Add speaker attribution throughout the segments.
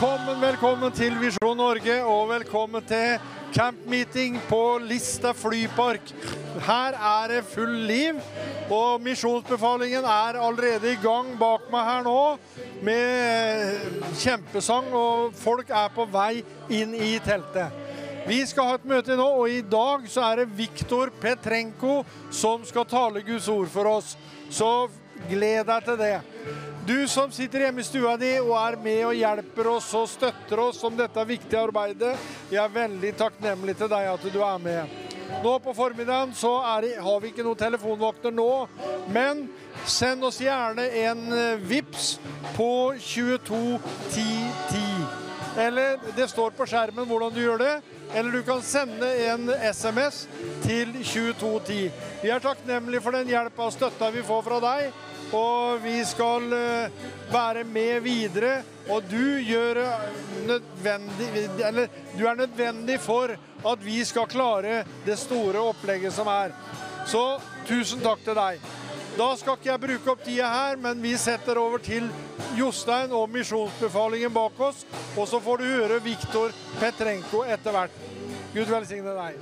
Speaker 1: Velkommen, velkommen til Visjon Norge, og velkommen til campmeeting på Lista flypark. Her er det full liv, og misjonsbefalingen er allerede i gang bak meg her nå med kjempesang, og folk er på vei inn i teltet. Vi skal ha et møte nå, og i dag så er det Viktor Petrenko som skal tale Guds ord for oss. Så gled deg til det. Du som sitter hjemme i stua di og er med og hjelper oss og støtter oss om dette viktige arbeidet, jeg er veldig takknemlig til deg at du er med. Nå på formiddagen så det, har vi ikke noen telefonvokter nå, men send oss gjerne en eh, VIPS på 22 10 10. Eller det står på skjermen hvordan du gjør det. Eller du kan sende en SMS til 2210. Vi er takknemlige for den hjelpa og støtta vi får fra deg. Og vi skal eh, være med videre. Og du gjør nødvendig Eller du er nødvendig for at vi skal klare det store opplegget som er. Så tusen takk til deg. Da skal ikke jeg bruke opp tida her, men vi setter over til Jostein og misjonsbefalingen bak oss. Og så får du høre Viktor Petrenko etter hvert. Gud velsigne deg.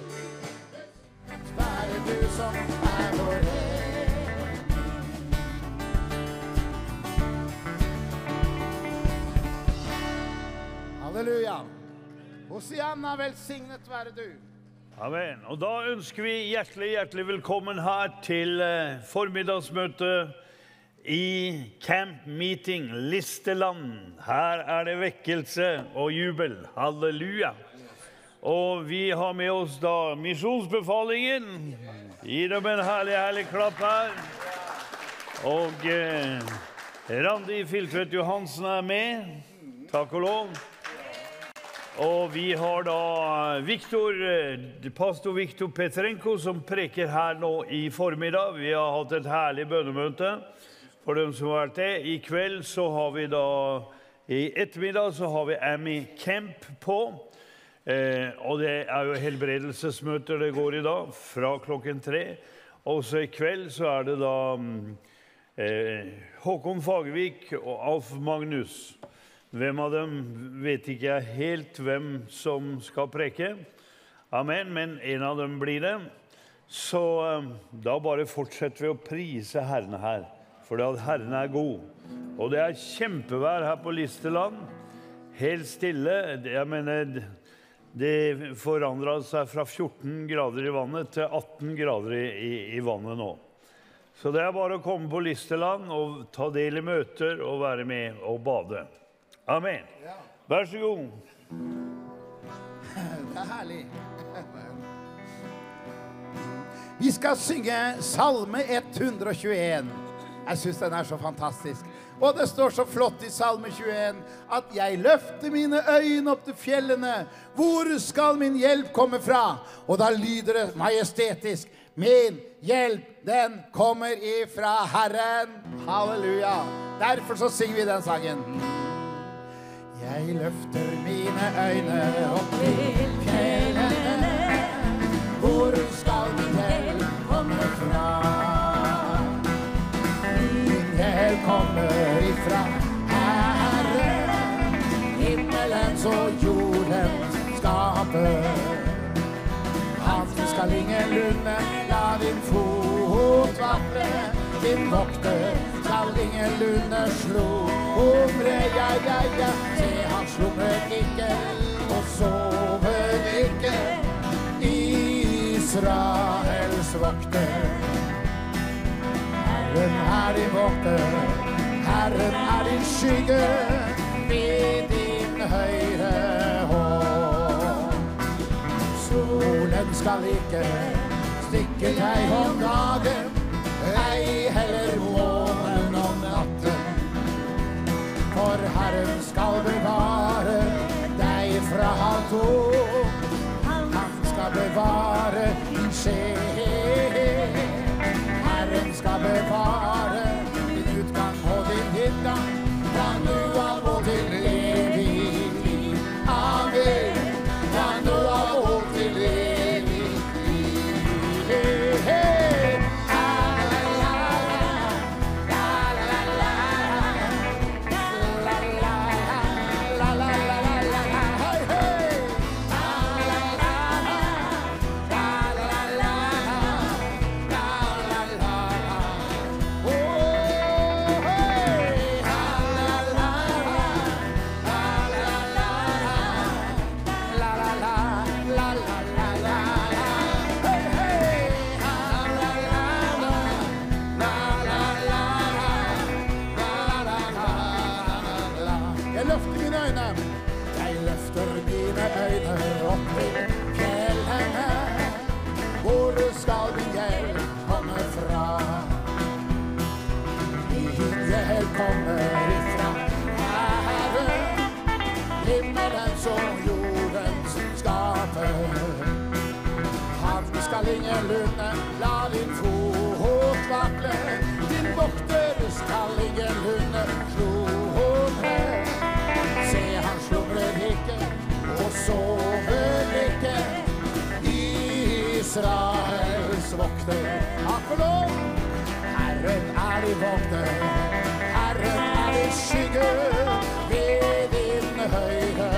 Speaker 2: Være du som er vår Halleluja. Hosianna, velsignet være du.
Speaker 3: Amen. Og da ønsker vi hjertelig, hjertelig velkommen her til formiddagsmøtet formiddagsmøte i Camp Meeting Listeland. Her er det vekkelse og jubel. Halleluja. Og vi har med oss da misjonsbefalingen. Gi dem en herlig, herlig klapp her. Og eh, Randi Filtvedt Johansen er med. Takk og lov. Og vi har da Viktor, eh, pastor Viktor Petrenko som preker her nå i formiddag. Vi har hatt et herlig bønnemøte for dem som har vært det. I kveld så har vi da I ettermiddag så har vi Amy Kemp på. Eh, og det er jo helbredelsesmøter det går i dag, fra klokken tre. Også i kveld så er det da mm, eh, Håkon Fagervik og Alf Magnus. Hvem av dem vet ikke jeg helt hvem som skal preke. Amen, men en av dem blir det. Så eh, da bare fortsetter vi å prise Herren her, for at Herren er god. Og det er kjempevær her på Listeland. Helt stille. Jeg mener, det forandra seg fra 14 grader i vannet til 18 grader i, i, i vannet nå. Så det er bare å komme på Listeland og ta del i møter og være med og bade. Amen. Vær så god.
Speaker 2: Det er herlig. Vi skal synge Salme 121. Jeg syns den er så fantastisk. Og det står så flott i Salme 21 at jeg løfter mine øyne opp til fjellene. Hvor skal min hjelp komme fra? Og da lyder det majestetisk. Min hjelp, den kommer ifra Herren. Halleluja. Derfor så synger vi den sangen. Jeg løfter mine øyne opp til fjellene. Hvor skal min hell komme fra? Min hell kommer ifra Herren, himmelens og jordens skaper. Han skal ingenlunde la din fot vaple. Din vokter skal ingenlunde slumre. Ja, ja, ja, se han slumrer ikke og sover ikke. Israels vokter. Herren er din vokter, Herren er din skygge ved din høyre hånd. Solen skal ikke stikke deg om dagen, ei heller månen For Herren skal bevare deg fra alt ondt. Han skal bevare din sjel. Herren skal bevare Israels vokter. Apollo! Herren er din vokter, Herren er din skygge ved din høyre.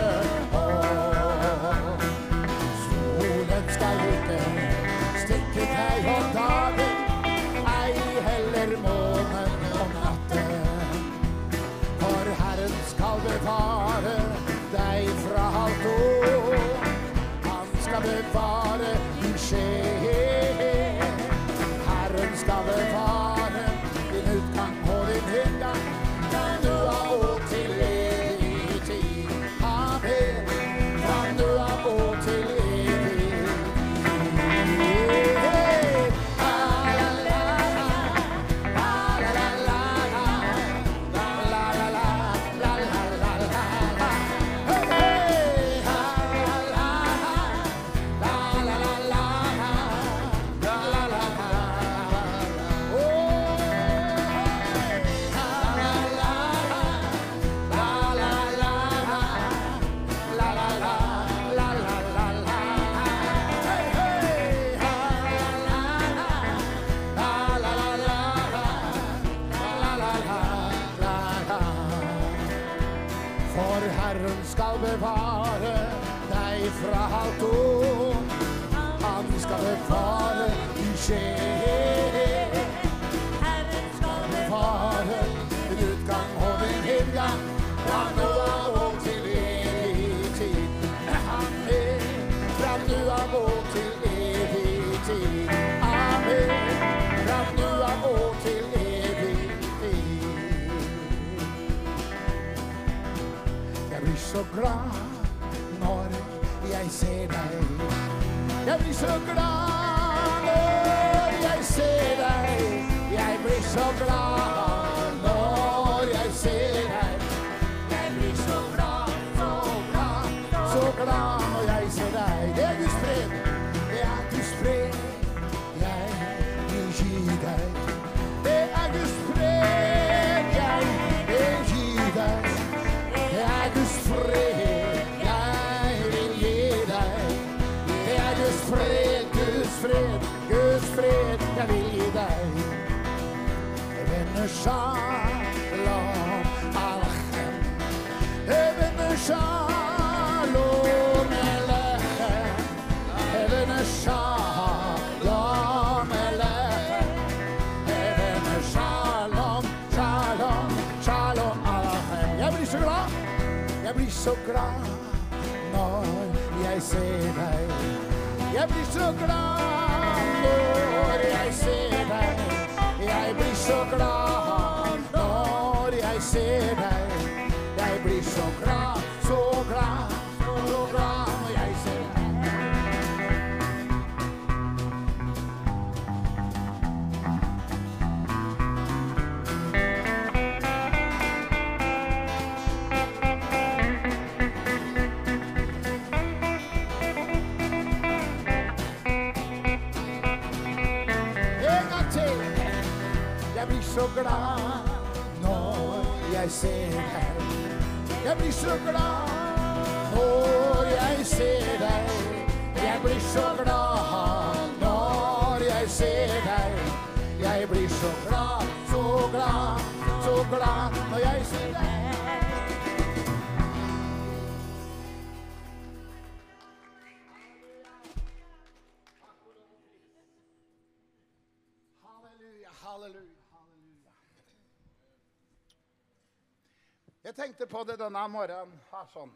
Speaker 2: det denne morgenen her sånn.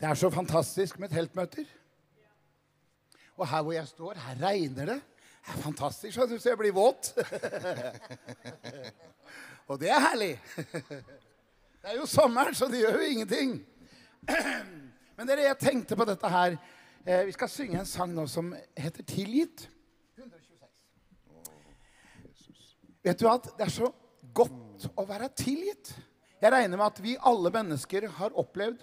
Speaker 2: Det er så fantastisk med teltmøter. Og her hvor jeg står, her regner det. Det er fantastisk, så jeg blir våt. og det er herlig. det er jo sommeren, så det gjør jo ingenting. Men dere, jeg tenkte på dette her. Eh, vi skal synge en sang nå som heter 'Tilgitt'. 126. Vet du at det er så godt å være tilgitt? Jeg regner med at vi alle mennesker har opplevd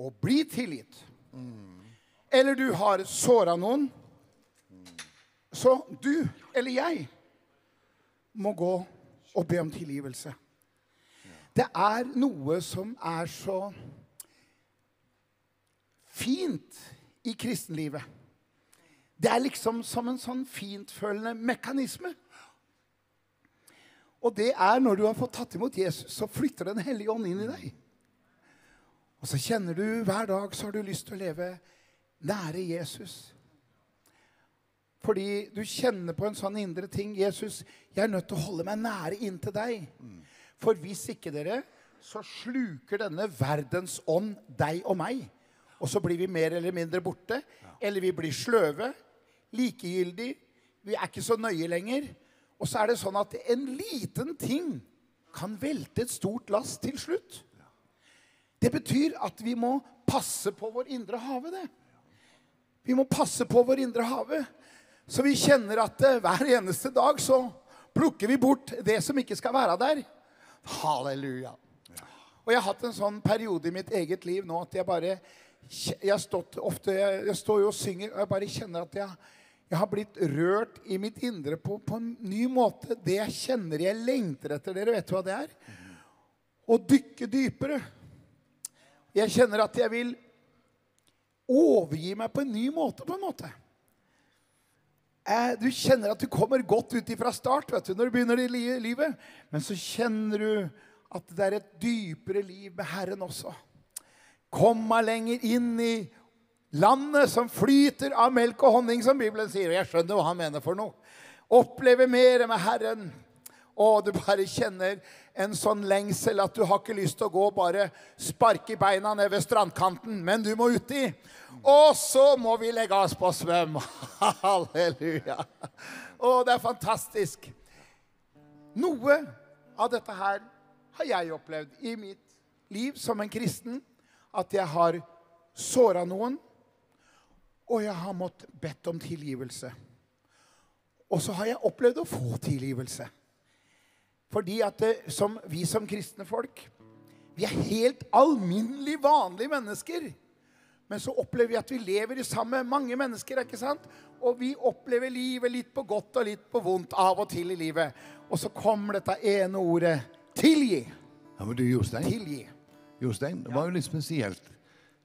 Speaker 2: å bli tilgitt. Eller du har såra noen. Så du eller jeg må gå og be om tilgivelse. Det er noe som er så fint i kristenlivet. Det er liksom som en sånn fintfølende mekanisme. Og det er når du har fått tatt imot Jesus, så flytter Den hellige ånd inn i deg. Og så kjenner du hver dag så har du lyst til å leve nære Jesus. Fordi du kjenner på en sånn indre ting. 'Jesus, jeg er nødt til å holde meg nære inntil deg.' For hvis ikke dere, så sluker denne verdens ånd deg og meg. Og så blir vi mer eller mindre borte. Eller vi blir sløve, likegyldig. Vi er ikke så nøye lenger. Og så er det sånn at en liten ting kan velte et stort lass til slutt. Det betyr at vi må passe på vår indre hage, det. Vi må passe på vår indre hage. Så vi kjenner at eh, hver eneste dag så plukker vi bort det som ikke skal være der. Halleluja. Og jeg har hatt en sånn periode i mitt eget liv nå at jeg bare Jeg stått ofte Jeg, jeg står jo og synger, og jeg bare kjenner at jeg, jeg har blitt rørt i mitt indre på, på en ny måte. Det jeg kjenner jeg lengter etter. Dere vet hva det er? Å dykke dypere. Jeg kjenner at jeg vil overgi meg på en ny måte, på en måte. Eh, du kjenner at du kommer godt ut ifra start vet du, når du begynner i livet. Men så kjenner du at det er et dypere liv med Herren også. Kom meg lenger inn i landet som flyter av melk og honning, som Bibelen sier. Og jeg skjønner hva han mener for noe. Oppleve mer med Herren. Og du bare kjenner en sånn lengsel at du har ikke lyst til å gå og bare sparke beina ned ved strandkanten, men du må uti. Og så må vi legge oss på svøm. Halleluja. Å, det er fantastisk. Noe av dette her har jeg opplevd i mitt liv som en kristen. At jeg har såra noen, og jeg har måttet bedt om tilgivelse. Og så har jeg opplevd å få tilgivelse. Fordi at det, som, vi som kristne folk Vi er helt alminnelig vanlige mennesker. Men så opplever vi at vi lever i sammen med mange mennesker. ikke sant? Og vi opplever livet litt på godt og litt på vondt av og til i livet. Og så kommer dette ene ordet tilgi.
Speaker 4: Ja, men du, Jostein,
Speaker 2: Tilgi.
Speaker 4: Jostein det var jo litt spesielt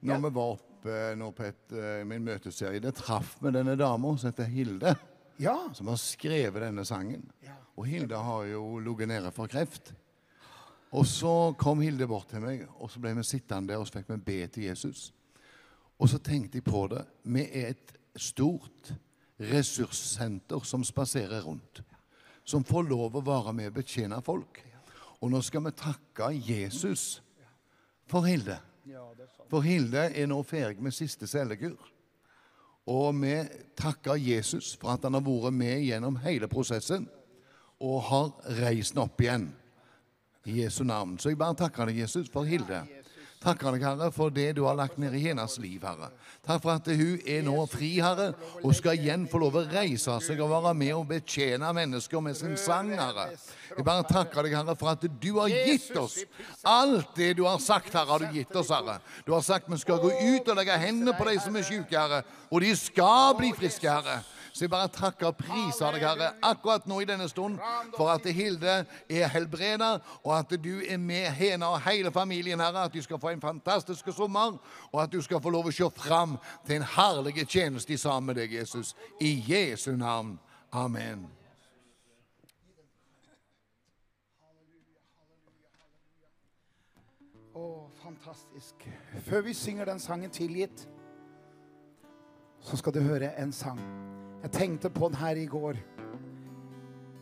Speaker 4: når
Speaker 2: Ja.
Speaker 4: vi var oppe nå på et, eh, min møteserie. Det traff med denne dama som heter Hilde,
Speaker 2: Ja.
Speaker 4: som har skrevet denne sangen.
Speaker 2: Ja.
Speaker 4: Og Hilde har jo ligget nede for kreft. Og så kom Hilde bort til meg, og så ble vi sittende der og så fikk vi be til Jesus. Og så tenkte jeg på det. Vi er et stort ressurssenter som spaserer rundt. Som får lov å være med og betjene folk. Og nå skal vi takke Jesus for Hilde. For Hilde er nå ferdig med siste cellekur. Og vi takker Jesus for at han har vært med gjennom hele prosessen og har reist den opp igjen. I Jesu navn. Så jeg bare takker deg, Jesus, for Hilde. Takker deg, Herre, for det du har lagt ned i hennes liv, Herre. Takk for at hun er nå fri, Herre, og skal igjen få lov å reise seg og være med og betjene mennesker med sin sang, Herre. Jeg bare takker deg, Herre, for at du har gitt oss alt det du har sagt, Herre, har du gitt oss, Herre. Du har sagt vi skal gå ut og legge hendene på de som er syke, Herre, og de skal bli friske, Herre. Så jeg bare takker og priser deg, Herre, akkurat nå i denne stund, for at Hilde er helbreda, og at du er med henne og hele familien, Herre, at de skal få en fantastisk sommer, og at du skal få lov å se fram til en herlig tjeneste sammen med deg, Jesus. I Jesu navn. Amen.
Speaker 2: Å, fantastisk. Før vi synger den sangen 'Tilgitt', så skal du høre en sang. Jeg tenkte på den her i går.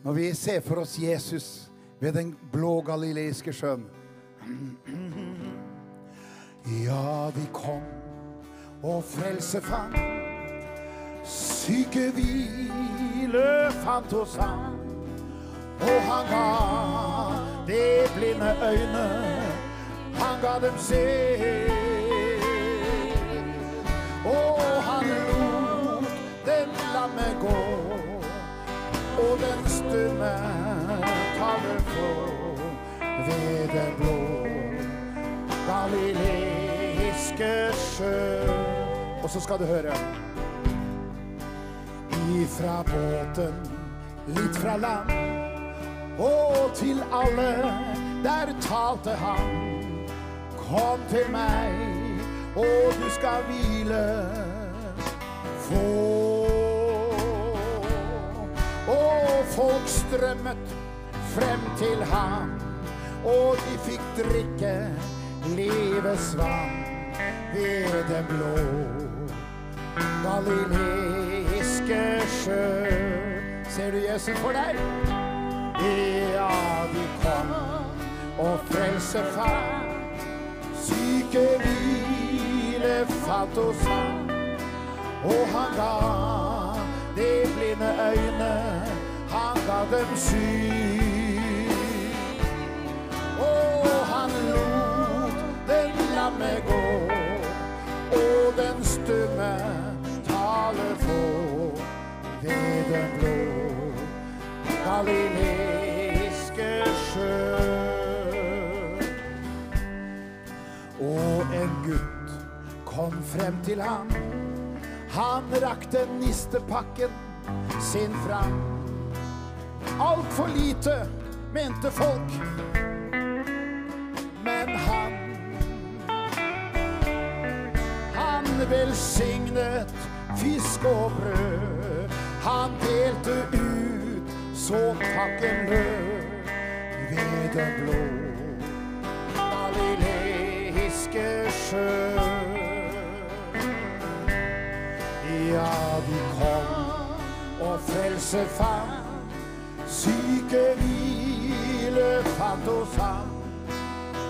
Speaker 2: Når vi ser for oss Jesus ved den blå galileiske sjøen. Ja, de kom og frelse fant. Syke hvile fant hos ham. Og han ga de blinde øyne, han ga dem se. Og han stumme taler for ved den blå galileiske sjø. Og så skal du høre. Ifra båten, litt fra land, og til alle, der talte han. Kom til meg, og du skal hvile. Få. Folk strømmet frem til ham, og de fikk drikke livets vann ved den blå galileiske sjø. Ser du Jesus for deg? Ja, de kom og frelse fant. Syke hvile fant hos ham. Og han ga de blinde øyne, ga dem syn. Og han lot den lamme gå, og den stumme tale få ved den blå galileiske sjø. Og en gutt kom frem til ham. Han rakte nistepakken sin fram. Altfor lite, mente folk. Men han Han velsignet fisk og brød. Han delte ut så takken lød ved den blå galileiske sjø. Ja, vi kom og frelse fant. Syke hvile fant hos ham.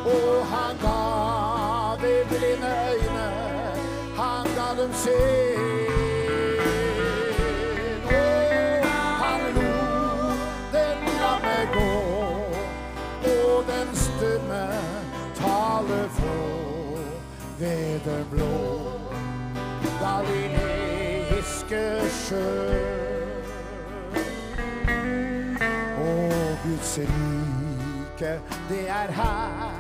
Speaker 2: Og han ga de blinde øyne, han ga dem se. Og han lot den lamme gå, og den stumme tale fra ved den blå galileiske sjø. Rike, det er her,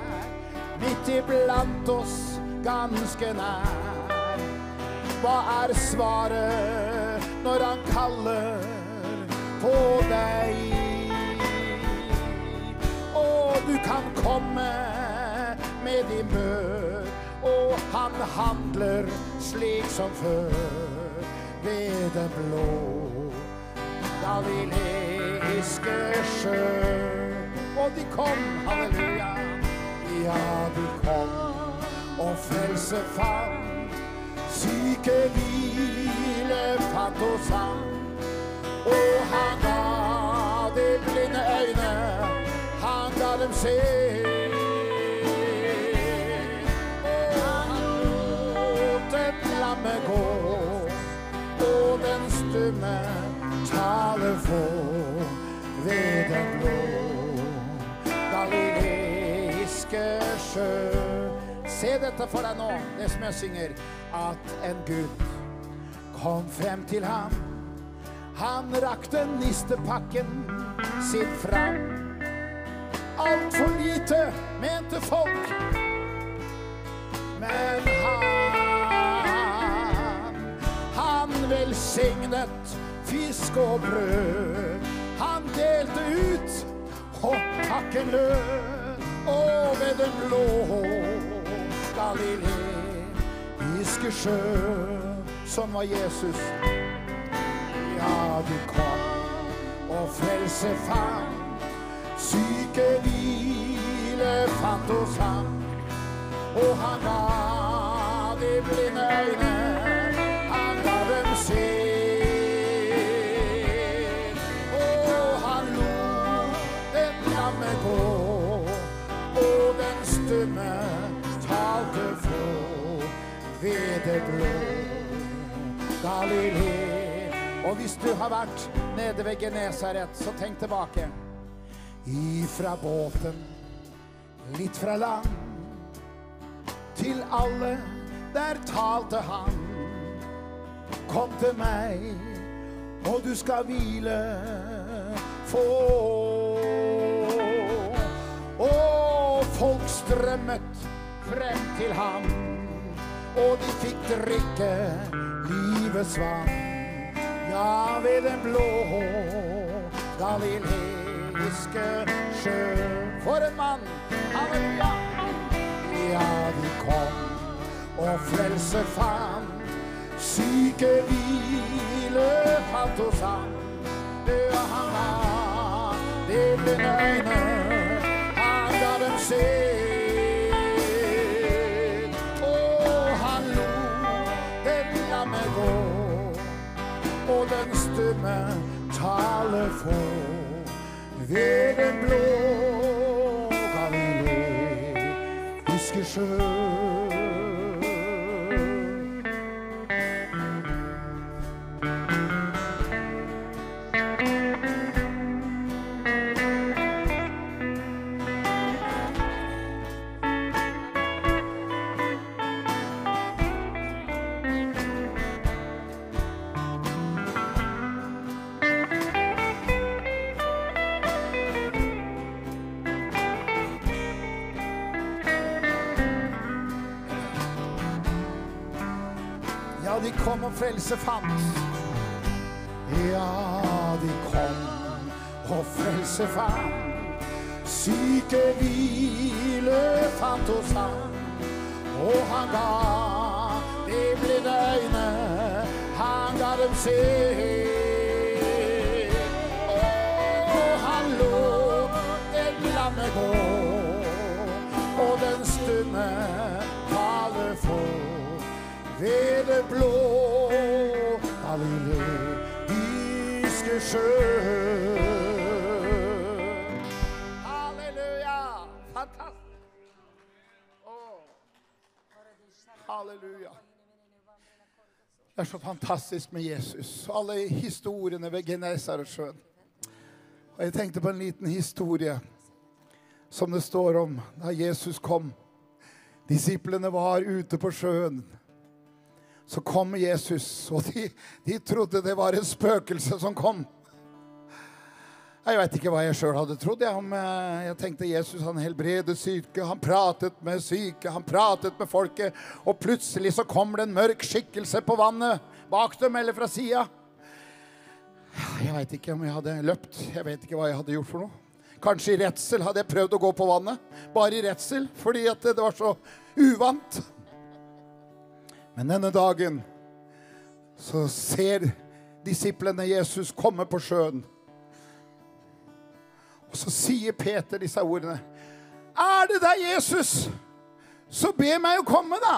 Speaker 2: midt iblant oss, ganske nær. Hva er svaret når han kaller på deg? Og du kan komme med din bør, og han handler slik som før ved den blå galileiske sjø. Og de kom, halleluja, ja, de kom og frelse fant. Syke hvile fant hos ham, og han ga de blinde øyne, han ga dem se. Og han lot lamme gå, og den stumme tale få ved den blå galileiske sjø. Se dette for deg nå, det som jeg synger, at en gutt kom frem til ham. Han rakte nistepakken sin fram. Altfor lite, mente folk. Men han, han velsignet fisk og brød. Han delte ut, og takken lød. Og ved den blå galileiske sjø, som var Jesus. Ja, du kom og frelse fant. Syke hvile fant hos ham. Og han ga de blinde øyne, ved det blå Galilei. Og hvis du har vært nede ved Genesaret, så tenk tilbake. Ifra båten, litt fra land til alle, der talte han. Kom til meg, og du skal hvile. få. Og folk strømmet frem til ham, og de fikk drikke livets vann. Ja, ved den blå galileiske sjø. For en mann! Halleluja! Ja, de kom og frelse fant. Syke hvile fant hos ham. Ja, han var det blinde øyne, han ga dem se. Stumme tale få. Ved den blå galileiske sjø. Ja, kom og frelse fant. Ja, de kom og frelse fant. Syke hvile fant hos ham. Og han ga de blinde øyne, han ga dem se. Og han lot et lamme gå, ved det blå galileiske sjø. Halleluja! Fantastisk! Oh. Halleluja. Det er så fantastisk med Jesus. Alle historiene ved Genesaretsjøen. Og jeg tenkte på en liten historie som det står om da Jesus kom. Disiplene var ute på sjøen. Så kom Jesus, og de, de trodde det var et spøkelse som kom. Jeg vet ikke hva jeg sjøl hadde trodd. Jeg, eh, jeg tenkte Jesus han helbredet syke, han pratet med syke, han pratet med folket. Og plutselig så kommer det en mørk skikkelse på vannet bak dem eller fra sida. Jeg veit ikke om jeg hadde løpt. Jeg vet ikke hva jeg hadde gjort for noe. Kanskje i redsel hadde jeg prøvd å gå på vannet. Bare i redsel, fordi det var så uvant. Men denne dagen så ser disiplene Jesus komme på sjøen. Og så sier Peter disse ordene. Er det deg, Jesus, så be meg å komme, da.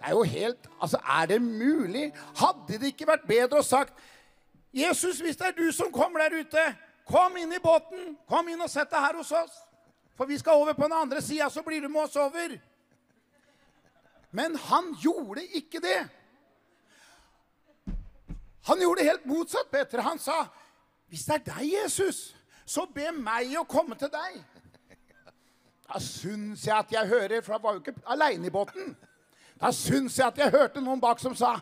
Speaker 2: Det er jo helt Altså, er det mulig? Hadde det ikke vært bedre å sagt Jesus, hvis det er du som kommer der ute, kom inn i båten. Kom inn og sett deg her hos oss. For vi skal over på den andre sida, så blir du med oss over. Men han gjorde ikke det. Han gjorde helt motsatt, Peter. Han sa, 'Hvis det er deg, Jesus, så be meg å komme til deg.' Da syns jeg at jeg hører, for jeg var jo ikke aleine i båten. Da syns jeg at jeg hørte noen bak som sa,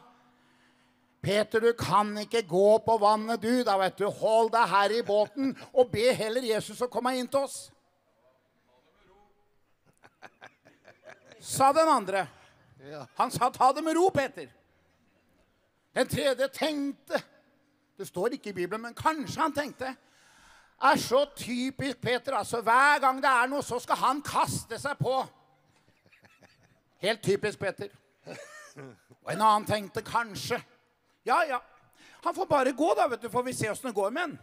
Speaker 2: 'Peter, du kan ikke gå på vannet, du. Da vet du, Hold deg her i båten, og be heller Jesus å komme inn til oss.' Sa den andre. Han sa 'ta det med ro, Peter'. Den tredje tenkte Det står ikke i Bibelen, men kanskje han tenkte. Er så typisk Peter. altså Hver gang det er noe, så skal han kaste seg på. Helt typisk Peter. Og en annen tenkte kanskje. Ja, ja. Han får bare gå, da, vet du, får vi se åssen det går med han.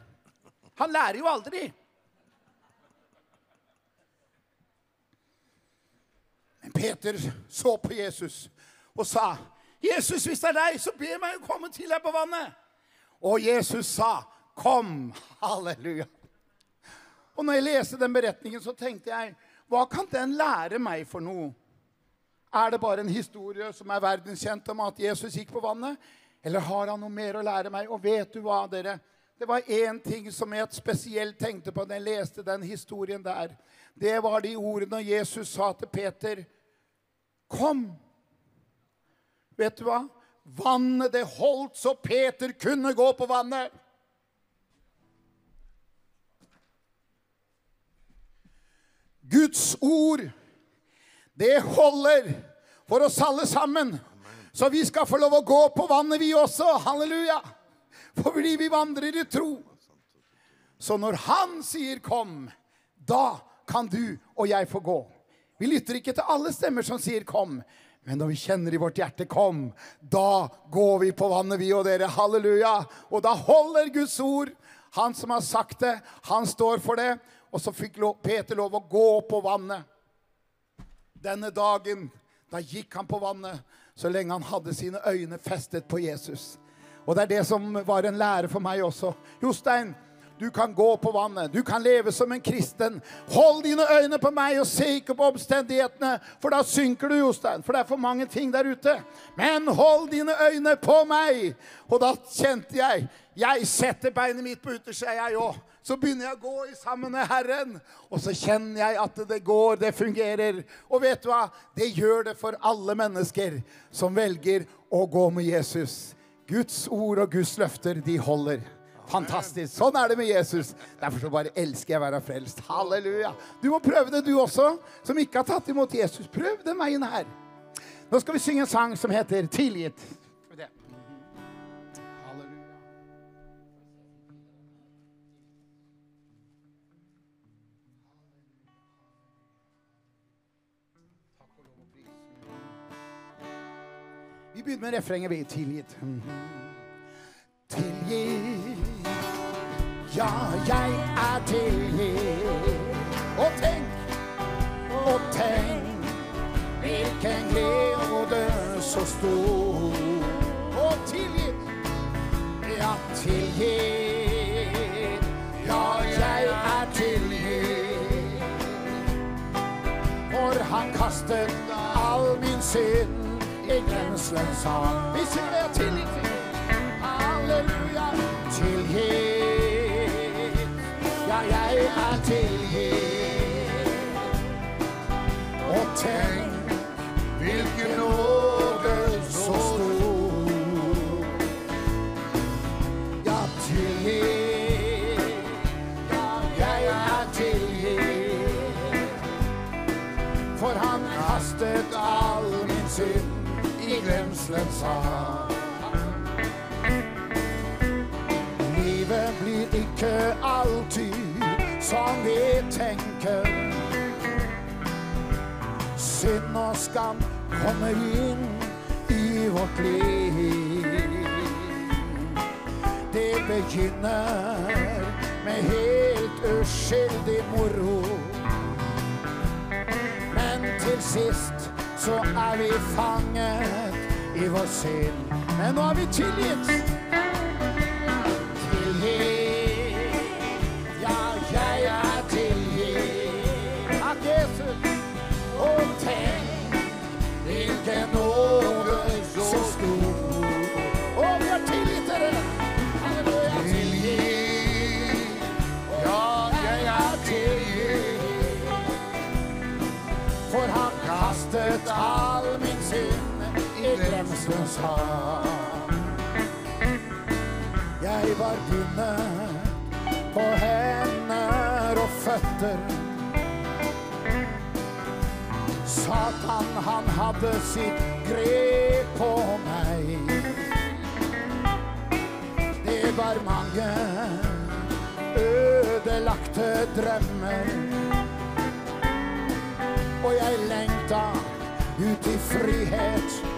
Speaker 2: Han lærer jo aldri. Peter så på Jesus og sa, 'Jesus, hvis det er deg, så be meg å komme til deg på vannet.' Og Jesus sa, 'Kom.' Halleluja. Og når jeg leste den beretningen, så tenkte jeg, hva kan den lære meg for noe? Er det bare en historie som er verdenskjent om at Jesus gikk på vannet? Eller har han noe mer å lære meg? Og vet du hva, dere? Det var én ting som jeg spesielt tenkte på da jeg leste den historien der. Det var de ordene Jesus sa til Peter. Kom! Vet du hva? Vannet, det holdt så Peter kunne gå på vannet. Guds ord, det holder for oss alle sammen. Så vi skal få lov å gå på vannet, vi også. Halleluja! Fordi vi vandrer i tro. Så når han sier 'kom', da kan du og jeg få gå. Vi lytter ikke til alle stemmer som sier 'kom'. Men når vi kjenner i vårt hjerte 'kom', da går vi på vannet, vi og dere. Halleluja. Og da holder Guds ord. Han som har sagt det, han står for det. Og så fikk Peter lov å gå på vannet. Denne dagen, da gikk han på vannet så lenge han hadde sine øyne festet på Jesus. Og det er det som var en lære for meg også. Jostein, du kan gå på vannet. Du kan leve som en kristen. Hold dine øyne på meg og se ikke på omstendighetene, for da synker du, Jostein. For det er for mange ting der ute. Men hold dine øyne på meg. Og da kjente jeg Jeg setter beinet mitt på utersida, jeg òg. Så begynner jeg å gå i sammen med Herren. Og så kjenner jeg at det går, det fungerer. Og vet du hva? Det gjør det for alle mennesker som velger å gå med Jesus. Guds ord og Guds løfter, de holder. Fantastisk. Sånn er det med Jesus. Derfor så bare elsker jeg å være frelst. Halleluja. Du må prøve det, du også, som ikke har tatt imot Jesus. Prøv den veien her. Nå skal vi synge en sang som heter 'Tilgitt'. Vi. Begynner med refrenget. Vi tilgitt. Tilgitt. Ja, jeg er tilgitt. Og tenk, og tenk, hvilken glede så stor. Og tilgitt. Ja, tilgitt. Ja, jeg er tilgitt. For han kastet all min synd i glemselens hav. Vi synger det tilgitt. Halleluja. Tilgitt. Ja, jeg er tilgitt. Og tenk hvilken nåde så stor. Ja, tilgitt. Ja, jeg er tilgitt. For han kastet all min synd i glemselens hav. Ikke alltid som vi tenker. Synd og skam kommer inn i vårt liv. Det begynner med helt uskyldig moro. Men til sist så er vi fanget i vår synd. Men nå er vi. Tilgitt. Glemselens har. Jeg var bundet på hender og føtter. Satan, han hadde sitt grep på meg. Det var mange ødelagte drømmer. Og jeg lengta ut i frihet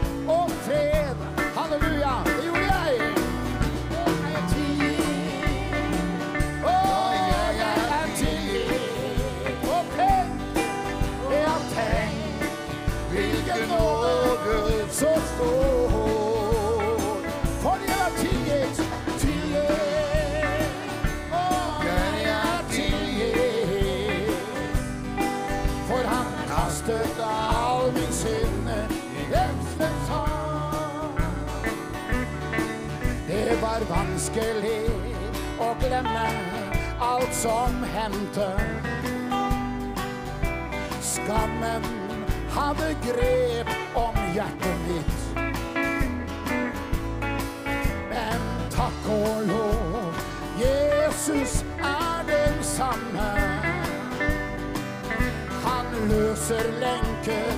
Speaker 2: så stor. For jeg er tilgitt, tilgitt. Og jeg er tilgitt. For han kastet all min synd i glemselens hav. Det var vanskelig å glemme alt som hendte. Skammen hadde grep om hjertet og lov, Jesus er den samme. løser lenker,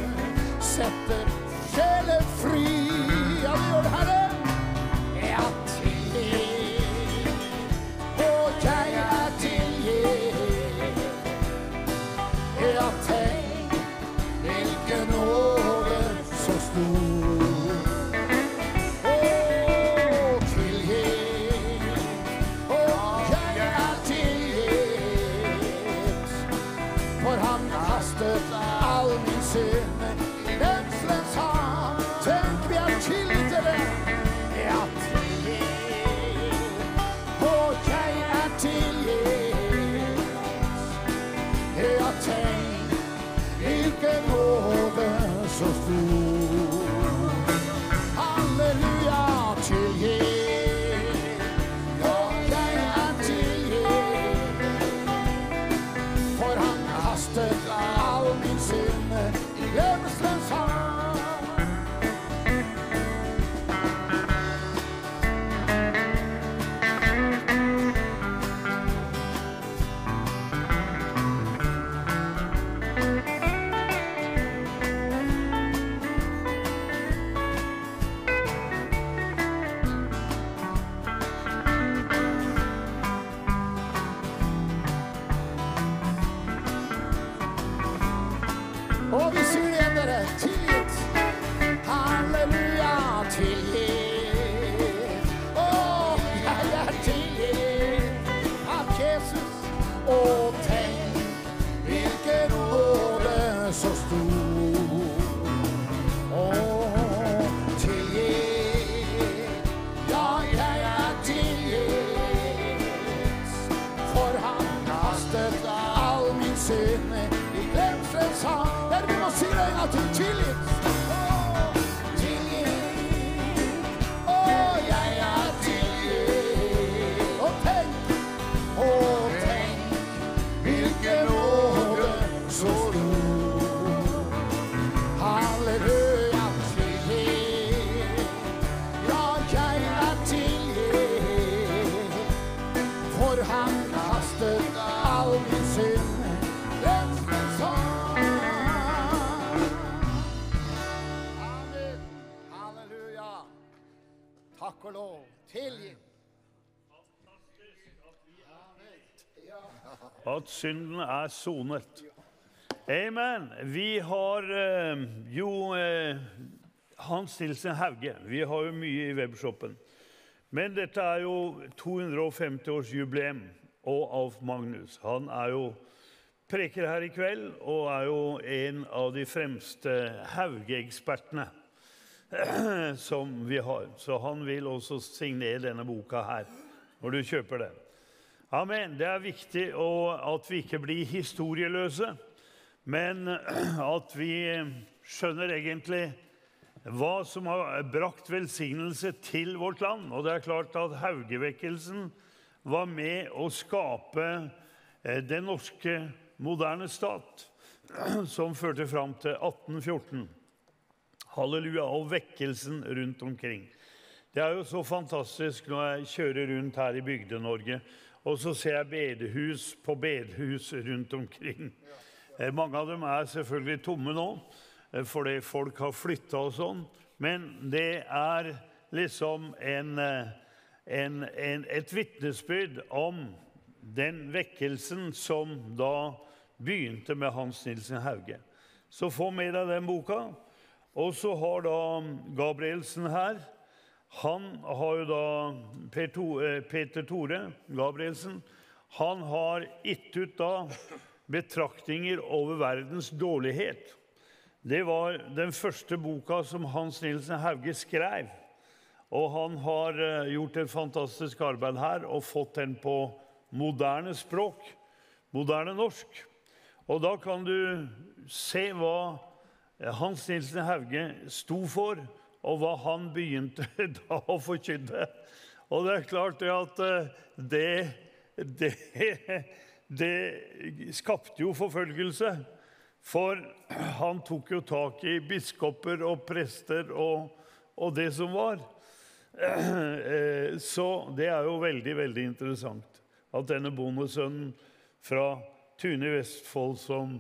Speaker 2: setter sjeler fri. All min
Speaker 3: At synden er sonet. Amen. Vi har eh, jo eh, Hans Nilsen Hauge. Vi har jo mye i webshoppen. Men dette er jo 250-årsjubileum og Alf Magnus. Han er jo preker her i kveld og er jo en av de fremste Hauge-ekspertene som vi har. Så han vil også signere denne boka her når du kjøper den. Amen. Det er viktig at vi ikke blir historieløse, men at vi skjønner egentlig hva som har brakt velsignelse til vårt land. Og det er klart at Haugevekkelsen var med å skape eh, den norske moderne stat, som førte fram til 1814. Halleluja, og vekkelsen rundt omkring. Det er jo så fantastisk når jeg kjører rundt her i Bygde-Norge, og så ser jeg bedehus på bedehus rundt omkring. Eh, Mange av dem er selvfølgelig tomme nå, eh, fordi folk har flytta og sånn. Men det er liksom en, eh, en, en, et vitnesbyrd om den vekkelsen som da begynte med Hans Nilsen Hauge. Så få med deg den boka. Og så har da Gabrielsen her Han har jo da eh, Peter Tore Gabrielsen. Han har gitt ut da betraktninger over verdens dårlighet. Det var den første boka som Hans Nilsen Hauge skrev. Og han har eh, gjort et fantastisk arbeid her og fått den på moderne språk, moderne norsk. Og da kan du se hva Hans Nilsen Hauge sto for, og hva han begynte da å forkynne. Og det er klart det at eh, det, det, det skapte jo forfølgelse. For han tok jo tak i biskoper og prester og, og det som var. Eh, Så det er jo veldig, veldig interessant at denne bondesønnen fra Tune i Vestfold som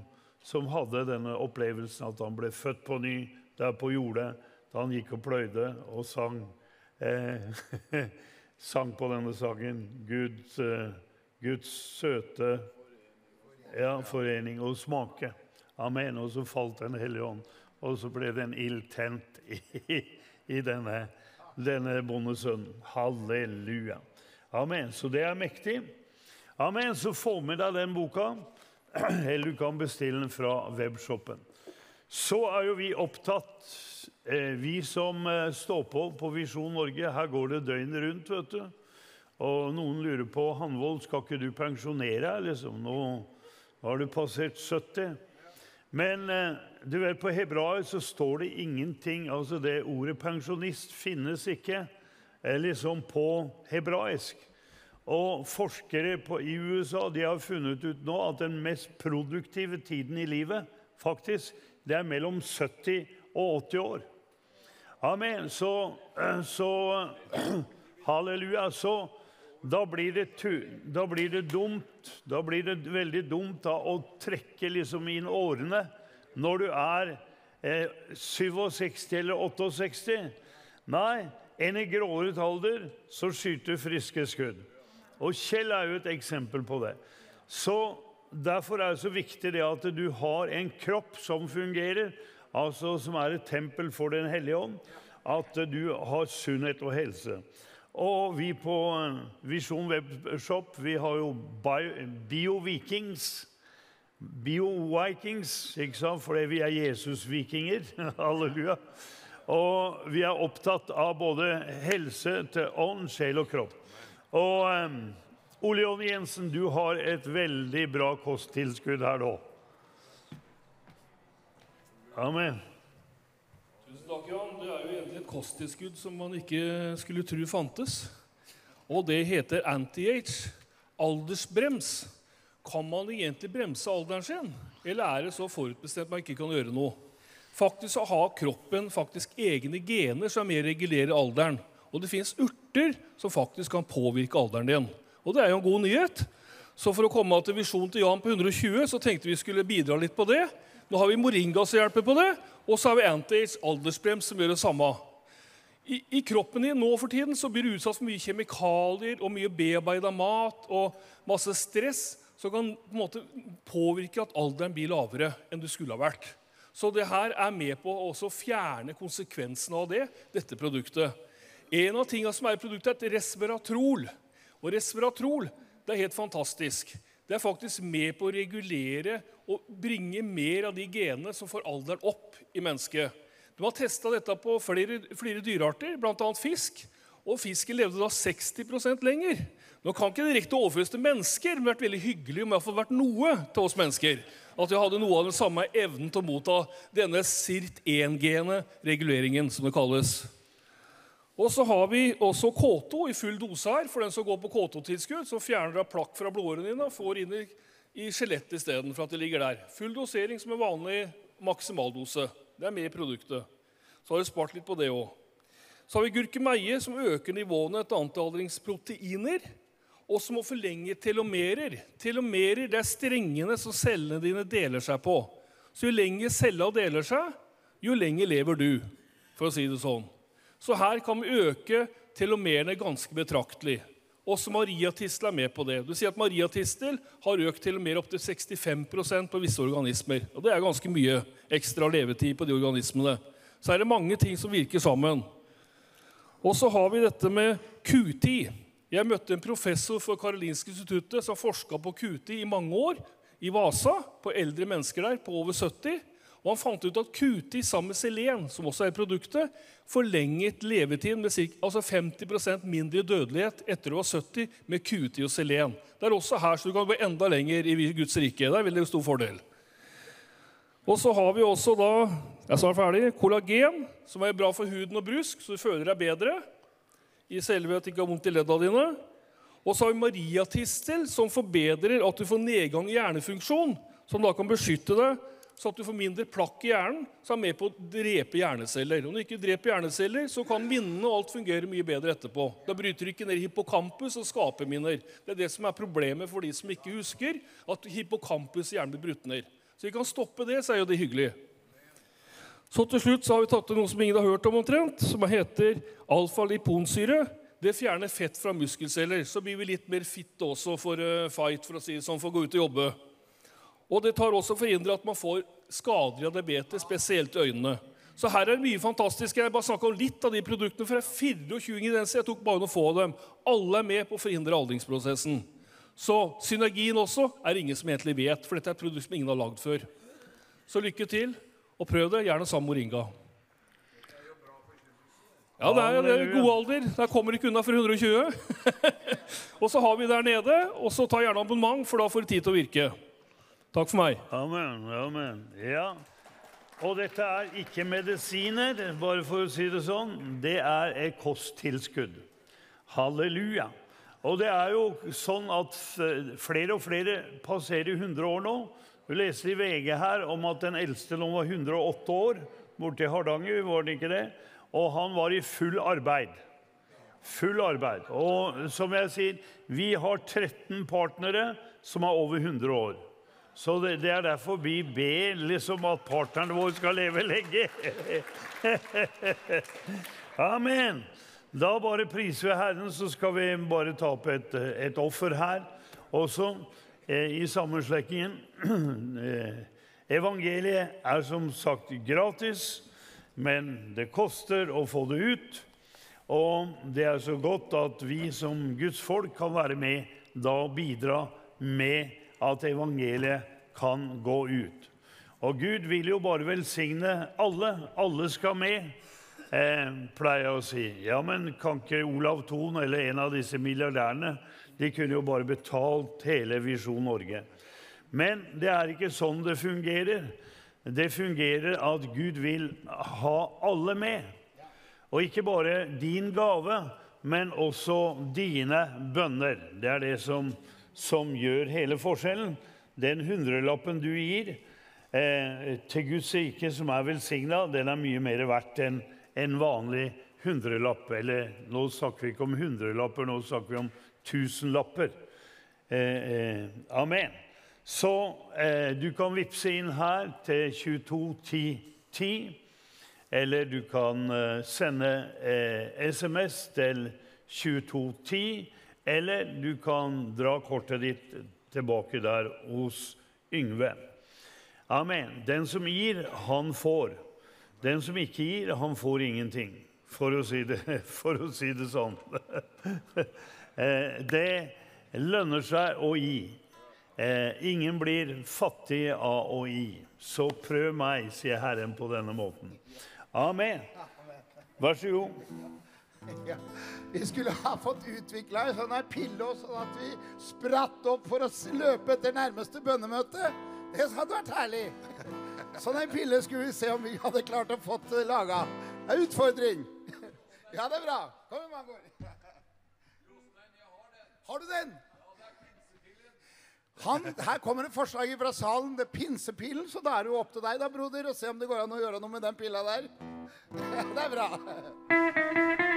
Speaker 3: som hadde denne opplevelsen at han ble født på ny der på jordet da han gikk og pløyde og sang, eh, sang på denne sangen. Guds, eh, Guds søte ja, forening og smake. Amen. Og så falt Den hellige ånd, og så ble det en ild tent i, i denne, denne bondesønnen. Halleluja. Amen. Så det er mektig. Amen. Så få med deg den boka, eller du kan bestille den fra webshopen. Så er jo vi opptatt, vi som eh, står på på Visjon Norge. Her går det døgnet rundt, vet du. Og noen lurer på Hanvold, skal ikke du pensjonere deg? Liksom? Nå, har du passert 70. Men eh, du vet, på hebraisk så står det ingenting. altså Det ordet pensjonist finnes ikke eh, liksom på hebraisk. Og forskere på, i USA de har funnet ut nå at den mest produktive tiden i livet faktisk, det er mellom 70 og 80 år. Amen. Så, eh, så Halleluja. Så da blir, det, da blir det dumt Da blir det veldig dumt da, å trekke liksom inn årene når du er eh, 67 eller 68. Nei, enn i gråret alder så skyter friske skudd. Og Kjell er jo et eksempel på det. Så Derfor er det så viktig det at du har en kropp som fungerer, altså som er et tempel for Den hellige ånd. At du har sunnhet og helse. Og vi på Visjon Webshop vi har jo Bio-Vikings. Bio-Vikings, ikke sant? fordi vi er Jesus-vikinger. Halleluja. Og vi er opptatt av både helse til ånd, sjel og kropp. Og um, Ole Jonny Jensen, du har et veldig bra kosttilskudd her nå. Amen.
Speaker 5: Tusen takk, Jan. Det er jo egentlig et kosttilskudd som man ikke skulle tro fantes. Og det heter anti-age. Aldersbrems. Kan man egentlig bremse alderen sin, eller er det så forutbestemt man ikke kan gjøre noe? Faktisk så har kroppen faktisk egne gener som mer regulerer alderen. Og det fins urter som faktisk kan påvirke alderen din. Og det er jo en god nyhet. Så for å komme til visjonen til Jan på 120 så tenkte vi skulle bidra litt på det. Nå har vi Moringa som hjelper på det, og så har vi Anti-Aids aldersbrems som gjør det samme. I, I, kroppen din nå for tiden så blir du utsatt for mye kjemikalier og mye bearbeida mat og masse stress som kan på en måte påvirke at alderen blir lavere enn du skulle ha vært. Så det her er med på å fjerne konsekvensene av det, dette produktet. En av tingene som er i produktet, er et resveratrol. Og resveratrol det er helt fantastisk. Det er faktisk med på å regulere og bringe mer av de genene som får alderen opp i mennesket. De har testa dette på flere, flere dyrearter, bl.a. fisk. Og fisken levde da 60% lenger. Nå kan ikke direkte overføres til mennesker, men det har vært veldig hyggelig om det har vært noe til oss mennesker. At vi hadde noe av den samme evnen til å motta denne SIRT1-gene reguleringen, som det kalles. Og så har vi også K2 i full dose her for den som går på K2-tilskudd. så fjerner av plakk fra blodårene dine og får inn i, i skjelettet istedenfor at det ligger der. Full dosering som en vanlig maksimaldose. Det er med i produktet. Så har vi spart litt på det òg. Så har vi gurkemeie, som øker nivåene etter antialdringsproteiner. Og som må forlenge telomerer. Telomerer det er strengene som cellene dine deler seg på. Så jo lenger cella deler seg, jo lenger lever du, for å si det sånn. Så her kan vi øke telomerene ganske betraktelig. Også mariatistel er med på det. Du sier at Mariatistel har økt til og telomer opptil 65% på visse organismer. Og Det er ganske mye ekstra levetid på de organismene. Så er det mange ting som virker sammen. Og så har vi dette med Q10. Jeg møtte en professor for Karolinske instituttet som forska på Q10 i mange år i Vasa, på eldre mennesker der på over 70. Og han fant ut at Q10 sammen med selen, som også er produktet, forlenget levetiden med altså 50% mindre dødelighet etter å ha 70 med Q10 og selen. Det er også her så du kan gå enda lenger i Guds rike. Det er veldig stor fordel. Og så har vi også da, jeg er ferdig, kollagen, som er bra for huden og brusk, så du føler deg bedre i selve at du ikke har vondt i ledda dine. Og så har vi mariatistel, som forbedrer at du får nedgang i hjernefunksjon, som da kan beskytte deg så at du får mindre plakk i hjernen, som er med på å drepe hjerneceller. Om du ikke dreper hjerneceller, så kan minnene og alt fungere mye bedre etterpå. Da bryter du ikke ned hippocampus og skaper minner. Det er det som er problemet for de som ikke husker, at hippocampus i hjernen blir brutt ned. Så vi kan stoppe det, så er jo det hyggelig. Så til slutt så har vi tatt noe som ingen har hørt om omtrent, som heter alfa-liponsyre. Det fjerner fett fra muskelceller. Så blir vi litt mer fitte også for uh, fight, for å si det sånn, for å gå ut og jobbe. Og det tar også forhindre at man får skader av diabetes, spesielt i øynene. Så her er det mye fantastisk. Jeg bare snakka om litt av de produktene, for det er 24 ingredienser. Jeg tok bare noen få av dem. Alle er med på å forhindre aldringsprosessen. Så synergien også er ingen som egentlig vet, for dette er et produkt som ingen har lagd før. Så lykke til, og prøv det, gjerne sammen med Moringa. Ja, det er, det er god alder. Der kommer du ikke unna for 120. og så har vi der nede, og så ta gjerne abonnement, for da får du tid til å virke. Takk for meg.
Speaker 3: Amen. amen. Ja. Og dette er ikke medisiner, bare for å si det sånn. Det er et kosttilskudd. Halleluja. Og det er jo sånn at flere og flere passerer 100 år nå. Du leste i VG her om at den eldste nå var 108 år. Borte i Hardanger, var det ikke det? Og han var i full arbeid. Full arbeid. Og som jeg sier, vi har 13 partnere som er over 100 år. Så det, det er derfor vi ber liksom at partneren vår skal leve lenge. Amen. Da bare priser vi Herren, så skal vi bare ta opp et, et offer her også eh, i sammenslekkingen. Eh, evangeliet er som sagt gratis, men det koster å få det ut. Og det er så godt at vi som Guds folk kan være med da og bidra med at evangeliet kan gå ut. Og Gud vil jo bare velsigne alle. Alle skal med, eh, pleier jeg å si. Ja, men kan ikke Olav Thon eller en av disse milliardærene de kunne jo bare betalt hele Visjon Norge. Men det er ikke sånn det fungerer. Det fungerer at Gud vil ha alle med. Og ikke bare din gave, men også dine bønner. Det er det som, som gjør hele forskjellen. Den hundrelappen du gir eh, til Guds rike, som er velsigna, den er mye mer verdt enn en vanlig hundrelapp. Eller nå snakker vi ikke om hundrelapper, nå snakker vi om tusenlapper. Eh, eh, amen. Så eh, du kan vippse inn her til 221010. Eller du kan eh, sende SMS til 2210. Eller du kan dra kortet ditt tilbake der hos Yngve. Amen. Den som gir, han får. Den som ikke gir, han får ingenting. For å si det, å si det sånn. Det lønner seg å gi. Ingen blir fattig av å gi. Så prøv meg, sier Herren på denne måten. Amen. Vær så god.
Speaker 2: Ja. Vi skulle ha fått utvikla en sånn pille, sånn at vi spratt opp for å løpe etter nærmeste bønnemøte. Det hadde vært herlig. Sånn en pille skulle vi se om vi hadde klart å få laga. Det er utfordring. Ja, det er bra. Kom igjen, Mangor. Har du den? Han, her kommer et forslag fra salen. Det er pinsepilen, så da er det jo opp til deg, da, broder, å se om det går an å gjøre noe med den pilla der. Det er bra.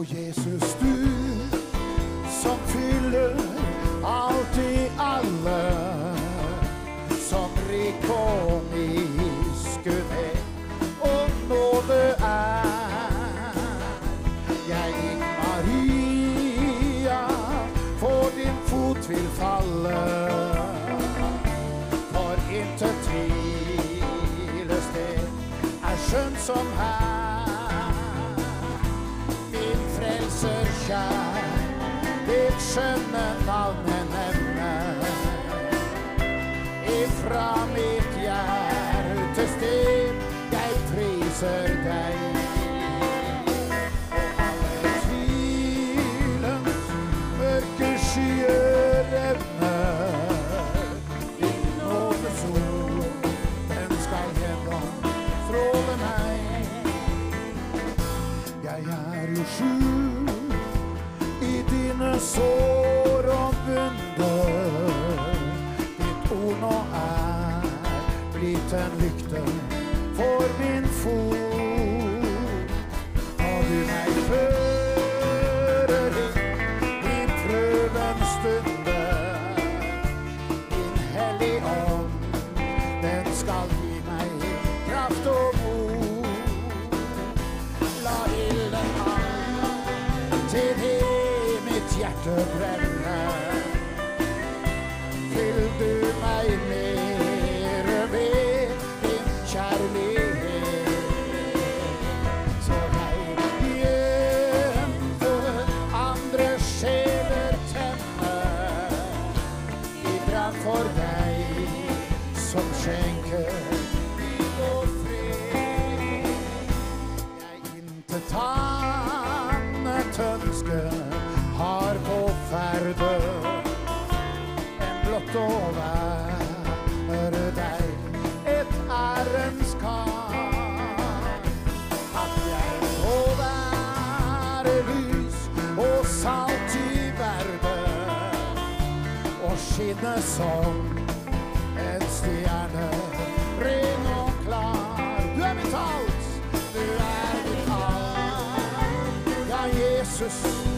Speaker 2: Å, Jesus, er jo skjult i dine skinne som en stjerne ren og klar. Du er mitt alt, du er mitt alt. Ja, Jesus,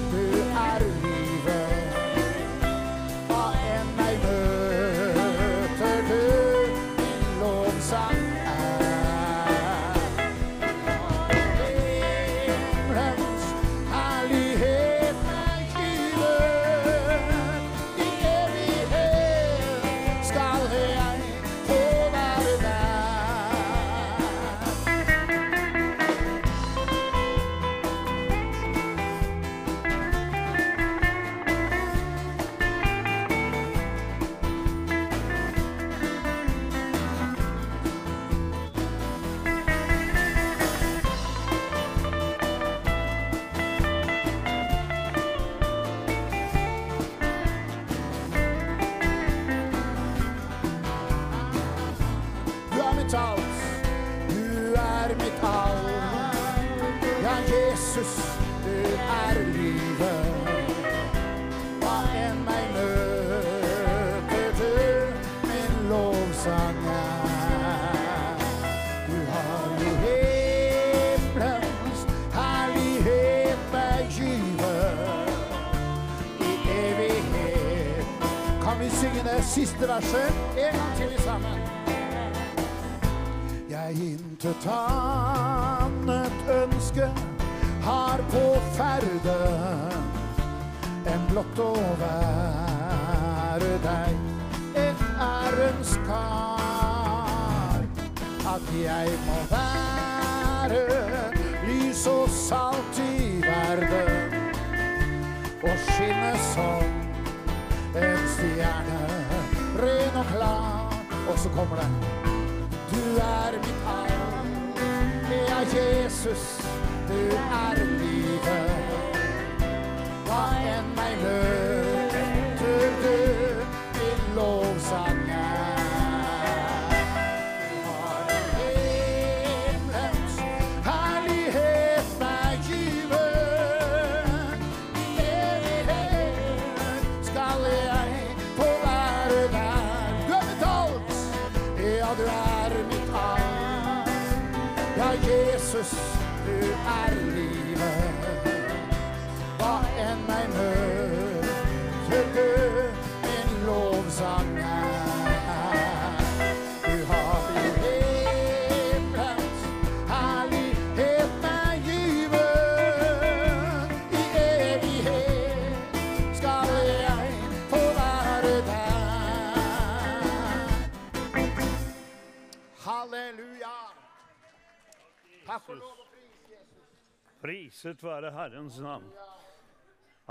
Speaker 3: Priset være Herrens navn.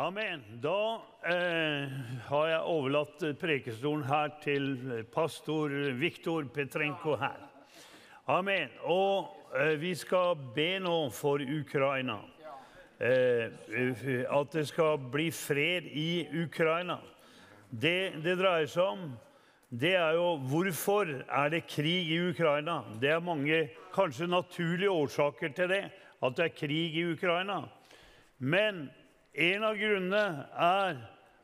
Speaker 3: Amen. Da eh, har jeg overlatt eh, prekestolen her til eh, pastor Viktor Petrenko her. Amen. Og eh, vi skal be nå for Ukraina. Eh, at det skal bli fred i Ukraina. Det det dreier seg om, det er jo hvorfor er det krig i Ukraina. Det er mange kanskje naturlige årsaker til det, at det er krig i Ukraina. Men en av grunnene er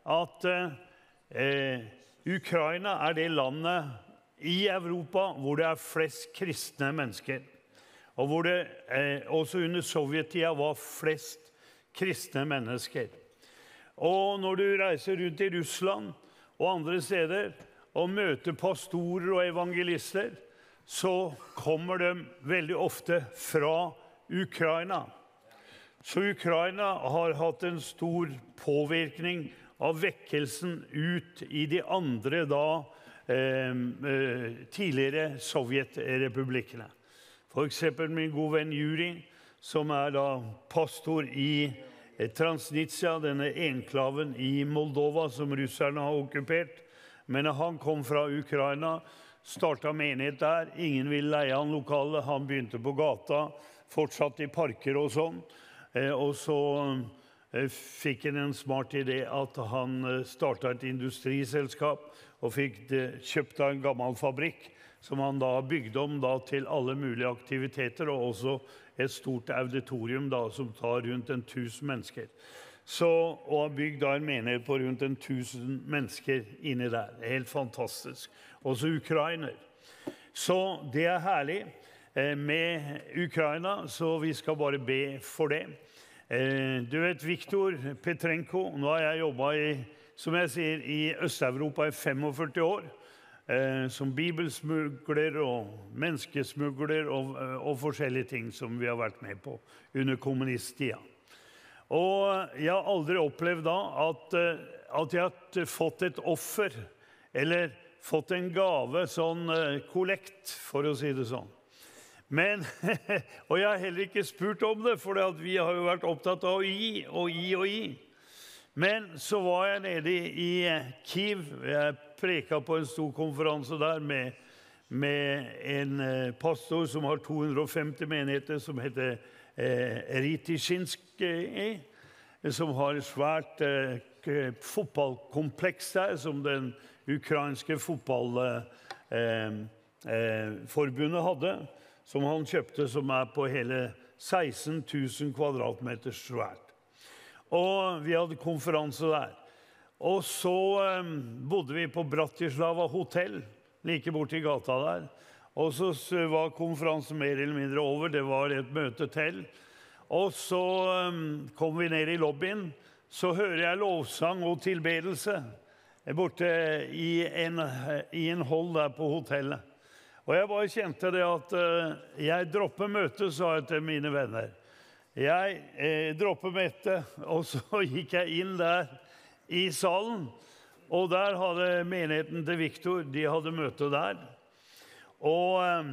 Speaker 3: at eh, Ukraina er det landet i Europa hvor det er flest kristne mennesker. Og hvor det eh, også under sovjettida var flest kristne mennesker. Og når du reiser rundt i Russland og andre steder og møter pastorer og evangelister, så kommer de veldig ofte fra Ukraina. Så Ukraina har hatt en stor påvirkning av vekkelsen ut i de andre da eh, eh, tidligere sovjetrepublikkene. F.eks. min gode venn Juri, som er da pastor i eh, Transnitsia, denne enklaven i Moldova som russerne har okkupert. Men han kom fra Ukraina, starta menighet der. Ingen ville leie han lokale. Han begynte på gata, fortsatt i parker og sånn. Eh, og så eh, fikk han en smart idé at han eh, starta et industriselskap og fikk kjøpt av en gammel fabrikk som han da bygde om da til alle mulige aktiviteter, og også et stort auditorium da, som tar rundt en 1000 mennesker. Så, og har bygd en menighet på rundt en 1000 mennesker inni der. Helt fantastisk. Også ukrainer. Så det er herlig med Ukraina, så vi skal bare be for det. Eh, du vet, Viktor Petrenko Nå har jeg jobba i, som jeg sier, i Øst-Europa i 45 år. Eh, som bibelsmugler og menneskesmugler og, eh, og forskjellige ting som vi har vært med på under kommunisttida. Og jeg har aldri opplevd da at, eh, at jeg har fått et offer eller fått en gave, sånn eh, kollekt, for å si det sånn. Men, Og jeg har heller ikke spurt om det, for vi har jo vært opptatt av å gi og gi og gi. Men så var jeg nede i Kiev. Jeg preka på en stor konferanse der med, med en eh, pastor som har 250 menigheter, som heter eh, Ritisjinskij, som har et svært eh, fotballkompleks der, som den ukrainske fotballforbundet hadde, som han kjøpte, som er på hele 16 000 kvadratmeter svært. Og vi hadde konferanse der. Og så eh, bodde vi på Bratislava hotell like borti gata der. Og så var konferansen mer eller mindre over. Det var et møte til. Og så um, kom vi ned i lobbyen. Så hører jeg lovsang og tilbedelse borte i en, i en hold der på hotellet. Og jeg bare kjente det at uh, jeg dropper møtet, sa jeg til mine venner. Jeg eh, dropper Mette, og så gikk jeg inn der i salen. Og der hadde menigheten til Viktor de hadde møte der. Og, eh,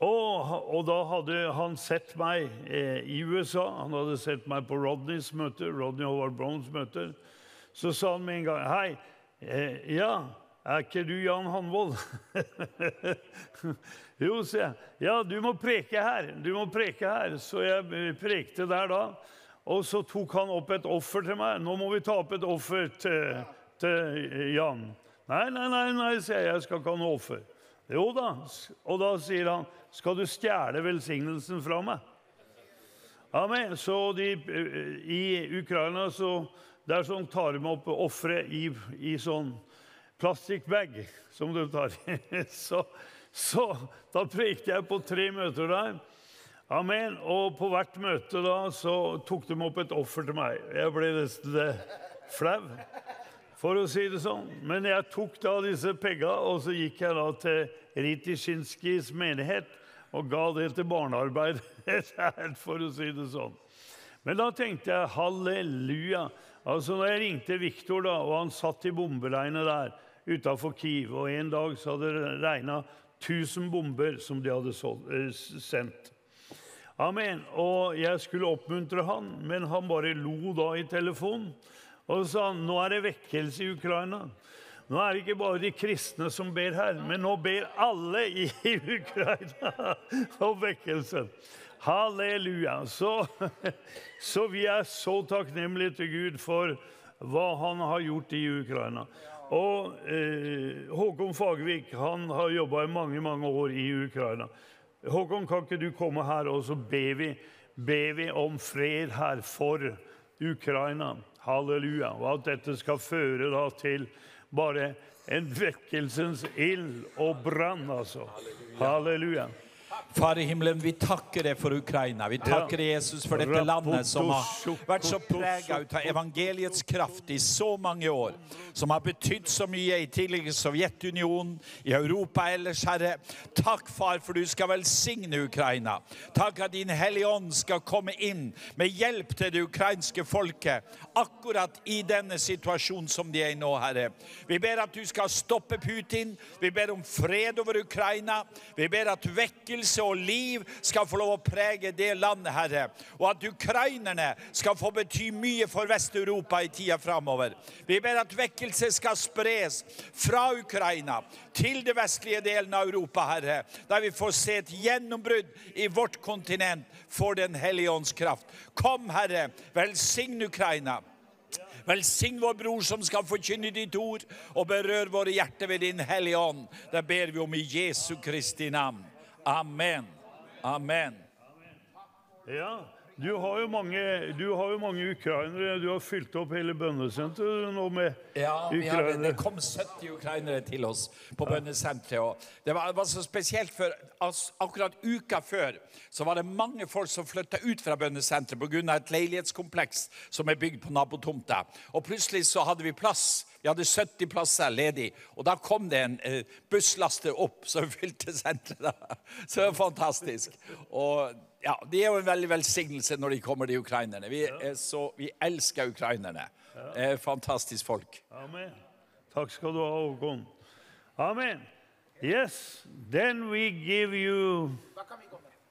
Speaker 3: og, og, da hadde han sett meg eh, i USA. Han hadde sett meg på Rodneys møte, Rodney Howard Browns møter. Så sa han med en gang Hei, eh, ja, er ikke du Jan Hanvold? jo, sier jeg. Ja, du må preke her. Du må preke her. Så jeg prekte der da. Og så tok han opp et offer til meg. Nå må vi ta opp et offer til, til Jan. Nei, nei, nei, nei, sier jeg. Jeg skal ikke ha noe offer. Jo da. Og da sier han, skal du stjele velsignelsen fra meg? Amen. Så de, i Ukraina så der sånn tar de opp offeret i, i sånn plastikkbag som du tar. Så, så da prekte jeg på tre møter der. Amen. Og på hvert møte da så tok de opp et offer til meg. Jeg ble nesten flau, for å si det sånn. Men jeg tok da disse penga, og så gikk jeg da til Ritisjinskijs menighet og ga det til barnearbeid, for å si det sånn. Men da tenkte jeg halleluja. Altså når jeg ringte Viktor, da, og han satt i bomberegnet der utafor Kiev, og en dag så hadde det regna 1000 bomber som de hadde eh, sendt. Amen. Og jeg skulle oppmuntre han, men han bare lo da i telefonen. Og sa han nå er det vekkelse i Ukraina. Nå er det ikke bare de kristne som ber her, men nå ber alle i Ukraina om vekkelsen. Halleluja. Så, så vi er så takknemlige til Gud for hva han har gjort i Ukraina. Og eh, Håkon Fagervik han har jobba i mange mange år i Ukraina. Håkon, kan ikke du komme her, og så ber vi, ber vi om fred her for Ukraina? Halleluja. Og at dette skal føre da til bare en vekkelsens ild og brann, altså. Halleluja.
Speaker 6: Far i himmelen, vi takker deg for Ukraina. Vi takker deg, Jesus, for dette landet som har vært så prega av evangeliets kraft i så mange år. Som har betydd så mye i tidligere Sovjetunionen, i Europa ellers, Herre. Takk, far, for du skal velsigne Ukraina. Takk at Din Hellige Ånd skal komme inn med hjelp til det ukrainske folket akkurat i denne situasjonen som de er i nå, Herre. Vi ber at du skal stoppe Putin. Vi ber om fred over Ukraina. Vi ber at vekkelse og liv skal få lov å prege det landet, Herre. Og at ukrainerne skal få bety mye for Vest-Europa i tida framover. Vi ber at vekkelse skal spres fra Ukraina til det vestlige delen av Europa, Herre. Der vi får se et gjennombrudd i vårt kontinent for Den hellige ånds kraft. Kom, Herre, velsign Ukraina. Velsign vår bror som skal forkynne ditt ord, og berør våre hjerter ved din hellige ånd. Det ber vi om i Jesu Kristi navn. Amen. Amen.
Speaker 3: Ja, du har, mange, du har jo mange ukrainere. Du har fylt opp hele bønnesenteret nå med
Speaker 6: Ja, ukrainere. Ja, det kom 70 ukrainere til oss på bønnesenteret. og Det var, det var så spesielt, for altså, akkurat uka før så var det mange folk som flytta ut fra bønnesenteret pga. et leilighetskompleks som er bygd på nabotomta. Og plutselig så hadde vi plass. Vi hadde 70 plasser ledig. Og da kom det en eh, busslaster opp som fylte senteret. Så det var fantastisk. Og ja, Det er jo en veldig velsignelse når de kommer, de ukrainerne. Vi, er så, vi elsker ukrainerne. Det er fantastisk folk.
Speaker 3: Amen. Takk skal du ha, Håkon. Amen. Yes, then we give you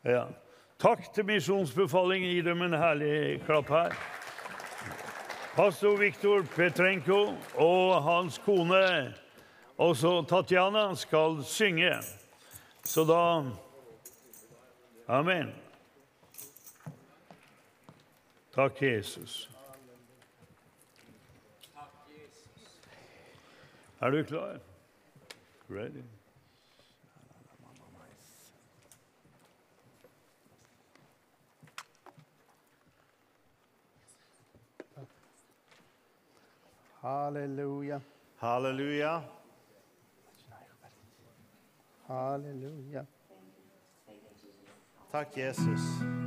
Speaker 3: ja. Takk til Misjonsbefalingen. Gi dem en herlig klapp her. Pastor Viktor Petrenko og hans kone, også Tatjana, skal synge. Så da Amen. Takk, Jesus. Er du klar? Ready?
Speaker 7: Halleluja.
Speaker 8: Halleluja.
Speaker 7: Halleluja.
Speaker 8: Takk, Jesus.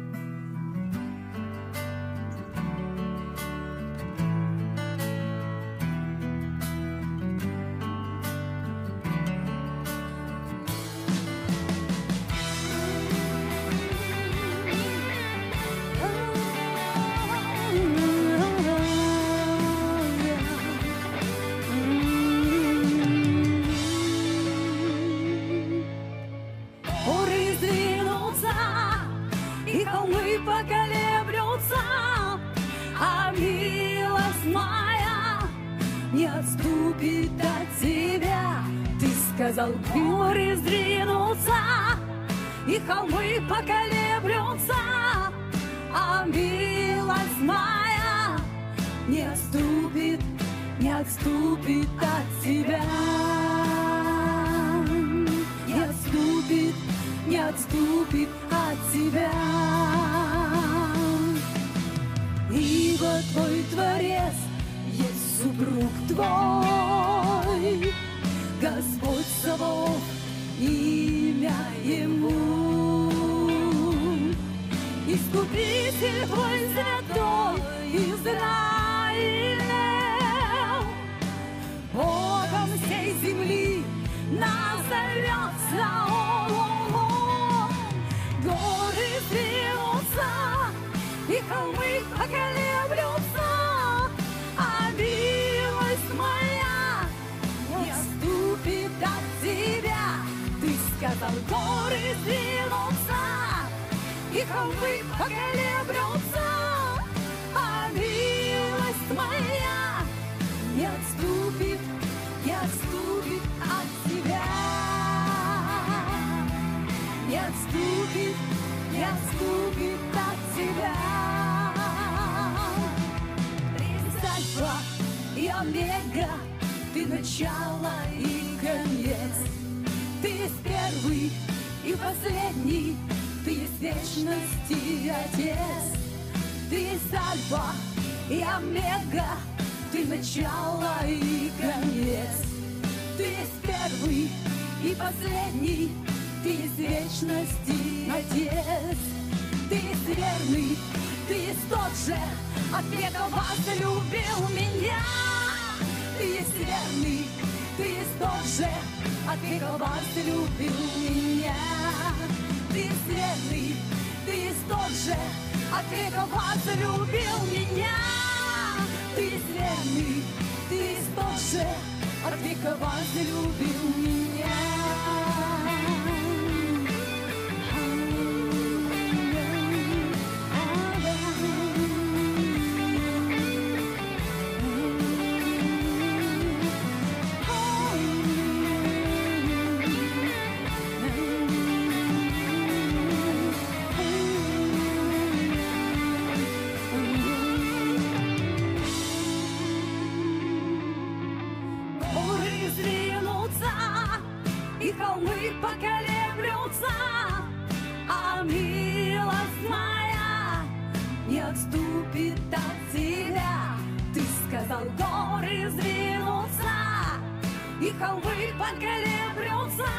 Speaker 9: И холмы поколеблются,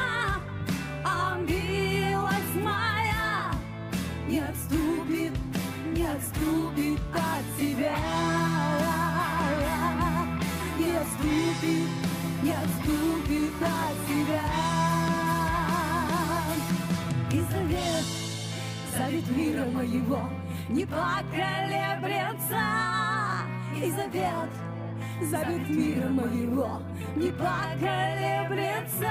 Speaker 9: а милость моя не отступит, не отступит от тебя. Не отступит, не отступит от тебя. И
Speaker 8: завет, завет мира моего не поколеблется. И завет, завет мира моего не поколеблется.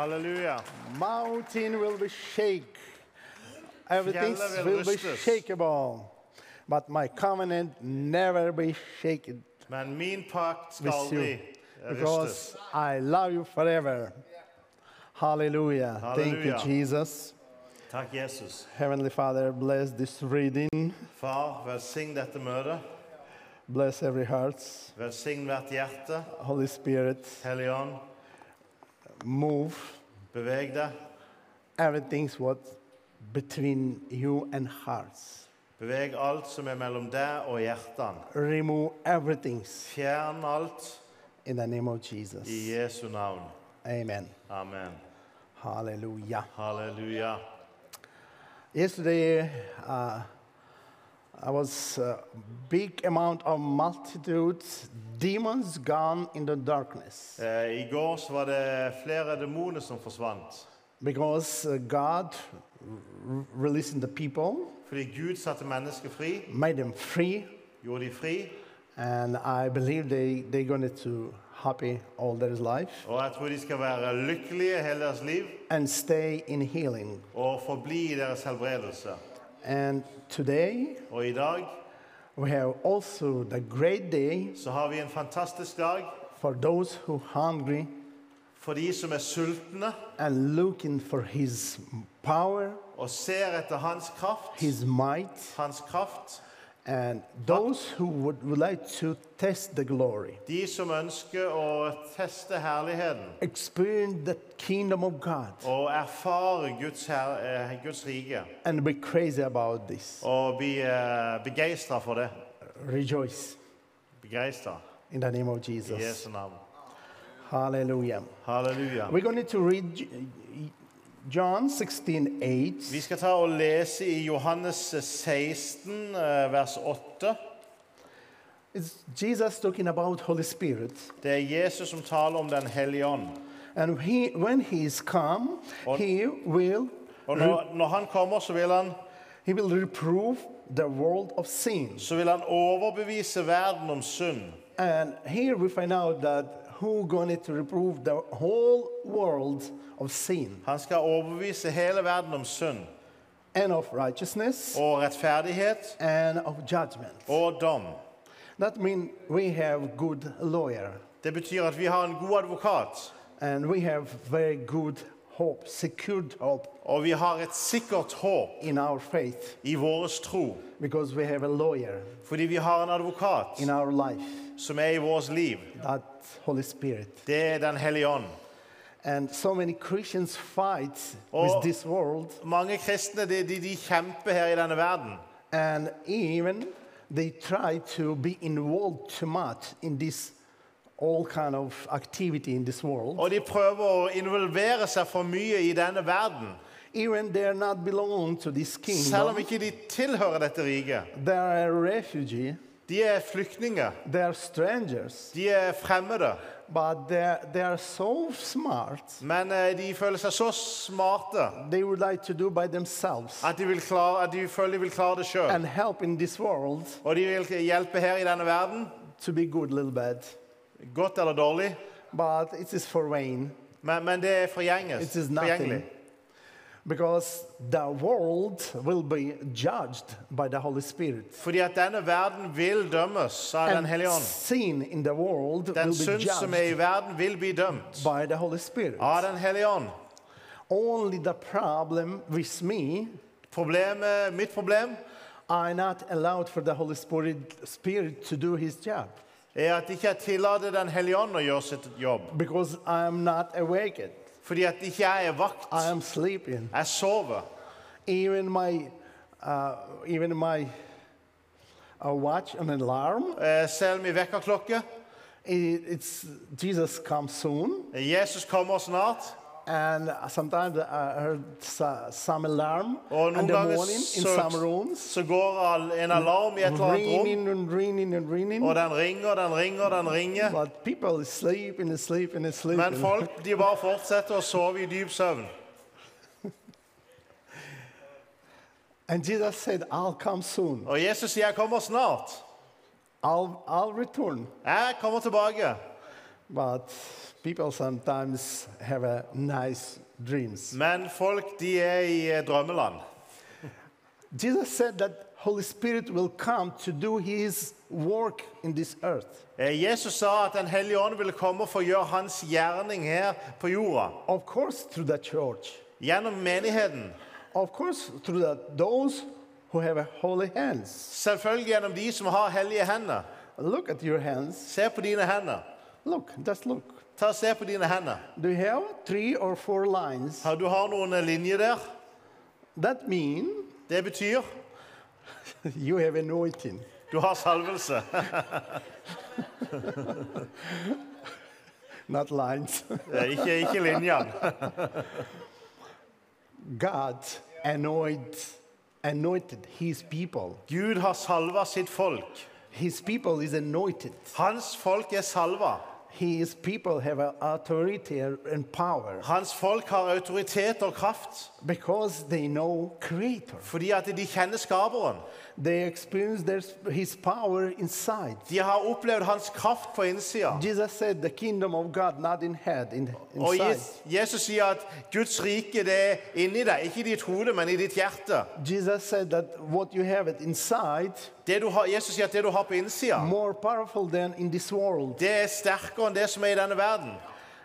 Speaker 10: Halleluja.
Speaker 7: Mountain will be shake. Everything will be shakeable. But my covenant never be shaken
Speaker 10: Men min pakt skal
Speaker 7: with you. Because I love you forever. Hallelujah. Thank you, Jesus.
Speaker 10: Takk, Jesus.
Speaker 7: Heavenly Father, bless this reading.
Speaker 10: Far, velsign dette møtet.
Speaker 7: Bless every heart.
Speaker 10: Velsign hvert hjerte.
Speaker 7: Holy Spirit,
Speaker 10: Hellige Ånd,
Speaker 7: move
Speaker 10: beveg deg.
Speaker 7: everything's what between you and hearts.
Speaker 10: Beveg alt som er mellom deg og hjertene.
Speaker 7: Remove everything
Speaker 10: Fjern alt
Speaker 7: in the name of Jesus.
Speaker 10: i Jesu navn.
Speaker 7: Amen.
Speaker 10: Amen.
Speaker 7: Hallelujah.
Speaker 10: Hallelujah.
Speaker 7: Yesterday, uh, I was a big amount of multitudes, demons gone in the darkness
Speaker 10: Eh, I går så var det flere demoner som forsvant.
Speaker 7: because uh, God r- releasing the people,
Speaker 10: Fordi Gud satte fri,
Speaker 7: made them free,
Speaker 10: gjorde de fri.
Speaker 7: and I believe they they're going to happy all their life
Speaker 10: Og jeg tror de skal være lykkelige hele deres liv
Speaker 7: and stay in healing.
Speaker 10: og forbli i deres helbredelse.
Speaker 7: And today
Speaker 10: Og i dag
Speaker 7: we have also the great day
Speaker 10: så har vi en fantastisk dag
Speaker 7: for those who are hungry
Speaker 10: for de som er sultne
Speaker 7: and looking for His power,
Speaker 10: og ser etter Hans kraft,
Speaker 7: His might,
Speaker 10: Hans kraft.
Speaker 7: And those who would, would like to test the glory,
Speaker 10: De som ønsker å teste herligheten
Speaker 7: experience the kingdom of God,
Speaker 10: og erfare Guds, her, eh, Guds rike.
Speaker 7: and be crazy about this.
Speaker 10: Og bli eh, begeistra for det.
Speaker 7: Rejoice
Speaker 10: Begeistra.
Speaker 7: in the name of
Speaker 10: I
Speaker 7: Jesus.
Speaker 10: Jesu navn.
Speaker 7: Hallelujah.
Speaker 10: Halleluja.
Speaker 7: We're going to read J- John 16 8.
Speaker 10: Vi skal ta og lese i Johannes 16, eh, vers 8.
Speaker 7: It's Jesus talking about Holy Spirit.
Speaker 10: Det er Jesus som taler om Den hellige ånd.
Speaker 7: And he, when he is come,
Speaker 10: Og-
Speaker 7: he will
Speaker 10: Og når, når han kommer, så vil han,
Speaker 7: he will reprove the world of sin.
Speaker 10: så vil han overbevise verden om synd.
Speaker 7: And here we find out that who going to reprove the whole world of sin
Speaker 10: Han skal overbevise hele verden om synd
Speaker 7: and of righteousness
Speaker 10: og rettferdighet
Speaker 7: and of judgment.
Speaker 10: og dom.
Speaker 7: That means we have good lawyer
Speaker 10: Det betyr at vi har en god advokat,
Speaker 7: and we have very good hope, secured hope
Speaker 10: og vi har et sikkert håp
Speaker 7: in our faith
Speaker 10: i vår tro.
Speaker 7: because we have a lawyer
Speaker 10: Fordi vi har en advokat
Speaker 7: in our life,
Speaker 10: som er i vårt liv.
Speaker 7: that Holy Spirit.
Speaker 10: Det er Den hellige ånd.
Speaker 7: And so many Christians fight
Speaker 10: Oh.
Speaker 7: with this world
Speaker 10: Mange kristne de, de, de kjemper her i denne verden.
Speaker 7: and even they try to be involved too much in this kind of activity in this world.
Speaker 10: Og de prøver å involvere seg for mye i denne verden.
Speaker 7: Even they are not belong to this
Speaker 10: Selv om
Speaker 7: kingdom.
Speaker 10: ikke de tilhører dette riket. De er flyktninger.
Speaker 7: They are strangers.
Speaker 10: De er fremmede.
Speaker 7: They are, they are so.
Speaker 10: Men eh, de føler seg så smarte
Speaker 7: like
Speaker 10: at de, vil klare, at de føler de vil klare det sjøl. Og de vil hjelpe her i denne verden,
Speaker 7: to be good little bit.
Speaker 10: godt eller dårlig.
Speaker 7: But it is for vain.
Speaker 10: Men, men det er forgjenges,
Speaker 7: It is nothing. Because the world will be judged by the Holy Spirit.
Speaker 10: Fordi at denne verden vil dømmes av Den hellige ånd.
Speaker 7: sin in the world
Speaker 10: Den
Speaker 7: will be
Speaker 10: synd som er i verden, vil bli dømt
Speaker 7: by the Holy Spirit.
Speaker 10: av Den hellige ånd.
Speaker 7: Only the problem with me,
Speaker 10: Problemet, mitt problem
Speaker 7: I not allowed for the Holy Spirit, Spirit to do his job
Speaker 10: er at ikke jeg tillater Den hellige ånd å gjøre sitt jobb.
Speaker 7: because I am not awaked.
Speaker 10: Fordi at ikke jeg er vakt.
Speaker 7: I am sleeping.
Speaker 10: Jeg sover.
Speaker 7: Even my, uh, even my uh, watch an alarm.
Speaker 10: Eh, Selv min vekkerklokke.
Speaker 7: It, it's Jesus comes soon,
Speaker 10: Jesus kommer snart.
Speaker 7: And sometimes I heard some alarm in the morning in some rooms,
Speaker 10: så går en alarm i et eller annet rom.
Speaker 7: ringing and ringing and ringing.
Speaker 10: Og den ringer, den ringer, den ringer.
Speaker 7: But people is sleeping and sleeping and sleeping.
Speaker 10: Men folk de bare fortsetter å sove i dyp søvn.
Speaker 7: And Jesus said, "I'll come soon.
Speaker 10: Og Jesus sier 'jeg kommer snart'.
Speaker 7: I'll I'll return."
Speaker 10: Jeg kommer tilbake.
Speaker 7: But people sometimes have a nice dreams.
Speaker 10: Men folk de er i eh, drømmeland.
Speaker 7: Jesus said that Holy Spirit will come to do His work in this earth.
Speaker 10: Eh, Jesus sa at Den hellige ånd ville komme for å gjøre hans gjerning her på jorda.
Speaker 7: Of course, through the church.
Speaker 10: Gjennom menigheten.
Speaker 7: Of course, through the, those who have a holy hands.
Speaker 10: Selvfølgelig gjennom de som har hellige hender.
Speaker 7: Look at your hands.
Speaker 10: Se på dine hender.
Speaker 7: Look, just look.
Speaker 10: Ta og Se på dine hender.
Speaker 7: Do you have three or four lines?
Speaker 10: Har- Du har noen eh, linjer der.
Speaker 7: That mean
Speaker 10: Det betyr
Speaker 7: you have anointing.
Speaker 10: du har salvelse.
Speaker 7: Not lines.
Speaker 10: Eh, Ikke, ikke linjene.
Speaker 7: God anoint, anointed his people.
Speaker 10: Gud har salva sitt folk.
Speaker 7: His people is anointed.
Speaker 10: Hans folk er salva.
Speaker 7: His people have authority and power
Speaker 10: Hans folk har autoritet og kraft
Speaker 7: because they know Creator.
Speaker 10: fordi at de kjenner skaperen.
Speaker 7: They experience their, his power inside.
Speaker 10: De har opplevd hans kraft på innsida.
Speaker 7: Jesus said, "The kingdom of God not in head, in, inside."
Speaker 10: Og Jesus sier at Guds rike det er inni deg, ikke i ditt hode, men i ditt hjerte.
Speaker 7: Jesus said that what you have it inside
Speaker 10: har, Jesus sier at det du har på innsida,
Speaker 7: more powerful than in
Speaker 10: det er sterkere enn det som er i denne verden.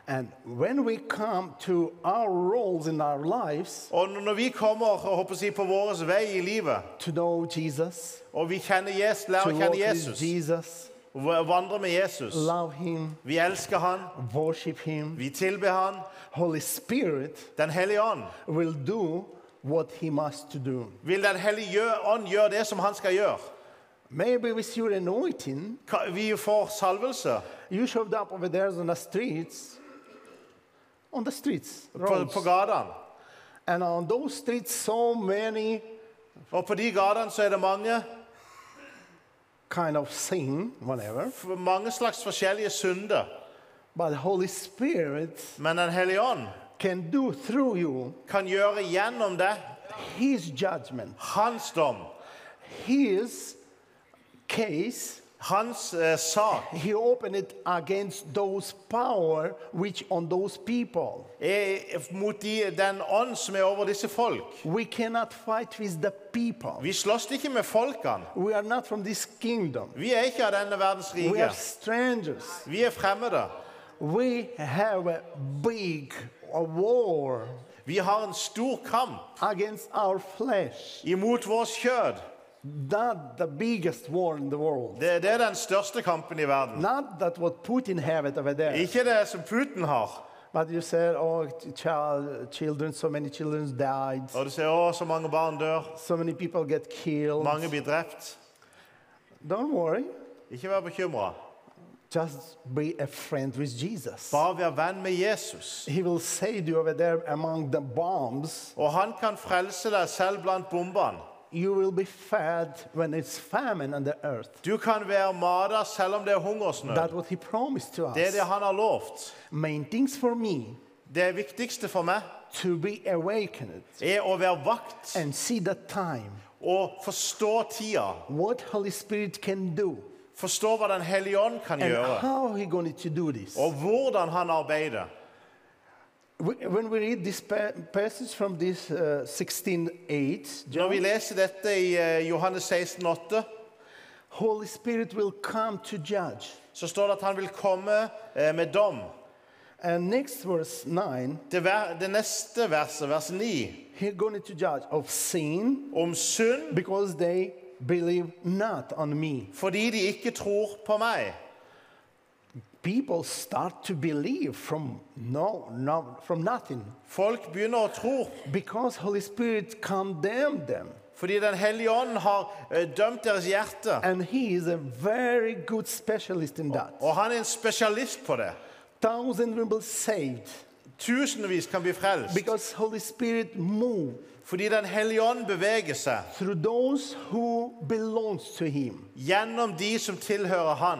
Speaker 7: And when we come to our roles in our lives
Speaker 10: Og når vi kommer håper si, på vår vei i livet,
Speaker 7: to know Jesus,
Speaker 10: og vi kjenner Jesus, lærer
Speaker 7: to
Speaker 10: å
Speaker 7: walk
Speaker 10: kjenne
Speaker 7: with
Speaker 10: Jesus,
Speaker 7: Jesus,
Speaker 10: og vandrer med Jesus,
Speaker 7: love Him,
Speaker 10: vi elsker han,
Speaker 7: worship Him,
Speaker 10: vi tilber han,
Speaker 7: Holy Spirit
Speaker 10: Den hellige ånd.
Speaker 7: will do what He must do.
Speaker 10: Vil Den hellige ånd gjøre det som han skal gjøre?
Speaker 7: Maybe with your anointing,
Speaker 10: Vi får salvelse
Speaker 7: you showed up over there on the streets, on the streets,
Speaker 10: på,
Speaker 7: roads.
Speaker 10: på gatene.
Speaker 7: and on those streets, so many
Speaker 10: Og på de gatene så er det mange
Speaker 7: kind of sin, whatever.
Speaker 10: mange slags forskjellige synder.
Speaker 7: But the Holy Spirit
Speaker 10: Men Den hellige ånd
Speaker 7: can do through you
Speaker 10: kan gjøre gjennom det
Speaker 7: His judgment,
Speaker 10: hans dom,
Speaker 7: His case.
Speaker 10: hans eh, sak,
Speaker 7: He opened it against those power which on those people.
Speaker 10: er mot de, den ånd som er over disse folk.
Speaker 7: We cannot fight with the people.
Speaker 10: Vi slåss ikke med folkene.
Speaker 7: We are not from this kingdom.
Speaker 10: Vi er ikke av denne verdens
Speaker 7: We
Speaker 10: rike.
Speaker 7: are strangers.
Speaker 10: Vi er fremmede.
Speaker 7: We have a big a war
Speaker 10: Vi har en stor kamp
Speaker 7: against our flesh.
Speaker 10: imot vårt kjød.
Speaker 7: Not the biggest war in the world.
Speaker 10: Det, det er den største kampen i verden.
Speaker 7: Not that what Putin have it over there.
Speaker 10: Ikke det som Putin har.
Speaker 7: But you said, oh, child, children, so many children died,
Speaker 10: Og du ser oh, så mange barn dør,
Speaker 7: so many people get killed.
Speaker 10: mange blir drept.
Speaker 7: Don't worry.
Speaker 10: Ikke vær bekymra.
Speaker 7: Just be a friend with Jesus.
Speaker 10: Bare vær venn med Jesus.
Speaker 7: He will save you over there among the bombs.
Speaker 10: Og han kan frelse deg selv blant bombene.
Speaker 7: You will be fed when it's famine on the earth.
Speaker 10: Du kan være mata selv om det er hungersnød.
Speaker 7: That's what he promised to
Speaker 10: Det er det han har lovt.
Speaker 7: Main things for me
Speaker 10: Det viktigste for meg
Speaker 7: to be awakened
Speaker 10: er å være vakt
Speaker 7: and see the time,
Speaker 10: og forstå tida.
Speaker 7: what Holy Spirit can do,
Speaker 10: Forstå hva Den hellige ånd kan
Speaker 7: and
Speaker 10: gjøre,
Speaker 7: how he going to do this.
Speaker 10: og hvordan han arbeider.
Speaker 7: Wh- When we read this passage from this uh, 16:8,
Speaker 10: Når vi
Speaker 7: John,
Speaker 10: leser dette i uh, Johannes 16, 8,
Speaker 7: Holy Spirit will come to judge.
Speaker 10: så står det at han vil komme eh, med dom.
Speaker 7: And next verse 9,
Speaker 10: Det, ver det neste verset, vers 9,
Speaker 7: he's going to judge of sin
Speaker 10: om synd
Speaker 7: because they believe not on me.
Speaker 10: fordi de ikke tror på meg.
Speaker 7: People start to believe from no, no from nothing
Speaker 10: Folk begynner å tro
Speaker 7: because Holy Spirit condemned them.
Speaker 10: fordi Den hellige ånd har eh, dømt deres hjerte.
Speaker 7: And he is a very good specialist in that.
Speaker 10: Og han er en spesialist på det.
Speaker 7: Thousands will be saved
Speaker 10: Tusenvis kan bli frelst
Speaker 7: because Holy Spirit moved
Speaker 10: fordi Den hellige ånd beveger seg
Speaker 7: through those who belongs to him.
Speaker 10: gjennom de som tilhører Han.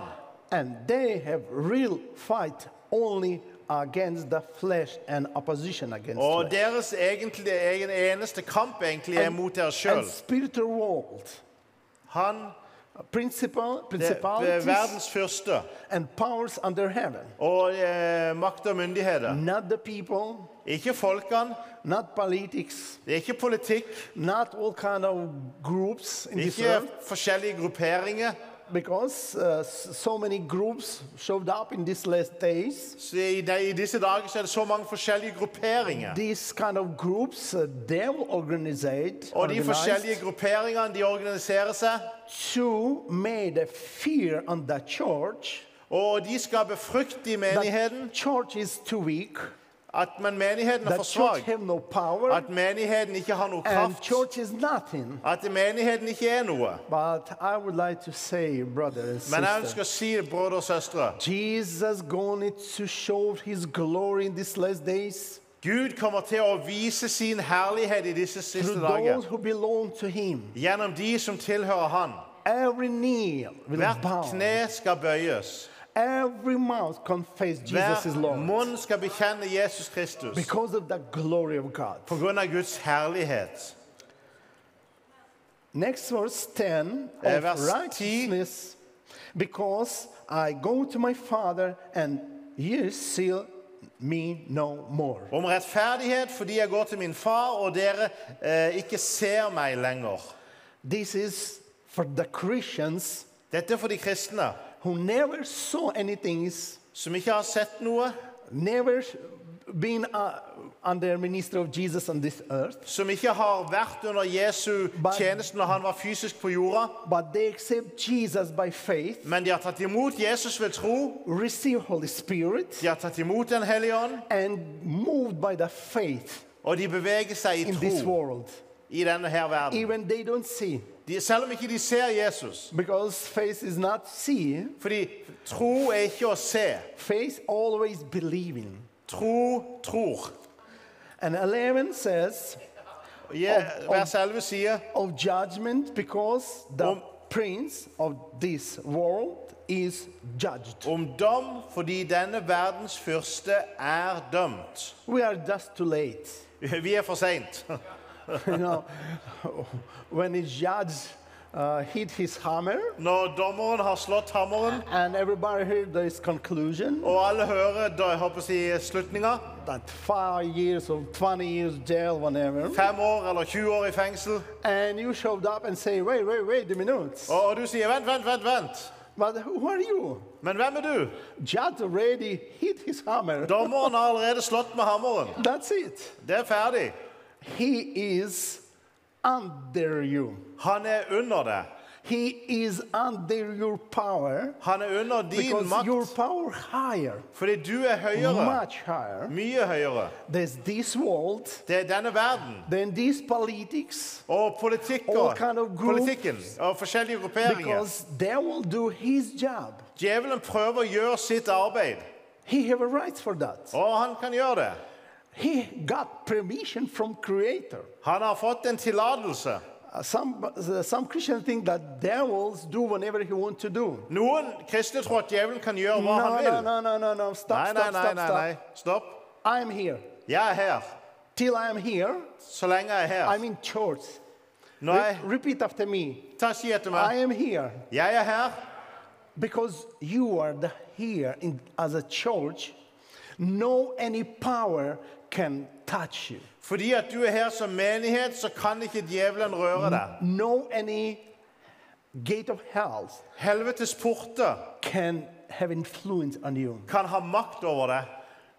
Speaker 7: And they have real fight only against the flesh and opposition against
Speaker 10: Og deres egentlig, egen eneste kamp egentlig er mot dere sjøl.
Speaker 7: spiritual world.
Speaker 10: Han
Speaker 7: Principal, principalities
Speaker 10: verdens fyrste.
Speaker 7: and powers under heaven.
Speaker 10: Og eh, makt og myndigheter.
Speaker 7: Not the people,
Speaker 10: Ikke folkene,
Speaker 7: not politics,
Speaker 10: det er ikke politikk,
Speaker 7: not all kind of groups in this
Speaker 10: ikke forskjellige grupperinger.
Speaker 7: Because uh, so many groups showed up in these last days.
Speaker 10: Så i, de, I disse dager så er det så mange forskjellige grupperinger.
Speaker 7: These kind of groups, uh, they will organize,
Speaker 10: Og de forskjellige grupperingene de organiserer seg,
Speaker 7: to make a fear on the church
Speaker 10: og de skaper frykt i menigheten.
Speaker 7: that church is too weak,
Speaker 10: At men menigheten er for svak.
Speaker 7: no power,
Speaker 10: At menigheten ikke har noe kraft.
Speaker 7: nothing.
Speaker 10: At menigheten ikke er noe.
Speaker 7: Like say, brother
Speaker 10: Men jeg ønsker å si det, brødre og søstre.
Speaker 7: Jesus going to show his glory in these last days
Speaker 10: Gud kommer til å vise sin herlighet i disse siste dager. Gjennom de som tilhører Han. Hvert kne skal bøyes.
Speaker 7: Every mouth confess Jesus is
Speaker 10: Hver
Speaker 7: Lord
Speaker 10: munn skal bekjenne Jesus Kristus.
Speaker 7: because of the glory of God.
Speaker 10: På grunn av Guds herlighet.
Speaker 7: Next verse 10
Speaker 10: Eh,
Speaker 7: of
Speaker 10: vers 10.
Speaker 7: righteousness because I go to my Father and you see me no more.
Speaker 10: Om rettferdighet fordi jeg går til min far, og dere eh, ikke ser meg lenger.
Speaker 7: This is for the Christians
Speaker 10: Dette er for de kristne
Speaker 7: who never saw anything,
Speaker 10: som ikke har sett noe,
Speaker 7: never been uh, under ministry of Jesus on this earth,
Speaker 10: som ikke har vært under Jesu
Speaker 7: But-
Speaker 10: tjeneste når han var fysisk på jorda,
Speaker 7: but they accept Jesus by faith,
Speaker 10: men de har tatt imot Jesus ved tro.
Speaker 7: receive Holy Spirit,
Speaker 10: De har tatt imot Den hellige ånd,
Speaker 7: and moved by the faith
Speaker 10: og de beveger seg i
Speaker 7: in this world,
Speaker 10: i denne her verden.
Speaker 7: even they don't see,
Speaker 10: De, selv om ikke de ser Jesus.
Speaker 7: because faith is not see.
Speaker 10: Fordi tro er ikke å se.
Speaker 7: Faith always believing.
Speaker 10: Tro tror.
Speaker 7: And 11 says yeah, of,
Speaker 10: vers 11 sier
Speaker 7: of judgment because the
Speaker 10: om,
Speaker 7: prince of this world is judged.
Speaker 10: Om dom fordi denne verdens første er dømt.
Speaker 7: We are just too late.
Speaker 10: Vi er for seint.
Speaker 7: you know, when his judge uh, hit his hammer
Speaker 10: Når dommeren har slått hammeren,
Speaker 7: and everybody heard this conclusion
Speaker 10: og alle hører da, jeg håper å si, slutninga
Speaker 7: that five years or 20 years jail, whatever,
Speaker 10: Fem år eller 20 år i fengsel.
Speaker 7: and you showed up and say, wait, wait, wait a minute.
Speaker 10: Og, og du sier 'vent, vent, vent', vent.
Speaker 7: But who are you?
Speaker 10: Men hvem er du?
Speaker 7: Judge already hit his hammer.
Speaker 10: Dommeren har allerede slått med hammeren.
Speaker 7: That's it.
Speaker 10: Det er ferdig.
Speaker 7: He is under you.
Speaker 10: Han er under deg.
Speaker 7: He is under your power
Speaker 10: Han er under din
Speaker 7: because your
Speaker 10: makt
Speaker 7: power higher,
Speaker 10: fordi du er høyere.
Speaker 7: much higher.
Speaker 10: Mye høyere.
Speaker 7: There's this world,
Speaker 10: Det er denne verden.
Speaker 7: then this politics,
Speaker 10: Og politikker,
Speaker 7: All kind of groups.
Speaker 10: politikken og forskjellige grupperinger.
Speaker 7: because they will do his job.
Speaker 10: Djevelen prøver å gjøre sitt arbeid,
Speaker 7: He have a right for that.
Speaker 10: og han kan gjøre det.
Speaker 7: He got permission from Creator.
Speaker 10: Han har fått en tillatelse.
Speaker 7: Uh, Some, uh, some Christians think that devils do whatever he want to do.
Speaker 10: Noen kristne tror at djevelen kan gjøre hva
Speaker 7: No,
Speaker 10: han vil.
Speaker 7: no, no, no, no, no. Stop,
Speaker 10: Nei,
Speaker 7: stop,
Speaker 10: nei,
Speaker 7: stop,
Speaker 10: nei,
Speaker 7: stop.
Speaker 10: nei. Stopp.
Speaker 7: I'm here.
Speaker 10: Jeg er her.
Speaker 7: Till I am here,
Speaker 10: Så lenge jeg er her.
Speaker 7: I'm in church.
Speaker 10: Når
Speaker 7: Re- repeat after me.
Speaker 10: ta si etter
Speaker 7: I am here
Speaker 10: Jeg er her
Speaker 7: because you are the, here in, as a church. No any power can touch you.
Speaker 10: fordi at du er her som menighet, så kan ikke djevelen røre deg.
Speaker 7: No any gate of hell
Speaker 10: Helvetes porter
Speaker 7: can have influence on you
Speaker 10: kan ha makt over deg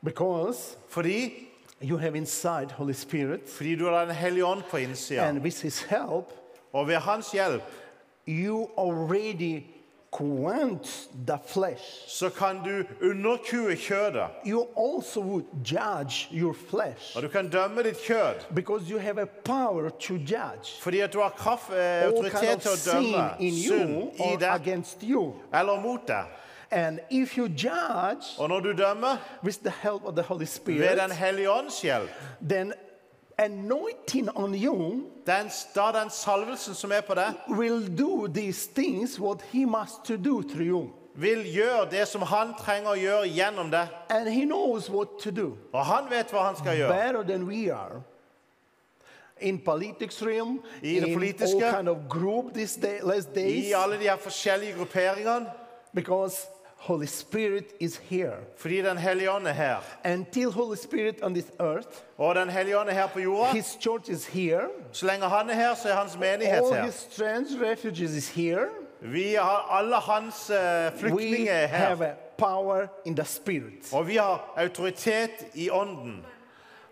Speaker 7: because
Speaker 10: fordi,
Speaker 7: you have inside Holy Spirit,
Speaker 10: fordi du har Den hellige ånd på innsida.
Speaker 7: and with His help,
Speaker 10: Og ved hans hjelp
Speaker 7: you already quench the flesh.
Speaker 10: så kan du underkue kjødet.
Speaker 7: You also would judge your flesh
Speaker 10: Og du kan dømme ditt kjød.
Speaker 7: because you have a power to judge.
Speaker 10: Fordi at du har kraft, eh,
Speaker 7: All
Speaker 10: autoritet
Speaker 7: of
Speaker 10: til å
Speaker 7: sin
Speaker 10: dømme
Speaker 7: in
Speaker 10: synd
Speaker 7: you
Speaker 10: i
Speaker 7: or
Speaker 10: deg
Speaker 7: against you.
Speaker 10: eller mot deg.
Speaker 7: And if you judge
Speaker 10: Og når du dømmer
Speaker 7: with the help of the Holy
Speaker 10: ved
Speaker 7: Spirit,
Speaker 10: Den hellige ånds hjelp,
Speaker 7: then anointing on you
Speaker 10: den, da den salvelsen som er på deg,
Speaker 7: will do these things what he must to do through you.
Speaker 10: vil gjøre det som han trenger å gjøre gjennom det.
Speaker 7: And he knows what to do
Speaker 10: Og han vet hva han skal gjøre.
Speaker 7: better than we are. In politics realm,
Speaker 10: I det
Speaker 7: in
Speaker 10: politiske.
Speaker 7: all kind of group these day, last days,
Speaker 10: I alle de her forskjellige grupperingene.
Speaker 7: because Holy Spirit is here.
Speaker 10: Fordi Den hellige ånd er her.
Speaker 7: Until Holy Spirit on this earth,
Speaker 10: Og Den hellige ånd er her på jorda.
Speaker 7: His church is here.
Speaker 10: Så lenge han er her, så er hans menighet
Speaker 7: All
Speaker 10: her.
Speaker 7: His strange refugees is here.
Speaker 10: Vi har Alle hans uh,
Speaker 7: We
Speaker 10: flyktninger er
Speaker 7: have
Speaker 10: her.
Speaker 7: a power in the Spirit.
Speaker 10: Og vi har autoritet i ånden.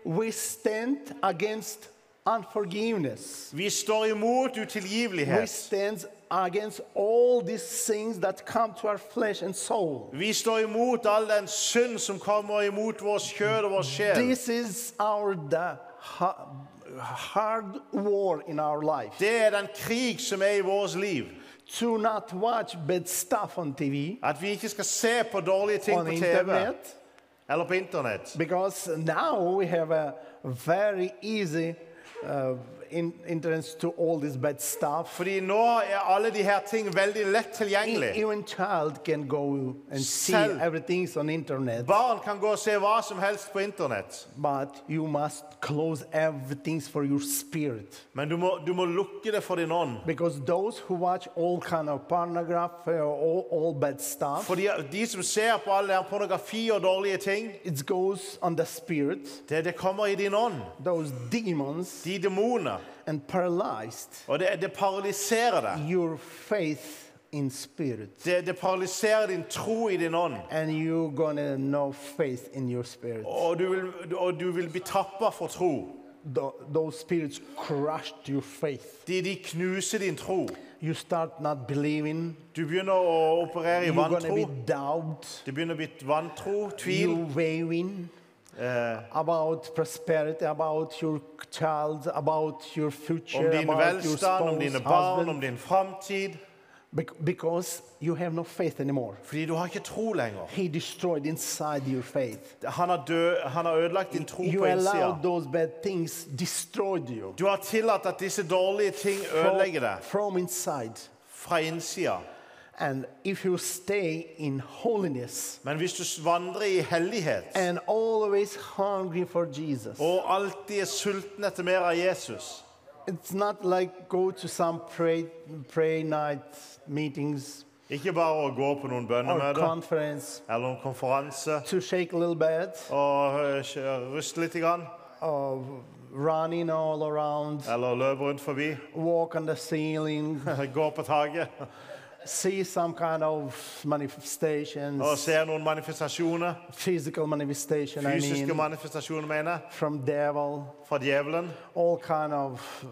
Speaker 7: We stand against unforgiveness.
Speaker 10: Vi står imot
Speaker 7: We
Speaker 10: utilgivelighet.
Speaker 7: stand against all these things that come to our flesh and soul.
Speaker 10: Vi står imot all den synd som kommer imot vår kjød og vår sjel.
Speaker 7: This is our the ha- hard war in our life.
Speaker 10: Det er den krig som er i vårt liv.
Speaker 7: To not watch bad stuff on TV,
Speaker 10: At vi ikke skal se på dårlige ting
Speaker 7: on
Speaker 10: på TV
Speaker 7: internet,
Speaker 10: eller på internett.
Speaker 7: because now we have a very easy uh, in, entrance to all this bad stuff.
Speaker 10: Fordi nå er alle de her ting veldig lett tilgjengelig.
Speaker 7: E- Even child can go and see
Speaker 10: Selv-
Speaker 7: everything's on internet,
Speaker 10: Barn kan gå og se hva som helst på internett.
Speaker 7: but you must close everything for your spirit.
Speaker 10: Men du må, du må lukke det for din ånd.
Speaker 7: Because those who watch all kind of pornography or all, all bad stuff,
Speaker 10: Fordi de som ser på all den pornografi og dårlige ting,
Speaker 7: it goes on the spirit,
Speaker 10: det, det kommer i din ånd.
Speaker 7: those demons,
Speaker 10: De demoner.
Speaker 7: And paralyzed
Speaker 10: Og det, det paralyserer deg.
Speaker 7: your faith in spirit.
Speaker 10: Det, det paralyserer din tro i din ånd.
Speaker 7: And you're gonna know faith in your spirit.
Speaker 10: Og du vil, og du vil bli tappa for tro.
Speaker 7: Tho- those spirits crushed your faith.
Speaker 10: De, de knuser din tro.
Speaker 7: You start not believing.
Speaker 10: Du begynner å operere i
Speaker 7: You're gonna
Speaker 10: vantro.
Speaker 7: be doubt.
Speaker 10: Det begynner å bli vantro, tvil.
Speaker 7: You waving
Speaker 10: Eh,
Speaker 7: about prosperity, about your child, about your
Speaker 10: om
Speaker 7: future,
Speaker 10: din
Speaker 7: about your
Speaker 10: velstand, om
Speaker 7: spouse,
Speaker 10: dine barn,
Speaker 7: husband,
Speaker 10: om din framtid.
Speaker 7: bec- because you have no faith anymore.
Speaker 10: Fordi du har ikke tro lenger.
Speaker 7: He destroyed inside your faith.
Speaker 10: Han har, død, han har ødelagt din tro
Speaker 7: You
Speaker 10: på innsida.
Speaker 7: allowed those bad things destroyed you
Speaker 10: Du har tillatt at disse dårlige ting
Speaker 7: from,
Speaker 10: ødelegger deg
Speaker 7: from inside.
Speaker 10: fra innsida.
Speaker 7: And if you stay in holiness
Speaker 10: Men hvis du vandrer i hellighet
Speaker 7: and always hungry for Jesus,
Speaker 10: og alltid er sulten etter mer av Jesus
Speaker 7: it's not like go to some pray, pray night meetings
Speaker 10: Ikke bare å gå på noen
Speaker 7: or
Speaker 10: bønnemøter
Speaker 7: conference
Speaker 10: eller en konferanse
Speaker 7: to shake a little bit
Speaker 10: og øh, ruste litt, grann,
Speaker 7: of running all around,
Speaker 10: eller løpe rundt forbi,
Speaker 7: walk on the ceiling,
Speaker 10: gå på taket
Speaker 7: see some kind of manifestations,
Speaker 10: og se noen manifestasjoner.
Speaker 7: physical manifestation, I
Speaker 10: Fysiske
Speaker 7: mean,
Speaker 10: manifestasjoner, mener jeg,
Speaker 7: from devil,
Speaker 10: fra djevelen.
Speaker 7: all kind of uh,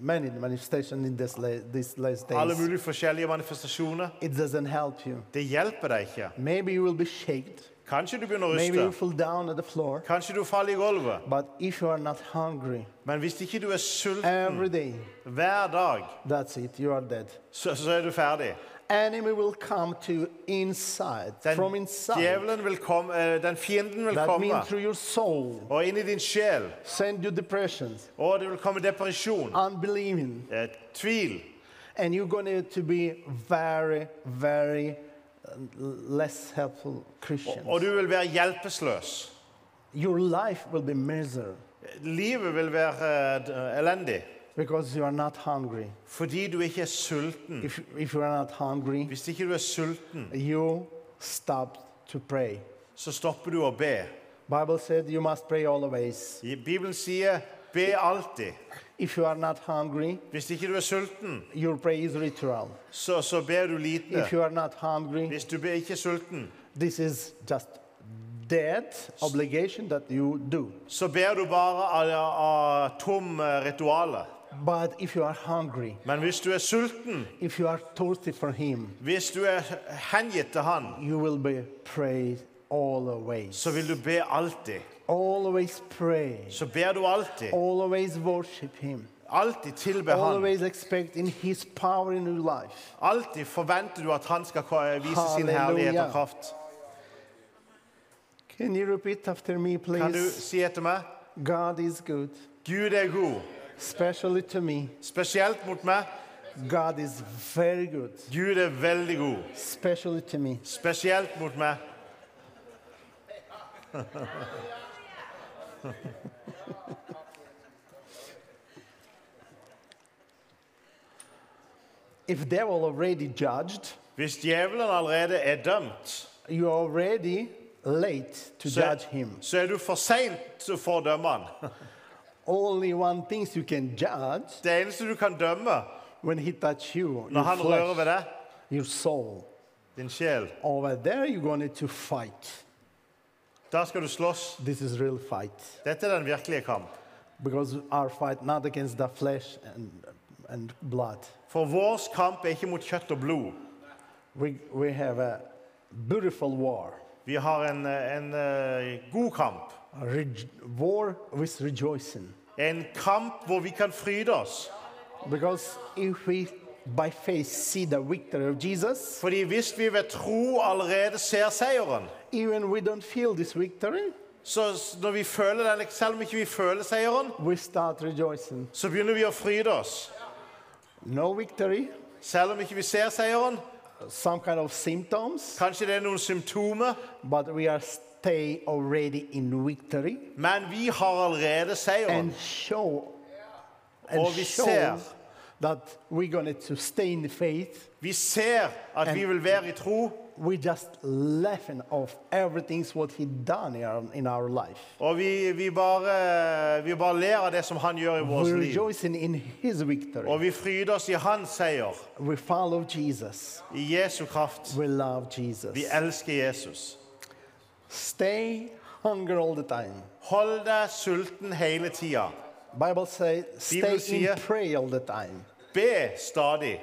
Speaker 7: many manifestations in this la- these last
Speaker 10: Alle
Speaker 7: days.
Speaker 10: mulige forskjellige manifestasjoner.
Speaker 7: It doesn't help you.
Speaker 10: Det hjelper deg ikke.
Speaker 7: Maybe you will be shaken.
Speaker 10: Kanskje du begynner å
Speaker 7: Maybe you fall down at the floor.
Speaker 10: Kanskje du faller i gulvet.
Speaker 7: But if you are not hungry
Speaker 10: Men hvis ikke du er sulten
Speaker 7: every day,
Speaker 10: hver dag,
Speaker 7: that's it. You are dead.
Speaker 10: så, så er du ferdig.
Speaker 7: Enemy will come to inside, from inside.
Speaker 10: djevelen vil komme, eh, den fienden vil
Speaker 7: That
Speaker 10: komme
Speaker 7: means through your soul,
Speaker 10: og inn i din sjel.
Speaker 7: send you depression,
Speaker 10: Og det vil komme depresjon,
Speaker 7: unbelieving,
Speaker 10: eh, tvil.
Speaker 7: and you're going to be very, very uh, less helpful Christian.
Speaker 10: Og du vil være hjelpeløs.
Speaker 7: Your life will be miserable
Speaker 10: Livet vil være uh, elendig
Speaker 7: because you are not hungry.
Speaker 10: fordi du ikke er sulten.
Speaker 7: If, if you are not hungry,
Speaker 10: Hvis ikke du er sulten,
Speaker 7: you stop to pray.
Speaker 10: så stopper du å be.
Speaker 7: Bible said you must pray always.
Speaker 10: Bibelen sier 'be alltid'.
Speaker 7: If you are not hungry,
Speaker 10: Hvis ikke du er sulten,
Speaker 7: your prayer is ritual.
Speaker 10: så, så ber du lite.
Speaker 7: If you are not hungry,
Speaker 10: Hvis du ber ikke er sulten,
Speaker 7: this is just dead obligation that you do.
Speaker 10: så ber du bare av, av tom eh, ritualer.
Speaker 7: But if you are hungry,
Speaker 10: Men hvis du er sulten,
Speaker 7: if you are thirsty for Him,
Speaker 10: hvis du er hengitt til Han,
Speaker 7: you will be pray always.
Speaker 10: så vil du be alltid.
Speaker 7: Always pray.
Speaker 10: Så ber du alltid.
Speaker 7: Always worship Him.
Speaker 10: Alltid tilbe Han.
Speaker 7: Always expect in His power in your life.
Speaker 10: Alltid forventer du at Han skal vise sin herlighet og kraft.
Speaker 7: Can you repeat after me, please?
Speaker 10: Kan du si etter meg?
Speaker 7: God is good,
Speaker 10: Gud er god.
Speaker 7: especially to me.
Speaker 10: Spesielt mot meg.
Speaker 7: God is very good,
Speaker 10: Gud er veldig god.
Speaker 7: especially to me.
Speaker 10: Spesielt mot meg.
Speaker 7: If devil already judged,
Speaker 10: Hvis djevelen allerede er dømt,
Speaker 7: you're already late to
Speaker 10: så,
Speaker 7: judge him.
Speaker 10: så er du for seint for å dømme han.
Speaker 7: Only one thing you can judge
Speaker 10: Det eneste du kan dømme
Speaker 7: when he touch you,
Speaker 10: når
Speaker 7: your
Speaker 10: han rører ved deg,
Speaker 7: your soul.
Speaker 10: din sjel,
Speaker 7: Over there, you're going to fight.
Speaker 10: Da skal du slåss.
Speaker 7: This is real fight
Speaker 10: Dette er den virkelige kamp.
Speaker 7: because our fight not against the flesh and and blood.
Speaker 10: For vår kamp er ikke mot kjøtt og blod.
Speaker 7: We we have a beautiful war,
Speaker 10: Vi har en, en eh, god kamp.
Speaker 7: a war with rejoicing.
Speaker 10: En kamp hvor vi kan fryde oss.
Speaker 7: Because if we by faith see the victory of Jesus,
Speaker 10: Fordi hvis vi ved tro allerede ser seieren,
Speaker 7: even we don't feel this victory,
Speaker 10: så når vi føler den, selv om ikke vi føler seieren,
Speaker 7: we start rejoicing.
Speaker 10: så begynner vi å fryde oss.
Speaker 7: No victory,
Speaker 10: Selv om ikke vi ser seieren,
Speaker 7: some kind of symptoms,
Speaker 10: kanskje det er noen symptomer,
Speaker 7: but we are stay already in victory
Speaker 10: men vi har allerede seieren.
Speaker 7: and show and
Speaker 10: Og vi
Speaker 7: show
Speaker 10: ser.
Speaker 7: That we're going to stay in faith.
Speaker 10: Vi ser at vi vil være i tro,
Speaker 7: We just laughing off everything what he done in our, in our life.
Speaker 10: og vi, vi, bare, vi bare ler av det som han gjør i vårt
Speaker 7: We're
Speaker 10: liv.
Speaker 7: rejoicing in his victory.
Speaker 10: Og vi fryder oss i hans seier,
Speaker 7: We follow Jesus.
Speaker 10: i Jesu kraft.
Speaker 7: We love Jesus.
Speaker 10: Vi elsker Jesus.
Speaker 7: Stay hungry all the time.
Speaker 10: Hold deg sulten hele tida.
Speaker 7: Bible say stay
Speaker 10: Bibelen
Speaker 7: in
Speaker 10: sier-
Speaker 7: prayer all the time.
Speaker 10: Be stadig.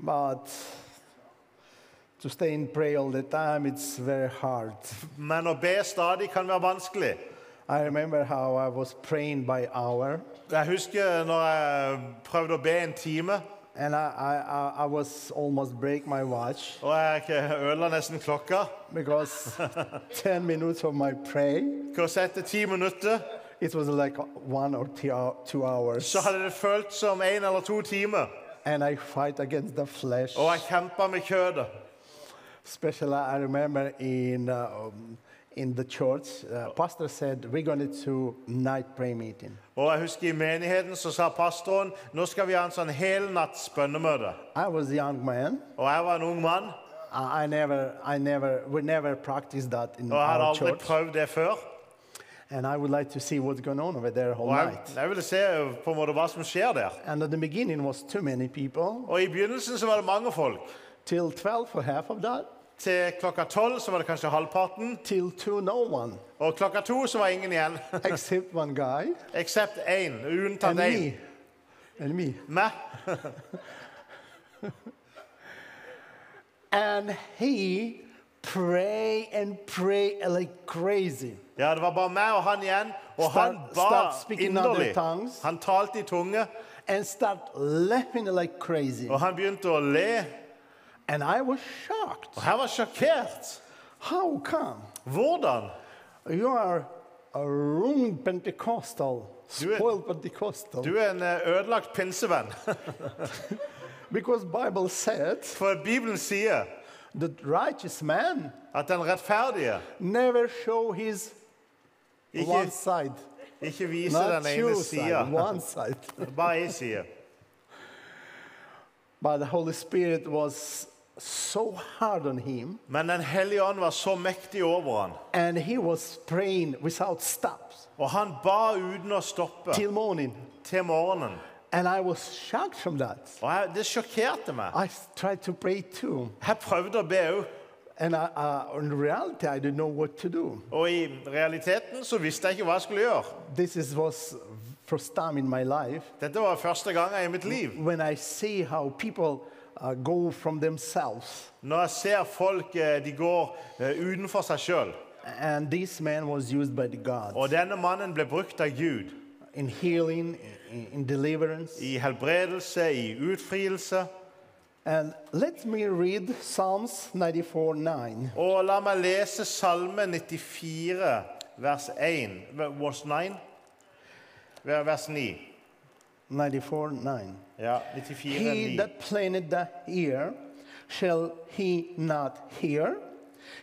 Speaker 7: But to stay in prayer all the time, it's very hard.
Speaker 10: Men å be stadig kan være vanskelig.
Speaker 7: I remember how I was praying by hour,
Speaker 10: Jeg husker når jeg prøvde å be en time,
Speaker 7: and I, I, I- I was almost break my watch
Speaker 10: og jeg ødela nesten klokka.
Speaker 7: because 10 minutes of my pray,
Speaker 10: Because etter ti minutter
Speaker 7: it was like one or two hours.
Speaker 10: så hadde det følt som en eller to timer.
Speaker 7: and I fight against the flesh.
Speaker 10: Og jeg kjempa med kjødet.
Speaker 7: Especially, I remember in, uh, in the church, uh, pastor said, we're going to night prayer meeting.
Speaker 10: Og jeg husker I menigheten så sa pastoren nå skal vi ha en sånn helnatts bønnemøte.
Speaker 7: I was a young man.
Speaker 10: Og jeg var en ung mann,
Speaker 7: I I never, I never, we never practiced that in
Speaker 10: og jeg hadde aldri
Speaker 7: church.
Speaker 10: prøvd det før.
Speaker 7: And I would like to see what's going on over there whole
Speaker 10: Og jeg,
Speaker 7: night.
Speaker 10: jeg ville se eh, på en måte hva som skjer der.
Speaker 7: And at the beginning was too many people.
Speaker 10: Og I begynnelsen så var det mange folk.
Speaker 7: Till 12 for half of that.
Speaker 10: Til klokka tolv så var det kanskje halvparten.
Speaker 7: Till 2, no one.
Speaker 10: Og klokka to så var ingen igjen.
Speaker 7: Except one guy.
Speaker 10: Eksept én.
Speaker 7: And
Speaker 10: Unntatt én.
Speaker 7: me. And me.
Speaker 10: Meg.
Speaker 7: And he pray and pray like crazy.
Speaker 10: Ja, det var bare meg og han igjen. Og han
Speaker 7: Start-
Speaker 10: ba
Speaker 7: speaking other
Speaker 10: inderlig. Han talte i tunge,
Speaker 7: And start laughing like crazy.
Speaker 10: og han begynte å le.
Speaker 7: And I was shocked.
Speaker 10: Og jeg var sjokkert.
Speaker 7: How come?
Speaker 10: Hvordan?
Speaker 7: You are a ruined Pentecostal, spoiled Pentecostal.
Speaker 10: Du er en eh, ødelagt pinsevenn.
Speaker 7: Because Bible said
Speaker 10: For Bibelen sier
Speaker 7: that righteous man
Speaker 10: at den rettferdige
Speaker 7: never show his
Speaker 10: Ikke-
Speaker 7: one side.
Speaker 10: ikke vise
Speaker 7: Not
Speaker 10: den ene sida.
Speaker 7: one side.
Speaker 10: Bare én side.
Speaker 7: But the Holy Spirit was so hard on him,
Speaker 10: Men Den hellige ånd var så mektig over han.
Speaker 7: and he was praying without stops
Speaker 10: Og han ba uten å stoppe
Speaker 7: till morning.
Speaker 10: til morgenen.
Speaker 7: And I was shocked from that.
Speaker 10: Og jeg, Det sjokkerte meg.
Speaker 7: I tried to pray too.
Speaker 10: Jeg prøvde å be òg.
Speaker 7: And I, uh, in reality, I didn't know what to do.
Speaker 10: Og i realiteten så visste jeg ikke hva jeg skulle gjøre.
Speaker 7: This is, was first time in my life
Speaker 10: Dette var første gang i mitt liv.
Speaker 7: when I see how people uh, go from themselves.
Speaker 10: Når jeg ser folk eh, de går eh, utenfor seg sjøl.
Speaker 7: And this man was used by the God
Speaker 10: Og denne mannen ble brukt av Gud
Speaker 7: in healing, in, in deliverance.
Speaker 10: i helbredelse, i utfrielse.
Speaker 7: And let me read Psalms 94 9.
Speaker 10: Og la meg lese Salme 94, vers 1, vers 9. Vers 9.
Speaker 7: 94 9.
Speaker 10: Ja, 94,
Speaker 7: He
Speaker 10: 9.
Speaker 7: that planted the ear, shall he not hear?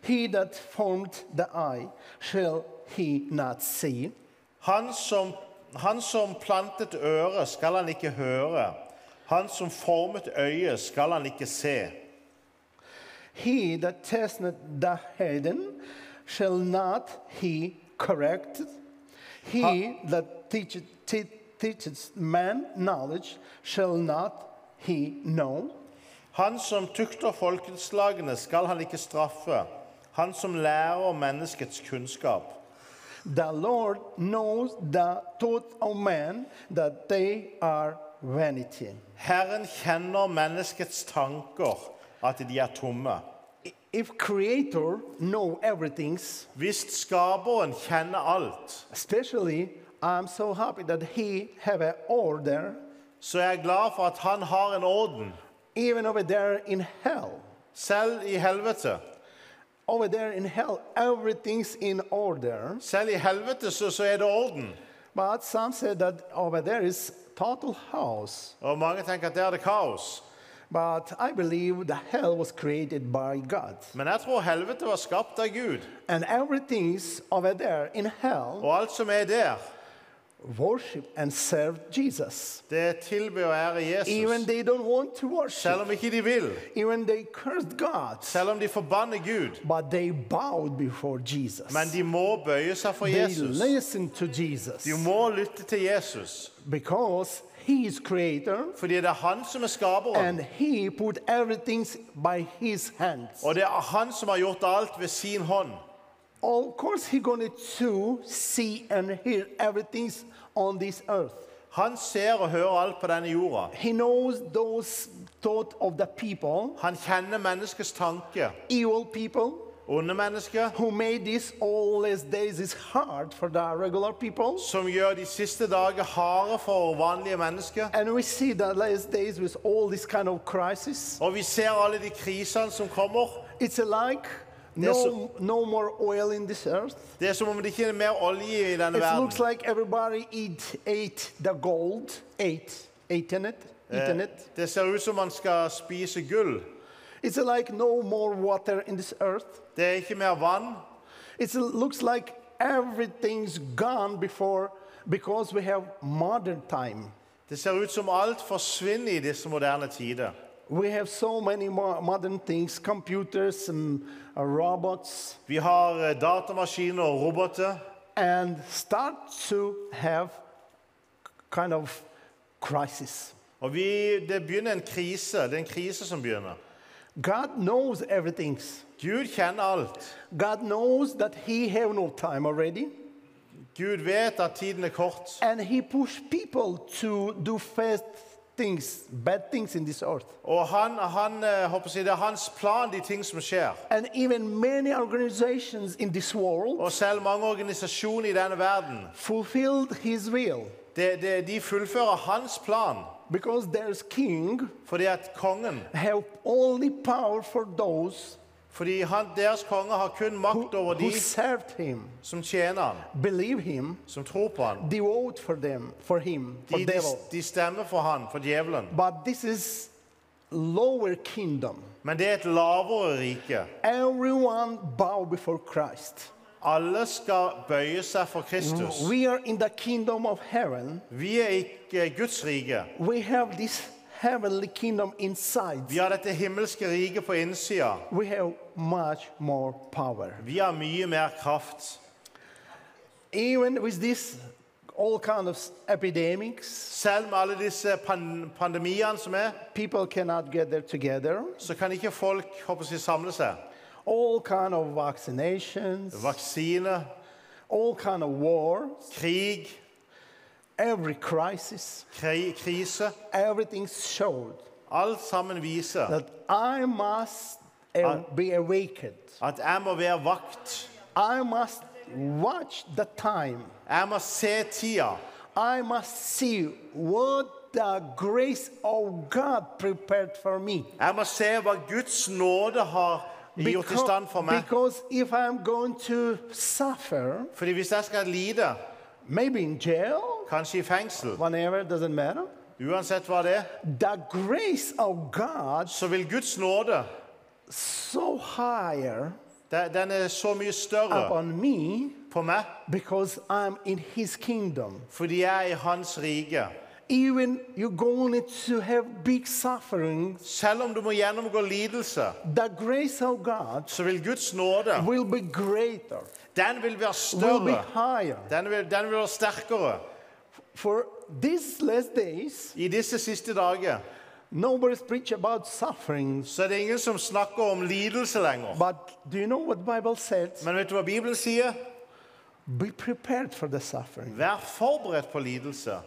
Speaker 7: He that formed the eye, shall he not see?
Speaker 10: Han som, han som plantet øret, skal han ikke høre. Han som formet øyet, skal han ikke se.
Speaker 7: He that testeth the hidden, shall not he correct? He that teacheth, te- teacheth man knowledge, shall not he know?
Speaker 10: Han som tukter folkeslagene, skal han ikke straffe. Han som lærer menneskets kunnskap.
Speaker 7: The Lord knows the thoughts of man, that they are vanity.
Speaker 10: Herren kjenner menneskets tanker, at de er tomme.
Speaker 7: If Creator know everything,
Speaker 10: Hvis skaperen kjenner alt,
Speaker 7: especially I'm so happy that He have an order,
Speaker 10: så er jeg glad for at han har en orden.
Speaker 7: even over there in hell.
Speaker 10: Selv i helvete.
Speaker 7: Over there in hell, everything's in order.
Speaker 10: Selv i helvete så, så er det orden.
Speaker 7: But some said that over there is total house.
Speaker 10: Og mange tenker at det er det kaos.
Speaker 7: But I believe the hell was created by God.
Speaker 10: Men jeg tror helvete var skapt av Gud.
Speaker 7: And everything's over there in hell
Speaker 10: Og alt som er der,
Speaker 7: worship and serve Jesus.
Speaker 10: det tilbyr å ære
Speaker 7: Even
Speaker 10: Jesus.
Speaker 7: they don't want to worship.
Speaker 10: Selv om ikke de vil.
Speaker 7: Even they cursed God.
Speaker 10: Selv om de forbanner Gud.
Speaker 7: But they bowed before Jesus.
Speaker 10: Men de må bøye seg for
Speaker 7: They
Speaker 10: Jesus.
Speaker 7: listened to Jesus.
Speaker 10: De må lytte til Jesus.
Speaker 7: Because he is creator
Speaker 10: Fordi det er han som er skaperen.
Speaker 7: and he put everything by his hands.
Speaker 10: Og det er han som har gjort alt ved sin hånd.
Speaker 7: Of course he's going to see and hear everything on this earth.
Speaker 10: Han ser og hører alt på denne jorda.
Speaker 7: He knows those thought of the people,
Speaker 10: Han kjenner menneskets tanke.
Speaker 7: evil people,
Speaker 10: Onde mennesker
Speaker 7: who made this all these days is hard for the regular people.
Speaker 10: som gjør de siste dager harde for vanlige mennesker.
Speaker 7: And we see the last days with all this kind of crisis.
Speaker 10: Og vi ser alle de krisene som kommer.
Speaker 7: It's like no, no more oil in this earth.
Speaker 10: Det er som om det ikke er mer olje i denne
Speaker 7: It
Speaker 10: verden.
Speaker 7: looks like everybody eat, ate the gold, ate, ate it. eaten it.
Speaker 10: Det ser ut som man skal spise gull.
Speaker 7: It's like no more water in this earth.
Speaker 10: Det er ikke mer vann.
Speaker 7: It looks like everything's gone before because we have modern time.
Speaker 10: Det ser ut som alt forsvinner i disse moderne tider.
Speaker 7: We have so many mo- modern things, computers and uh, robots,
Speaker 10: Vi har eh, datamaskiner og roboter,
Speaker 7: and start to have kind of crisis.
Speaker 10: og vi, det begynner en krise. Det er en krise som begynner.
Speaker 7: God knows everything.
Speaker 10: Gud kjenner alt.
Speaker 7: God knows that He have no time already,
Speaker 10: Gud vet at tiden er kort,
Speaker 7: and He push people to do fast things, bad things in this earth.
Speaker 10: og han, han, eh, håper jeg, det er hans plan, de ting som skjer.
Speaker 7: And even many organizations in this world
Speaker 10: Og selv mange organisasjoner i denne verden,
Speaker 7: fulfilled His will
Speaker 10: De, de, de fullfører hans plan.
Speaker 7: because there's king
Speaker 10: Fordi at kongen,
Speaker 7: have only power for those
Speaker 10: fordi han, deres konge har kun makt over
Speaker 7: who
Speaker 10: de
Speaker 7: him,
Speaker 10: som tjener
Speaker 7: ham, him,
Speaker 10: som tror på
Speaker 7: devote for them, for him, for
Speaker 10: De, de, de stemmer for han, for djevelen.
Speaker 7: But this is lower kingdom.
Speaker 10: Men det er et lavere rike.
Speaker 7: Everyone bow before Christ.
Speaker 10: Alle skal bøye seg for Kristus.
Speaker 7: We are in the kingdom of heaven.
Speaker 10: Vi er ikke Guds rike.
Speaker 7: We have this heavenly kingdom inside.
Speaker 10: Vi har dette himmelske riket på innsida.
Speaker 7: We have much more power.
Speaker 10: Vi har mye mer kraft.
Speaker 7: Even with this all kind of epidemics,
Speaker 10: Selv med alle disse pan pandemiene som er,
Speaker 7: people cannot gather together.
Speaker 10: så kan ikke folk håper jeg, samle seg.
Speaker 7: All kind of vaccinations,
Speaker 10: Vaksine,
Speaker 7: all kind of war,
Speaker 10: krig,
Speaker 7: every crisis,
Speaker 10: kri krise.
Speaker 7: everything showed
Speaker 10: Alt sammen viser
Speaker 7: that I must be awakened.
Speaker 10: at jeg må være vakt.
Speaker 7: I must watch the time.
Speaker 10: Jeg må se tida.
Speaker 7: I must see what the grace of God prepared for me.
Speaker 10: Jeg må se hva Guds nåde har gjort i stand for meg.
Speaker 7: because if I'm going to suffer,
Speaker 10: Fordi hvis jeg skal lide,
Speaker 7: maybe in jail,
Speaker 10: kanskje i fengsel,
Speaker 7: whenever, doesn't matter,
Speaker 10: uansett hva det er,
Speaker 7: the grace of God
Speaker 10: så vil Guds nåde
Speaker 7: so higher
Speaker 10: den er så mye større
Speaker 7: upon me
Speaker 10: på meg
Speaker 7: because I'm in His kingdom.
Speaker 10: fordi jeg er i Hans rike.
Speaker 7: Even you're going to have big suffering,
Speaker 10: Selv om du må gjennomgå lidelse,
Speaker 7: the grace of God
Speaker 10: så vil Guds nåde
Speaker 7: will be greater,
Speaker 10: den vil være
Speaker 7: will be
Speaker 10: større.
Speaker 7: higher.
Speaker 10: Den vil, den vil være sterkere.
Speaker 7: For these last days,
Speaker 10: I disse siste dager
Speaker 7: nobody's preach about suffering.
Speaker 10: så er det ingen som snakker om lidelse lenger.
Speaker 7: But do you know what Bible says?
Speaker 10: Men vet du hva Bibelen sier?
Speaker 7: Be prepared for the suffering.
Speaker 10: Vær forberedt på lidelse.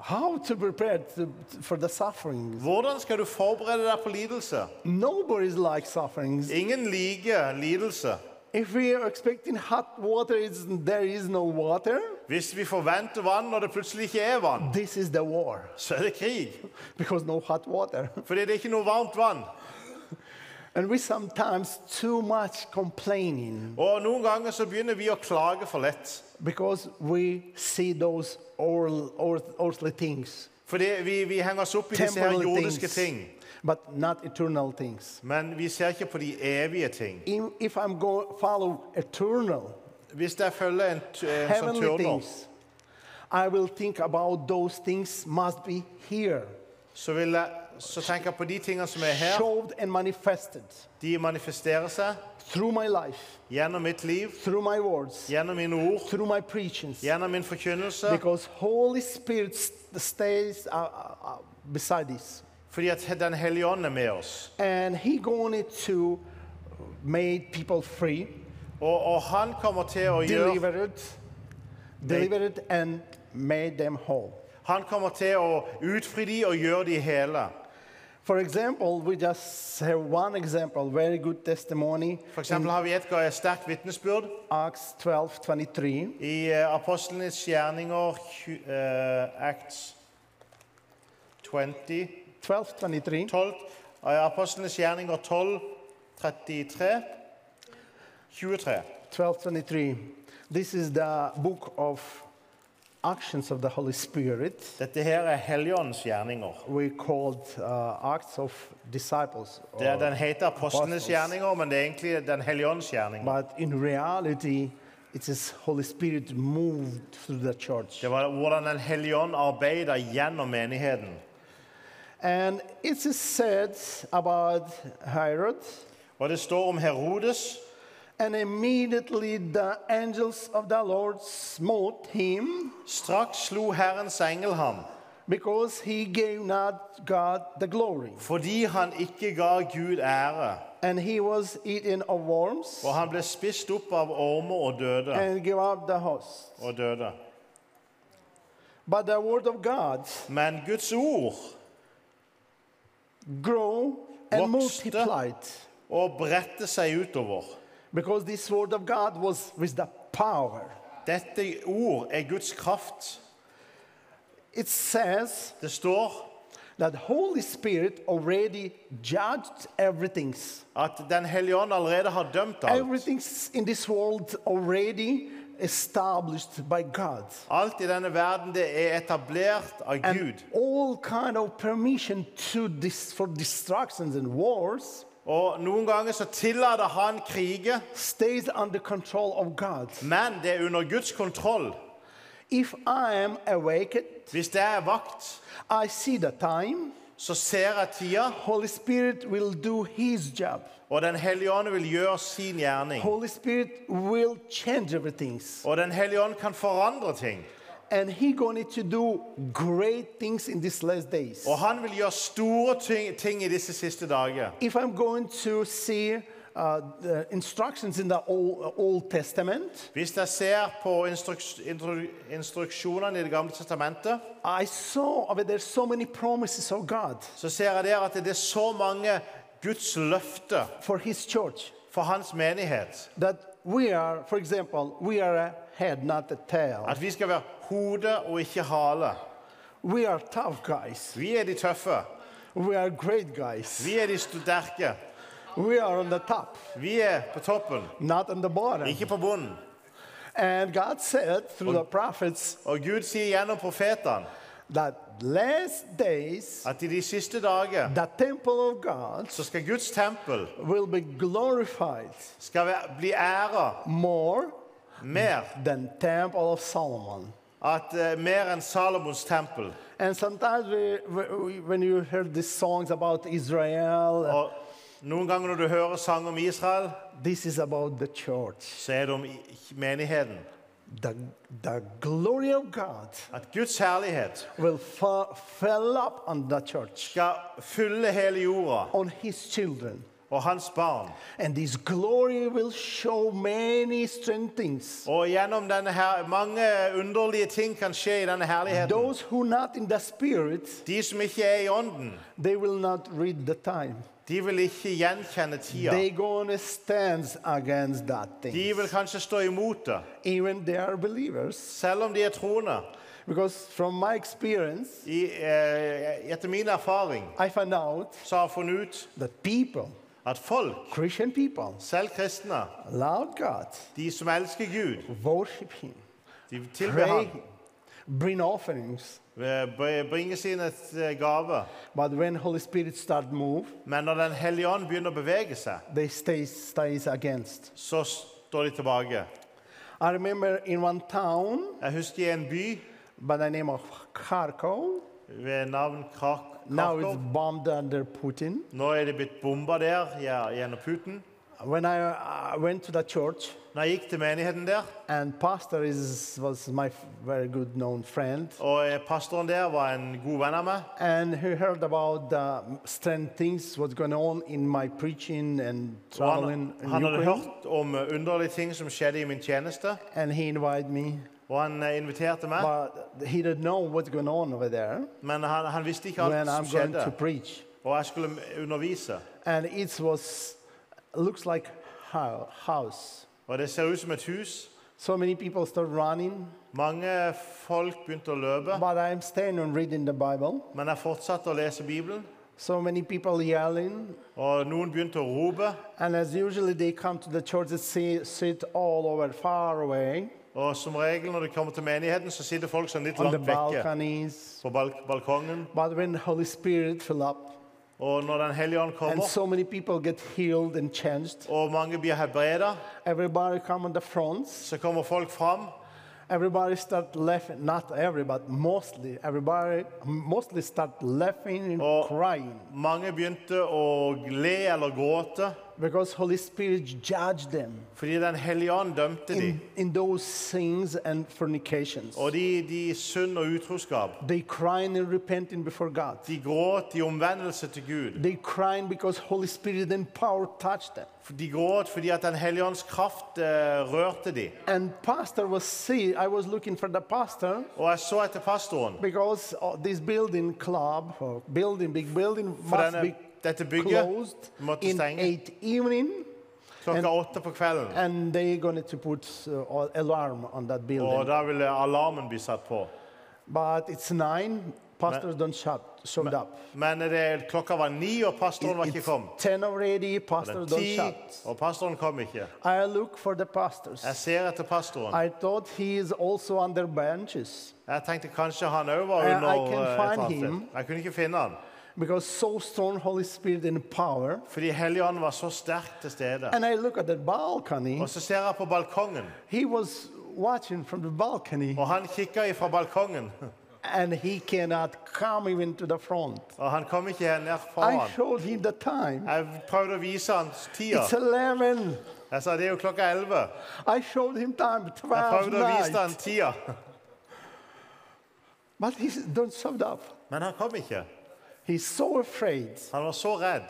Speaker 7: How to prepare to, for the suffering?
Speaker 10: Hvordan skal du forberede deg på lidelse?
Speaker 7: Nobody's like sufferings.
Speaker 10: Ingen liker lidelse.
Speaker 7: If we are expecting hot water, it's, there is no water.
Speaker 10: Hvis vi forventer vann når det plutselig ikke er vann,
Speaker 7: This is the war
Speaker 10: så er det krig.
Speaker 7: because no hot water.
Speaker 10: Fordi det er ikke noe varmt vann.
Speaker 7: And we sometimes too much complaining
Speaker 10: Og noen ganger så begynner vi å klage for lett.
Speaker 7: because we see those earth- earthly things,
Speaker 10: Fordi vi, vi henger oss opp i disse her jordiske ting.
Speaker 7: But not eternal things.
Speaker 10: Men vi ser ikke på de evige ting.
Speaker 7: If- If I'm going follow eternal,
Speaker 10: Hvis jeg følger en, t- en sånn
Speaker 7: heavenly
Speaker 10: turner,
Speaker 7: things, I will think about those things must be here,
Speaker 10: så, vil jeg, så tenker jeg på de tingene som er her.
Speaker 7: showed and manifested
Speaker 10: De manifesterer seg
Speaker 7: through my life,
Speaker 10: gjennom mitt liv,
Speaker 7: through my words,
Speaker 10: gjennom mine ord,
Speaker 7: through my preachings,
Speaker 10: gjennom min forkynnelse.
Speaker 7: because Holy Spirit st- stays uh, uh, uh, beside this,
Speaker 10: Fordi at Den hellige ånd er med oss.
Speaker 7: and He going to make people free,
Speaker 10: Og, og han kommer til å gjøre
Speaker 7: delivered, delivered, and made them whole.
Speaker 10: Han kommer til å utfri de og gjøre de hele.
Speaker 7: For example, we just have one example, very good testimony
Speaker 10: For eksempel har vi et ga- sterkt vitnesbyrd
Speaker 7: Acts 12 23.
Speaker 10: i eh, Apostlenes gjerninger, tju- eh, Acts 20,
Speaker 7: 12 23.
Speaker 10: 12, eh, Apostlenes gjerninger 12, 33, 23.
Speaker 7: 12 23. This is the book of actions of the Holy Spirit.
Speaker 10: Dette her er Helligåndens gjerninger.
Speaker 7: We called uh, Acts of Disciples.
Speaker 10: Det, den heter Apostlenes gjerninger, men det er egentlig Den Helligåndens gjerninger.
Speaker 7: But in reality, it is Holy Spirit moved through the church.
Speaker 10: Det var hvordan Den hellige ånd arbeider gjennom menigheten.
Speaker 7: And it is said about Herod,
Speaker 10: Og det står om Herodes.
Speaker 7: and immediately the angels of the Lord smote him
Speaker 10: Straks slo Herrens engel ham,
Speaker 7: because he gave not God the glory.
Speaker 10: fordi han ikke ga Gud ære.
Speaker 7: And he was eaten of worms
Speaker 10: Og han ble spist opp av ormer og døde.
Speaker 7: and gave up the host.
Speaker 10: Og døde.
Speaker 7: But the word of God
Speaker 10: Men Guds ord
Speaker 7: grew and
Speaker 10: Vokste.
Speaker 7: multiplied
Speaker 10: og bredte seg utover.
Speaker 7: because this word of God was with the power.
Speaker 10: Dette ord er Guds kraft.
Speaker 7: It says
Speaker 10: Det står
Speaker 7: that Holy Spirit already judged everything.
Speaker 10: at Den hellige ånd allerede har dømt alt.
Speaker 7: Everything in this world already established by God.
Speaker 10: Alt i denne verden det er etablert av
Speaker 7: And
Speaker 10: Gud.
Speaker 7: all kind of permission to dis- for destructions and wars
Speaker 10: Og Noen ganger så tillater han kriger,
Speaker 7: stays under control of God.
Speaker 10: men det er under Guds kontroll.
Speaker 7: If I am awakened,
Speaker 10: Hvis jeg er vakt,
Speaker 7: I see the time,
Speaker 10: så ser jeg tida,
Speaker 7: Holy Spirit will do his job.
Speaker 10: Og Den hellige ånd vil gjøre sin gjerning.
Speaker 7: Holy Spirit will change everything.
Speaker 10: Og Den hellige ånd kan forandre ting.
Speaker 7: And he going to do great things in these last days.
Speaker 10: Og han vil gjøre store ting, ting i disse siste dager.
Speaker 7: If I'm going to see uh, the instructions in the Old, Old Testament,
Speaker 10: Hvis jeg ser på instruksjonene i Det gamle testamentet,
Speaker 7: I saw that there's so many promises of God
Speaker 10: så ser jeg der at det er så mange Guds løfter
Speaker 7: for his church
Speaker 10: for hans menighet.
Speaker 7: that we are, for example, we are a head, not a tail.
Speaker 10: At vi skal være hode og ikke hale.
Speaker 7: We are tough guys.
Speaker 10: Vi er de tøffe.
Speaker 7: We are great guys.
Speaker 10: Vi er de sterke.
Speaker 7: We are on the top,
Speaker 10: Vi er på toppen,
Speaker 7: not on the bottom.
Speaker 10: ikke på bunnen.
Speaker 7: And God said through the prophets
Speaker 10: Og Gud sier gjennom profetene
Speaker 7: that last days
Speaker 10: at i de siste dager
Speaker 7: the temple of God
Speaker 10: så skal Guds tempel
Speaker 7: will be glorified
Speaker 10: skal bli æra
Speaker 7: more
Speaker 10: mer,
Speaker 7: than temple of Solomon.
Speaker 10: at, uh, mer enn Salomons tempel.
Speaker 7: And sometimes we, we, when you hear these songs about Israel,
Speaker 10: Og noen ganger når du hører sang om Israel,
Speaker 7: this is about the church.
Speaker 10: så er det om menigheten.
Speaker 7: The, the glory of God
Speaker 10: At Guds herlighet
Speaker 7: will fill up on the church,
Speaker 10: skal fylle hele jorda
Speaker 7: on his children.
Speaker 10: og hans barn.
Speaker 7: And this glory will show many strange things.
Speaker 10: Og gjennom denne her, mange underlige ting kan skje i denne herligheten.
Speaker 7: Those who not in the spirit,
Speaker 10: De som ikke er i ånden,
Speaker 7: they will not read the time.
Speaker 10: De vil ikke gjenkjenne tida.
Speaker 7: They gonna stand against that
Speaker 10: De
Speaker 7: thing.
Speaker 10: vil kanskje stå imot det,
Speaker 7: Even they are believers.
Speaker 10: selv om de er troende.
Speaker 7: Because from my experience,
Speaker 10: I, eh, etter min erfaring
Speaker 7: I found out
Speaker 10: så har jeg funnet ut
Speaker 7: that people,
Speaker 10: at folk,
Speaker 7: Christian people,
Speaker 10: selv kristne,
Speaker 7: love God,
Speaker 10: de som elsker Gud,
Speaker 7: worship Him,
Speaker 10: de tilber
Speaker 7: pray
Speaker 10: ham,
Speaker 7: bring offerings.
Speaker 10: Bringer sine eh, gaver.
Speaker 7: But when Holy Spirit start move,
Speaker 10: Men når Den hellige ånd begynner å bevege seg,
Speaker 7: they stay stays against.
Speaker 10: så står de tilbake.
Speaker 7: I remember in one town
Speaker 10: Jeg husker i en by
Speaker 7: by the name of Kharkov.
Speaker 10: ved navn Krak
Speaker 7: Now it's
Speaker 10: Kharkov.
Speaker 7: bombed under Putin.
Speaker 10: Nå er det blitt bomba der ja, gjennom Putin.
Speaker 7: When I uh, went to the church,
Speaker 10: Når jeg gikk til menigheten der,
Speaker 7: and pastor is was my f- very good known friend,
Speaker 10: og eh, pastoren der var en god venn av meg,
Speaker 7: and he heard about the strange things what's going on in my preaching and
Speaker 10: og
Speaker 7: traveling
Speaker 10: han,
Speaker 7: in
Speaker 10: han hadde
Speaker 7: Ukraine,
Speaker 10: hørt om eh, underlige ting som skjedde i min tjeneste,
Speaker 7: and he invited me,
Speaker 10: og han eh, inviterte meg.
Speaker 7: but he didn't know what's going on over there.
Speaker 10: Men han, han visste ikke
Speaker 7: when
Speaker 10: alt
Speaker 7: I'm
Speaker 10: som
Speaker 7: going to preach,
Speaker 10: og jeg skulle undervise.
Speaker 7: and it was looks like hou- house.
Speaker 10: Og det ser ut som et hus.
Speaker 7: So many people start running,
Speaker 10: Mange folk begynte å løpe,
Speaker 7: but I'm standing and reading the Bible.
Speaker 10: men jeg fortsatte å lese Bibelen.
Speaker 7: So many people yelling,
Speaker 10: Og noen begynte å rope,
Speaker 7: and as usually they come to the church and see, sit all over far away.
Speaker 10: Og som regel når det kommer til menigheten, så sitter folk sånn litt
Speaker 7: on the
Speaker 10: langt vekke
Speaker 7: balconies.
Speaker 10: på balk balkongen.
Speaker 7: But when the Holy Spirit fill up,
Speaker 10: Og når Den hellige ånd
Speaker 7: and
Speaker 10: kommer,
Speaker 7: so many people get healed and changed,
Speaker 10: og mange blir helbredet,
Speaker 7: everybody come on the fronts.
Speaker 10: så kommer folk fram.
Speaker 7: Everybody start laughing. Not everybody, mostly. Everybody mostly start laughing and
Speaker 10: og
Speaker 7: crying
Speaker 10: Mange begynte å le eller gråte
Speaker 7: because Holy Spirit judged them
Speaker 10: fordi Den hellige ånd dømte
Speaker 7: in,
Speaker 10: dem.
Speaker 7: in those sins and fornications.
Speaker 10: Og de, de synd og utroskap.
Speaker 7: They crying and repenting before God.
Speaker 10: De gråt i omvendelse til Gud.
Speaker 7: They crying because Holy Spirit and power touched them.
Speaker 10: De gråt fordi at Den hellige ånds kraft eh, rørte dem.
Speaker 7: And pastor was see. I was looking for the pastor
Speaker 10: Og jeg så etter pastoren.
Speaker 7: because uh, this building club or building big building must
Speaker 10: denne,
Speaker 7: be
Speaker 10: dette bygget måtte
Speaker 7: in
Speaker 10: stenge
Speaker 7: eight evening,
Speaker 10: klokka åtte på kvelden.
Speaker 7: and they're going to put uh, alarm on that
Speaker 10: Og
Speaker 7: building.
Speaker 10: da ville alarmen bli satt på.
Speaker 7: But it's nine. Pastors don't shut, showed up.
Speaker 10: Men det, klokka var ni, og pastoren var ikke
Speaker 7: It's
Speaker 10: kommet.
Speaker 7: ten already. Pastors don't
Speaker 10: ti,
Speaker 7: shut.
Speaker 10: og pastoren kom ikke.
Speaker 7: I look for the pastors.
Speaker 10: Jeg ser etter pastoren.
Speaker 7: I thought he is also under benches
Speaker 10: Jeg tenkte kanskje han òg var
Speaker 7: I- I
Speaker 10: under
Speaker 7: can
Speaker 10: et
Speaker 7: find
Speaker 10: annet
Speaker 7: him.
Speaker 10: Jeg kunne ikke finne han.
Speaker 7: Because so strong Holy Spirit and power.
Speaker 10: Fordi Helligånden var så sterkt til stede.
Speaker 7: And I look at the balcony.
Speaker 10: Og så ser jeg på balkongen,
Speaker 7: He was watching from the balcony,
Speaker 10: og han kikka fra balkongen.
Speaker 7: and he cannot come even to the front.
Speaker 10: Og han kom ikke her ned
Speaker 7: I
Speaker 10: foran.
Speaker 7: showed him the time.
Speaker 10: Jeg prøvde å vise han tida.
Speaker 7: It's 11.
Speaker 10: Jeg sa det er jo klokka 11.
Speaker 7: I showed him time,
Speaker 10: Jeg
Speaker 7: 12
Speaker 10: prøvde å vise han tida.
Speaker 7: But he don't showed up.
Speaker 10: Men han kom ikke.
Speaker 7: He's so afraid
Speaker 10: Han var så redd.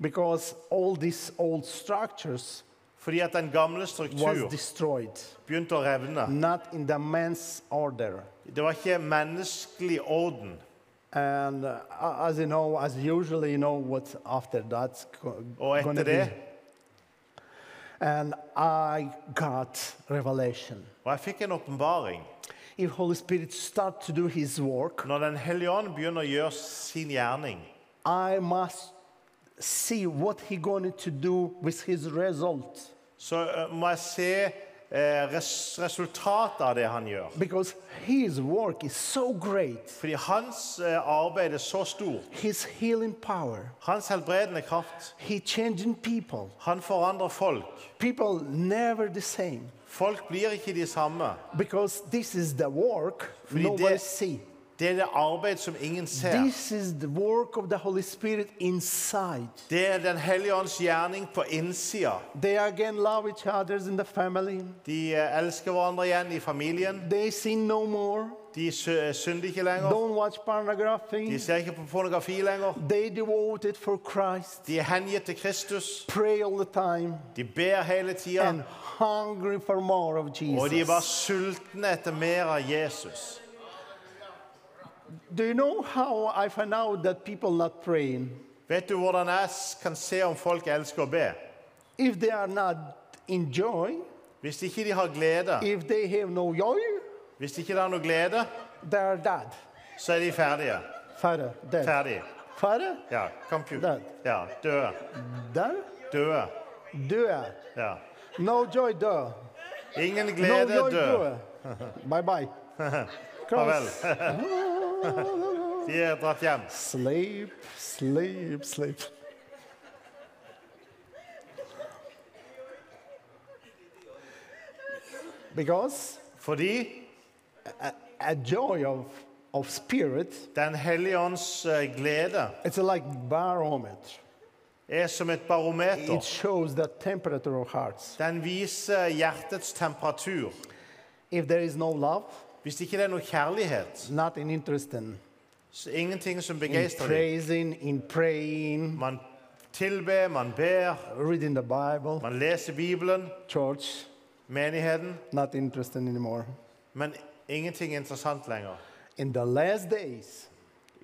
Speaker 7: because all these old structures
Speaker 10: Fordi at den gamle
Speaker 7: was
Speaker 10: struktur
Speaker 7: destroyed,
Speaker 10: begynte å revne.
Speaker 7: not in the man's order.
Speaker 10: Det var ikke menneskelig orden.
Speaker 7: And uh, as you know, as usually you know what after that's
Speaker 10: Og
Speaker 7: gonna
Speaker 10: etter det,
Speaker 7: be. And I got revelation.
Speaker 10: og jeg fikk en åpenbaring.
Speaker 7: If Holy Spirit start to do His work,
Speaker 10: Når Den hellige ånd begynner å gjøre sin gjerning,
Speaker 7: I must see what He going to do with His result.
Speaker 10: så eh, må jeg se eh, res resultatet av det han gjør.
Speaker 7: Because His work is so great.
Speaker 10: Fordi hans eh, arbeid er så stort.
Speaker 7: His healing power.
Speaker 10: Hans helbredende kraft.
Speaker 7: He changing people.
Speaker 10: Han forandrer folk.
Speaker 7: People never the same.
Speaker 10: Folk blir ikke de samme.
Speaker 7: Because this is the work
Speaker 10: Fordi
Speaker 7: nobody
Speaker 10: det-
Speaker 7: see.
Speaker 10: Det er det arbeid som ingen ser.
Speaker 7: This is the work of the Holy Spirit inside.
Speaker 10: Det er Den hellige ånds gjerning på innsida.
Speaker 7: They again love each other in the family.
Speaker 10: De eh, elsker hverandre igjen i familien.
Speaker 7: They sin no more.
Speaker 10: De synder ikke lenger.
Speaker 7: Don't watch pornography.
Speaker 10: De ser ikke på pornografi lenger.
Speaker 7: They devoted for Christ.
Speaker 10: De er hengitt til Kristus.
Speaker 7: Pray all the time.
Speaker 10: De ber hele tida.
Speaker 7: Hungry for more of
Speaker 10: Og de var sultne etter mer av Jesus.
Speaker 7: Do you know how I find out that people not praying?
Speaker 10: Vet du hvordan jeg kan se om folk elsker å be?
Speaker 7: If they are not in joy,
Speaker 10: Hvis ikke de har glede,
Speaker 7: if they have no joy,
Speaker 10: hvis ikke de har noe glede,
Speaker 7: they are dead.
Speaker 10: så er de ferdige.
Speaker 7: Father, dead.
Speaker 10: Ferdige.
Speaker 7: Father,
Speaker 10: Ja, computer.
Speaker 7: Dead.
Speaker 10: Ja, døde.
Speaker 7: Døde.
Speaker 10: Døde.
Speaker 7: Døde.
Speaker 10: Ja.
Speaker 7: No joy, død.
Speaker 10: Ingen
Speaker 7: No
Speaker 10: glede,
Speaker 7: joy,
Speaker 10: død.
Speaker 7: død. Bye bye.
Speaker 10: Farvel. De er dratt hjem.
Speaker 7: Sleep, sleep, sleep. Because
Speaker 10: Fordi
Speaker 7: a, a joy of, of spirit,
Speaker 10: Den hellige ånds eh, glede
Speaker 7: it's like barometer.
Speaker 10: Er som et barometer.
Speaker 7: It shows the temperature of hearts.
Speaker 10: Den viser hjertets temperatur.
Speaker 7: If there is no love,
Speaker 10: Hvis ikke det er noe kjærlighet,
Speaker 7: nothing interesting.
Speaker 10: så ingenting som
Speaker 7: In
Speaker 10: begeistrer
Speaker 7: praising, in praying,
Speaker 10: Man tilber, man ber,
Speaker 7: reading the Bible,
Speaker 10: man leser Bibelen,
Speaker 7: church,
Speaker 10: menigheten,
Speaker 7: not interesting anymore.
Speaker 10: men ingenting er interessant lenger.
Speaker 7: In the last days,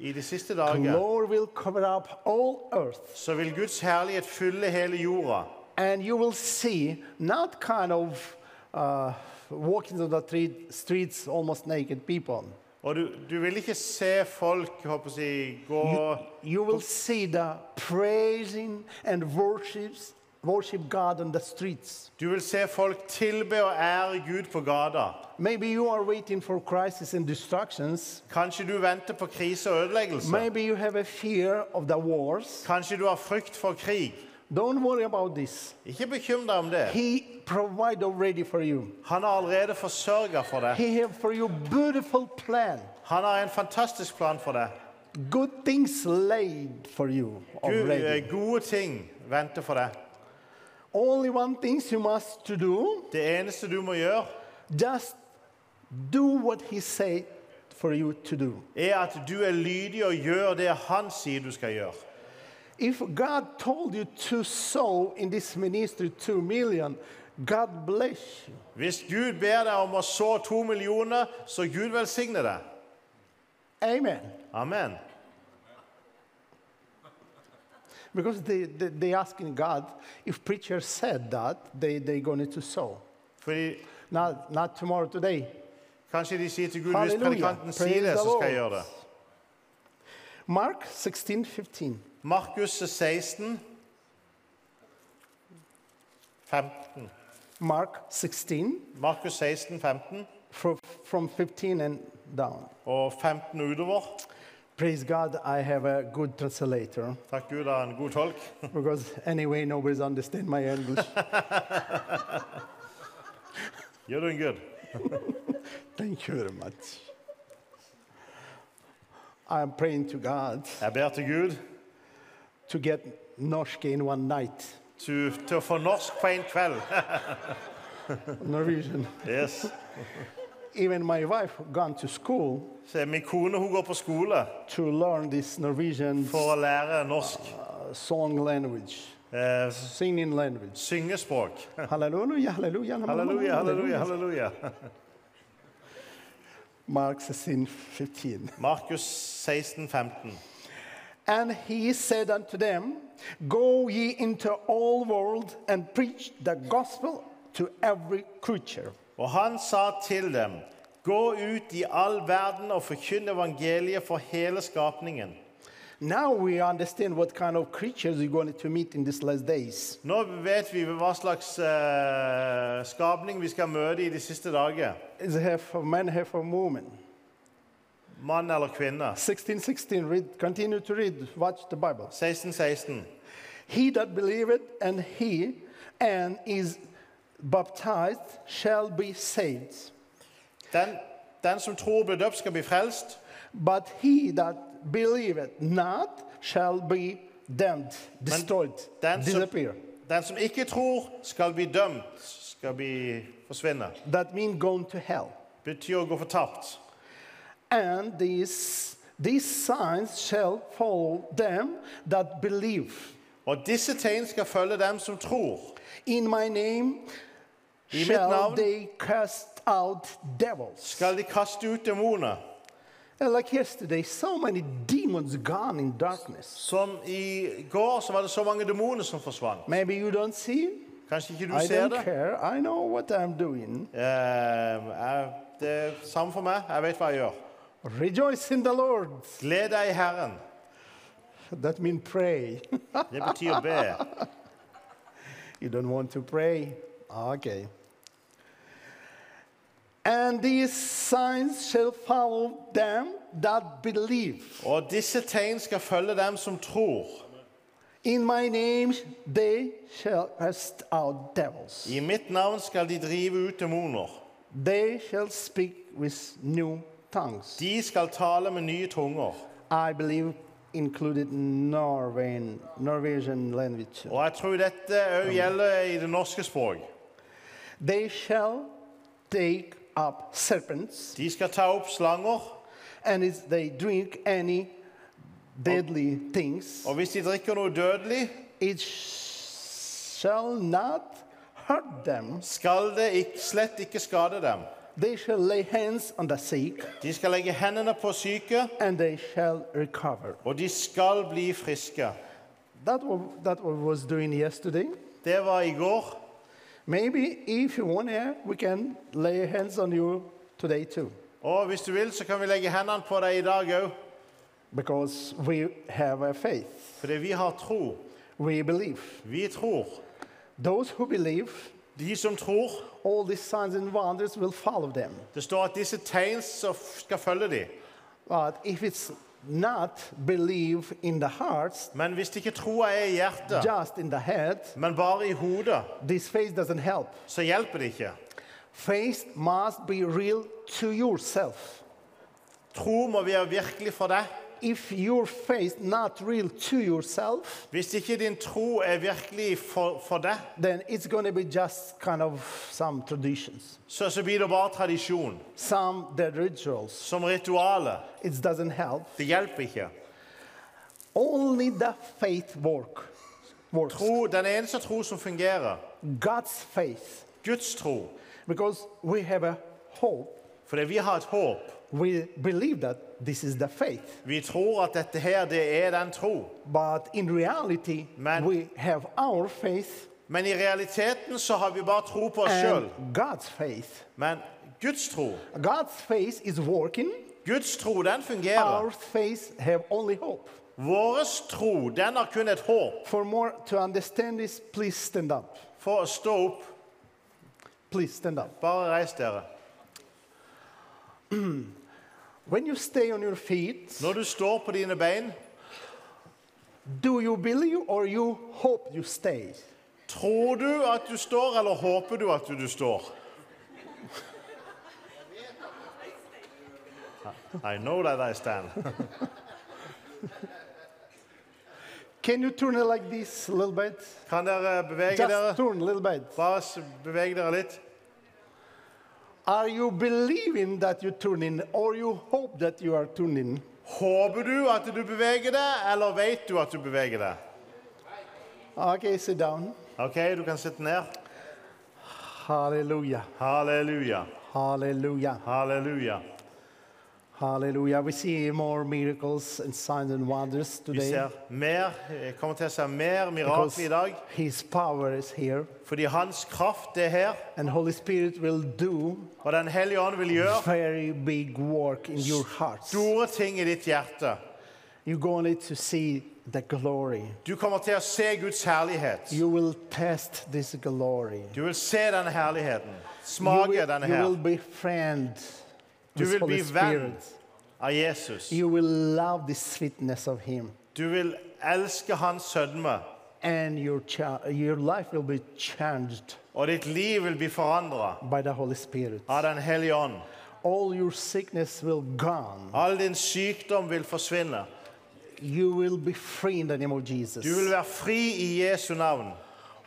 Speaker 10: I de siste dager
Speaker 7: Lord will cover up all earth,
Speaker 10: så vil Guds herlighet fylle hele jorda.
Speaker 7: and you will see not kind of uh, walking on the tre- streets almost naked people.
Speaker 10: Og du, du vil ikke se folk håper jeg, å si, gå
Speaker 7: You will see the praising and worships worship God on the streets.
Speaker 10: Du vil se folk tilbe og ære Gud på gata.
Speaker 7: Maybe you are waiting for crisis and destructions.
Speaker 10: Kanskje du venter på krise og ødeleggelse.
Speaker 7: Maybe you have a fear of the wars.
Speaker 10: Kanskje du har frykt for krig.
Speaker 7: Don't worry about this.
Speaker 10: Ikke bekymre deg om det.
Speaker 7: He provide already for you.
Speaker 10: Han har allerede forsørget for deg.
Speaker 7: He have for you beautiful plan.
Speaker 10: Han har en fantastisk plan for deg.
Speaker 7: Good things laid for you already.
Speaker 10: eh, gode ting venter for deg.
Speaker 7: Only one thing you must to do,
Speaker 10: Det eneste du må gjøre,
Speaker 7: just do what he said for you to do.
Speaker 10: er at du er lydig og gjør det han sier du skal gjøre.
Speaker 7: If God told you to sow in this ministry 2 million, God bless you.
Speaker 10: Hvis Gud ber deg om å så to millioner, så Gud velsigne deg.
Speaker 7: Amen.
Speaker 10: Amen.
Speaker 7: Because they, they, they asking God, if preacher said that, they, they going to sow.
Speaker 10: Fordi
Speaker 7: Not, not tomorrow, today.
Speaker 10: kanskje de sier til Gud hvis predikanten sier det, så skal jeg gjøre det.
Speaker 7: Mark 16, 15.
Speaker 10: Markus 16, 15.
Speaker 7: Mark 16,
Speaker 10: Markus 16, 15
Speaker 7: fro- from 15 and down.
Speaker 10: og 15 utover.
Speaker 7: Praise God, I have a good translator.
Speaker 10: Takk Gud har en god tolk.
Speaker 7: Because anyway, nobody's understand my English.
Speaker 10: You're doing good.
Speaker 7: Thank you very much. I'm praying to God
Speaker 10: Jeg ber til Gud
Speaker 7: to get norsk in one night.
Speaker 10: To, å få norsk på en kveld.
Speaker 7: Norwegian.
Speaker 10: Yes.
Speaker 7: Even my wife gone to school
Speaker 10: Se, min kone hun går på skole
Speaker 7: to learn this Norwegian
Speaker 10: for å lære norsk
Speaker 7: uh, song language,
Speaker 10: eh,
Speaker 7: singing language.
Speaker 10: syngespråk.
Speaker 7: Hallelujah, hallelujah,
Speaker 10: Halleluja, halleluja, halleluja.
Speaker 7: Mark 16, 15.
Speaker 10: Markus 16, 15.
Speaker 7: And he said unto them, Go ye into all world and preach the gospel to every creature.
Speaker 10: Og han sa til dem, gå ut i all verden og forkynn evangeliet for hele skapningen.
Speaker 7: Now we understand what kind of creatures you're going to meet in these last days.
Speaker 10: Nå vet vi hva slags uh, skapning vi skal møte i de siste dager.
Speaker 7: It's half a man, half a woman.
Speaker 10: Mann eller kvinne.
Speaker 7: 16, 16, read, continue to read, watch the Bible.
Speaker 10: 16, 16.
Speaker 7: He that believeth and he and is baptized shall be saved.
Speaker 10: Den, den som tror blir døpt, skal bli frelst.
Speaker 7: But he that believeth not shall be damned, destroyed,
Speaker 10: Den som,
Speaker 7: disappear.
Speaker 10: den som ikke tror, skal bli dømt, skal bli forsvinne.
Speaker 7: That means going to hell.
Speaker 10: Betyr å gå fortapt.
Speaker 7: And these, these signs shall follow them that believe.
Speaker 10: Og disse tegn skal følge dem som tror.
Speaker 7: In my name
Speaker 10: I mitt navn skal de kaste ut demoner.
Speaker 7: Like so.
Speaker 10: Som i går så var det så mange demoner som forsvant. Kanskje ikke du
Speaker 7: I
Speaker 10: ser det?
Speaker 7: care. I know what I'm doing.
Speaker 10: Eh, jeg- det er samme for meg. Jeg vet hva jeg gjør.
Speaker 7: Rejoice in the Lord.
Speaker 10: Gled deg i Herren.
Speaker 7: That means pray.
Speaker 10: Det betyr be.
Speaker 7: you don't want to pray? Okay. And these signs shall follow them that believe.
Speaker 10: Og disse tegn skal følge dem som tror.
Speaker 7: In my name they shall cast out devils.
Speaker 10: I mitt navn skal de drive ut demoner.
Speaker 7: They shall speak with new tongues.
Speaker 10: De skal tale med nye tunger.
Speaker 7: I believe included Norwegian, Norwegian language.
Speaker 10: Og jeg tror dette òg gjelder i det norske språk.
Speaker 7: They shall take up serpents,
Speaker 10: De skal ta opp slanger,
Speaker 7: and if they drink any deadly things,
Speaker 10: og hvis de drikker noe dødelig,
Speaker 7: it shall not hurt them.
Speaker 10: skal det ikke, slett ikke skade dem.
Speaker 7: They shall lay hands on the sick,
Speaker 10: De skal legge hendene på syke,
Speaker 7: and they shall recover.
Speaker 10: og de skal bli friske.
Speaker 7: That was, that was doing yesterday.
Speaker 10: Det var i går.
Speaker 7: Maybe if you want to, we can lay hands on you today too,
Speaker 10: Og hvis du vil, så kan vi legge hendene på deg i dag òg.
Speaker 7: because we have a faith.
Speaker 10: Fordi vi har tro.
Speaker 7: We believe.
Speaker 10: Vi tror.
Speaker 7: Those who believe,
Speaker 10: De som tror,
Speaker 7: all these signs and wonders will follow them.
Speaker 10: det står at disse tegn skal følge dem.
Speaker 7: But if it's not believe in the hearts,
Speaker 10: Men hvis ikke troa er i hjertet,
Speaker 7: just in the head,
Speaker 10: men bare i hodet,
Speaker 7: this faith doesn't help.
Speaker 10: så hjelper det ikke.
Speaker 7: Faith must be real to yourself.
Speaker 10: Tro må være virkelig for deg.
Speaker 7: If your faith not real to yourself,
Speaker 10: Hvis ikke din tro er virkelig for, for deg,
Speaker 7: then it's going to be just kind of some traditions,
Speaker 10: så, så blir det bare tradisjon.
Speaker 7: some the rituals.
Speaker 10: Som ritualet.
Speaker 7: It doesn't help.
Speaker 10: Det hjelper ikke.
Speaker 7: Only the faith work works.
Speaker 10: Tro, den eneste tro som fungerer,
Speaker 7: God's faith,
Speaker 10: Guds tro.
Speaker 7: because we have a hope.
Speaker 10: Fordi vi har et håp.
Speaker 7: We believe that this is the faith.
Speaker 10: Vi tror at dette her, det er den tro.
Speaker 7: But in reality,
Speaker 10: Men-
Speaker 7: we have our faith
Speaker 10: Men i realiteten så har vi bare tro på oss sjøl.
Speaker 7: and God's faith.
Speaker 10: Men Guds tro,
Speaker 7: God's faith is working.
Speaker 10: Guds tro, den
Speaker 7: Our
Speaker 10: fungerer.
Speaker 7: faith have only hope.
Speaker 10: Vår tro, den har kun et håp.
Speaker 7: For more to understand this, please stand up.
Speaker 10: For å stå opp,
Speaker 7: Please stand up.
Speaker 10: bare reis dere.
Speaker 7: When you stay on your feet,
Speaker 10: Når du står på dine bein,
Speaker 7: do you believe or you hope you stay?
Speaker 10: tror du at du står, eller håper du at du står? I know that I stand.
Speaker 7: Can you turn it like this a little bit?
Speaker 10: Kan dere bevege
Speaker 7: Just
Speaker 10: dere?
Speaker 7: turn a little bit.
Speaker 10: Bare s- dere litt.
Speaker 7: Are you believing that you turn in, or you hope that you are turning?
Speaker 10: Håper du at du beveger deg, eller vet du at du beveger deg?
Speaker 7: Okay, sit down.
Speaker 10: Ok, du kan sitte ned.
Speaker 7: Halleluja.
Speaker 10: Halleluja.
Speaker 7: Halleluja.
Speaker 10: Halleluja.
Speaker 7: Hallelujah. We see more miracles and signs and wonders
Speaker 10: Vi
Speaker 7: today
Speaker 10: ser mer, jeg kommer til å se mer
Speaker 7: because
Speaker 10: mirakler i dag,
Speaker 7: His power is here
Speaker 10: fordi Hans kraft er her,
Speaker 7: and Holy Spirit will do
Speaker 10: og Den hellige ånd vil gjøre
Speaker 7: very big work in your hearts.
Speaker 10: store ting i ditt hjerte.
Speaker 7: You're going to see the glory.
Speaker 10: Du kommer til å se Guds herlighet.
Speaker 7: You will test this glory.
Speaker 10: Du vil se denne herligheten, smake denne
Speaker 7: you will befriend friend
Speaker 10: Du vil
Speaker 7: Holy
Speaker 10: bli venn
Speaker 7: Spirit.
Speaker 10: av Jesus.
Speaker 7: You will love the sweetness of Him.
Speaker 10: Du vil elske Hans sødme,
Speaker 7: and your, cha- your life will be changed
Speaker 10: og ditt liv vil bli forandra
Speaker 7: by the Holy Spirit.
Speaker 10: av Den hellige ånd.
Speaker 7: All your sickness will gone.
Speaker 10: All din sykdom vil forsvinne.
Speaker 7: You will be free in the name of Jesus.
Speaker 10: Du vil være fri i Jesu navn.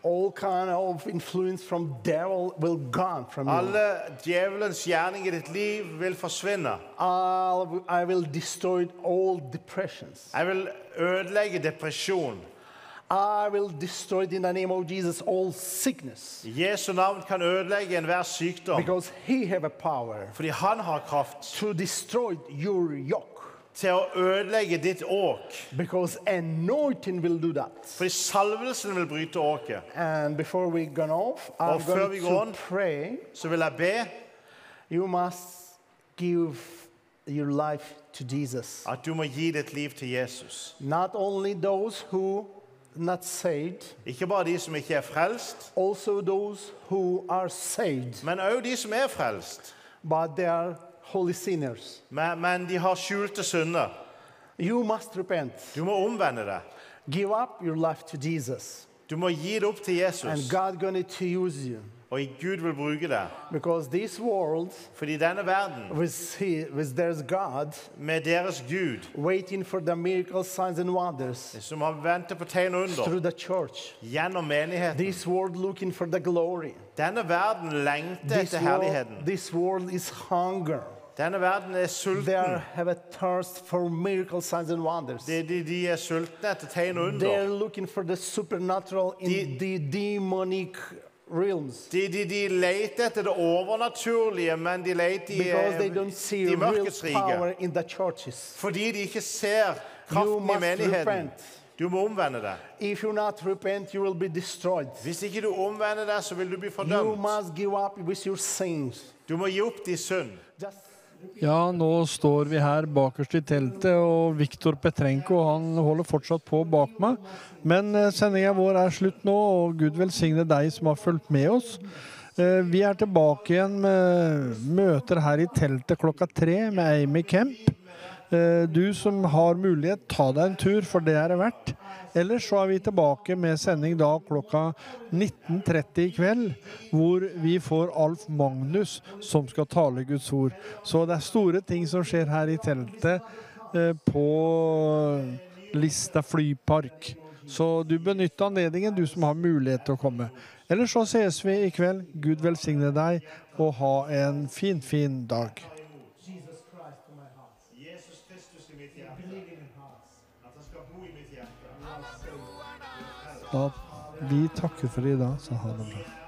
Speaker 7: All kind of influence from devil will gone from you.
Speaker 10: Alle djevelens i ditt liv vil forsvinne.
Speaker 7: I'll- I will destroy all depressions.
Speaker 10: Jeg vil ødelegge depresjon.
Speaker 7: I will destroy in the name of Jesus all sickness
Speaker 10: I Jesu navn kan ødelegge enhver sykdom.
Speaker 7: because he have a power
Speaker 10: Fordi han har kraft
Speaker 7: to destroy your yoke
Speaker 10: til å ødelegge ditt åk.
Speaker 7: because anointing will do that.
Speaker 10: Fordi salvelsen vil bryte åket.
Speaker 7: And before we go off,
Speaker 10: Og
Speaker 7: I'm
Speaker 10: før vi går on-
Speaker 7: pray.
Speaker 10: Så vil jeg be
Speaker 7: You must give your life to Jesus.
Speaker 10: at du må gi ditt liv til Jesus.
Speaker 7: Not only those who not saved,
Speaker 10: Ikke bare de som ikke er frelst,
Speaker 7: also those who are saved,
Speaker 10: men også de som er frelst.
Speaker 7: but they are holy sinners.
Speaker 10: Men, men de har skjulte synder.
Speaker 7: You must repent.
Speaker 10: Du må omvende deg.
Speaker 7: Give up your life to Jesus.
Speaker 10: Du må gi det opp til
Speaker 7: And
Speaker 10: Jesus.
Speaker 7: God going to use you.
Speaker 10: Og Gud vil bruke deg.
Speaker 7: Because this world,
Speaker 10: Fordi denne verden,
Speaker 7: with, he, with God,
Speaker 10: med deres Gud,
Speaker 7: waiting for the miracles, signs and wonders
Speaker 10: som har ventet på tegn og under
Speaker 7: through the church.
Speaker 10: gjennom menigheten
Speaker 7: This world looking for the glory.
Speaker 10: Denne verden lengter etter
Speaker 7: world,
Speaker 10: herligheten.
Speaker 7: this world is hunger.
Speaker 10: Denne verden er
Speaker 7: They
Speaker 10: sulten.
Speaker 7: are, have a thirst for miracle signs and wonders.
Speaker 10: De, de, de er sultne etter tegn og
Speaker 7: They are
Speaker 10: under.
Speaker 7: looking for the supernatural in
Speaker 10: De-
Speaker 7: the demonic realms.
Speaker 10: De, de, de leter etter det overnaturlige, men de leter i de
Speaker 7: real
Speaker 10: mørkets rike. Fordi de ikke ser kraften i menigheten.
Speaker 7: repent.
Speaker 10: Du må omvende deg.
Speaker 7: Repent.
Speaker 10: Hvis ikke du omvender deg, så vil du bli fordømt. Du må gi opp din synd.
Speaker 1: Ja, nå står vi her bakerst i teltet, og Viktor Petrenko han holder fortsatt på bak meg. Men eh, sendinga vår er slutt nå, og Gud velsigne deg som har fulgt med oss. Eh, Vi er tilbake igjen med møter her i teltet klokka tre med Amy Kemp. Eh, Du som har mulighet, ta deg en tur, for det er det verdt. Ellers så er vi tilbake med sending da klokka 19.30 i kveld, hvor vi får Alf Magnus som skal tale Guds ord. Så det er store ting som skjer her i teltet eh, på Lista flypark. Så du benytter anledningen, du som har mulighet til å komme. Ellers så ses vi i kveld. Gud velsigne deg, og ha en fin, fin dag. Da, vi takker for i dag, så ha det bra.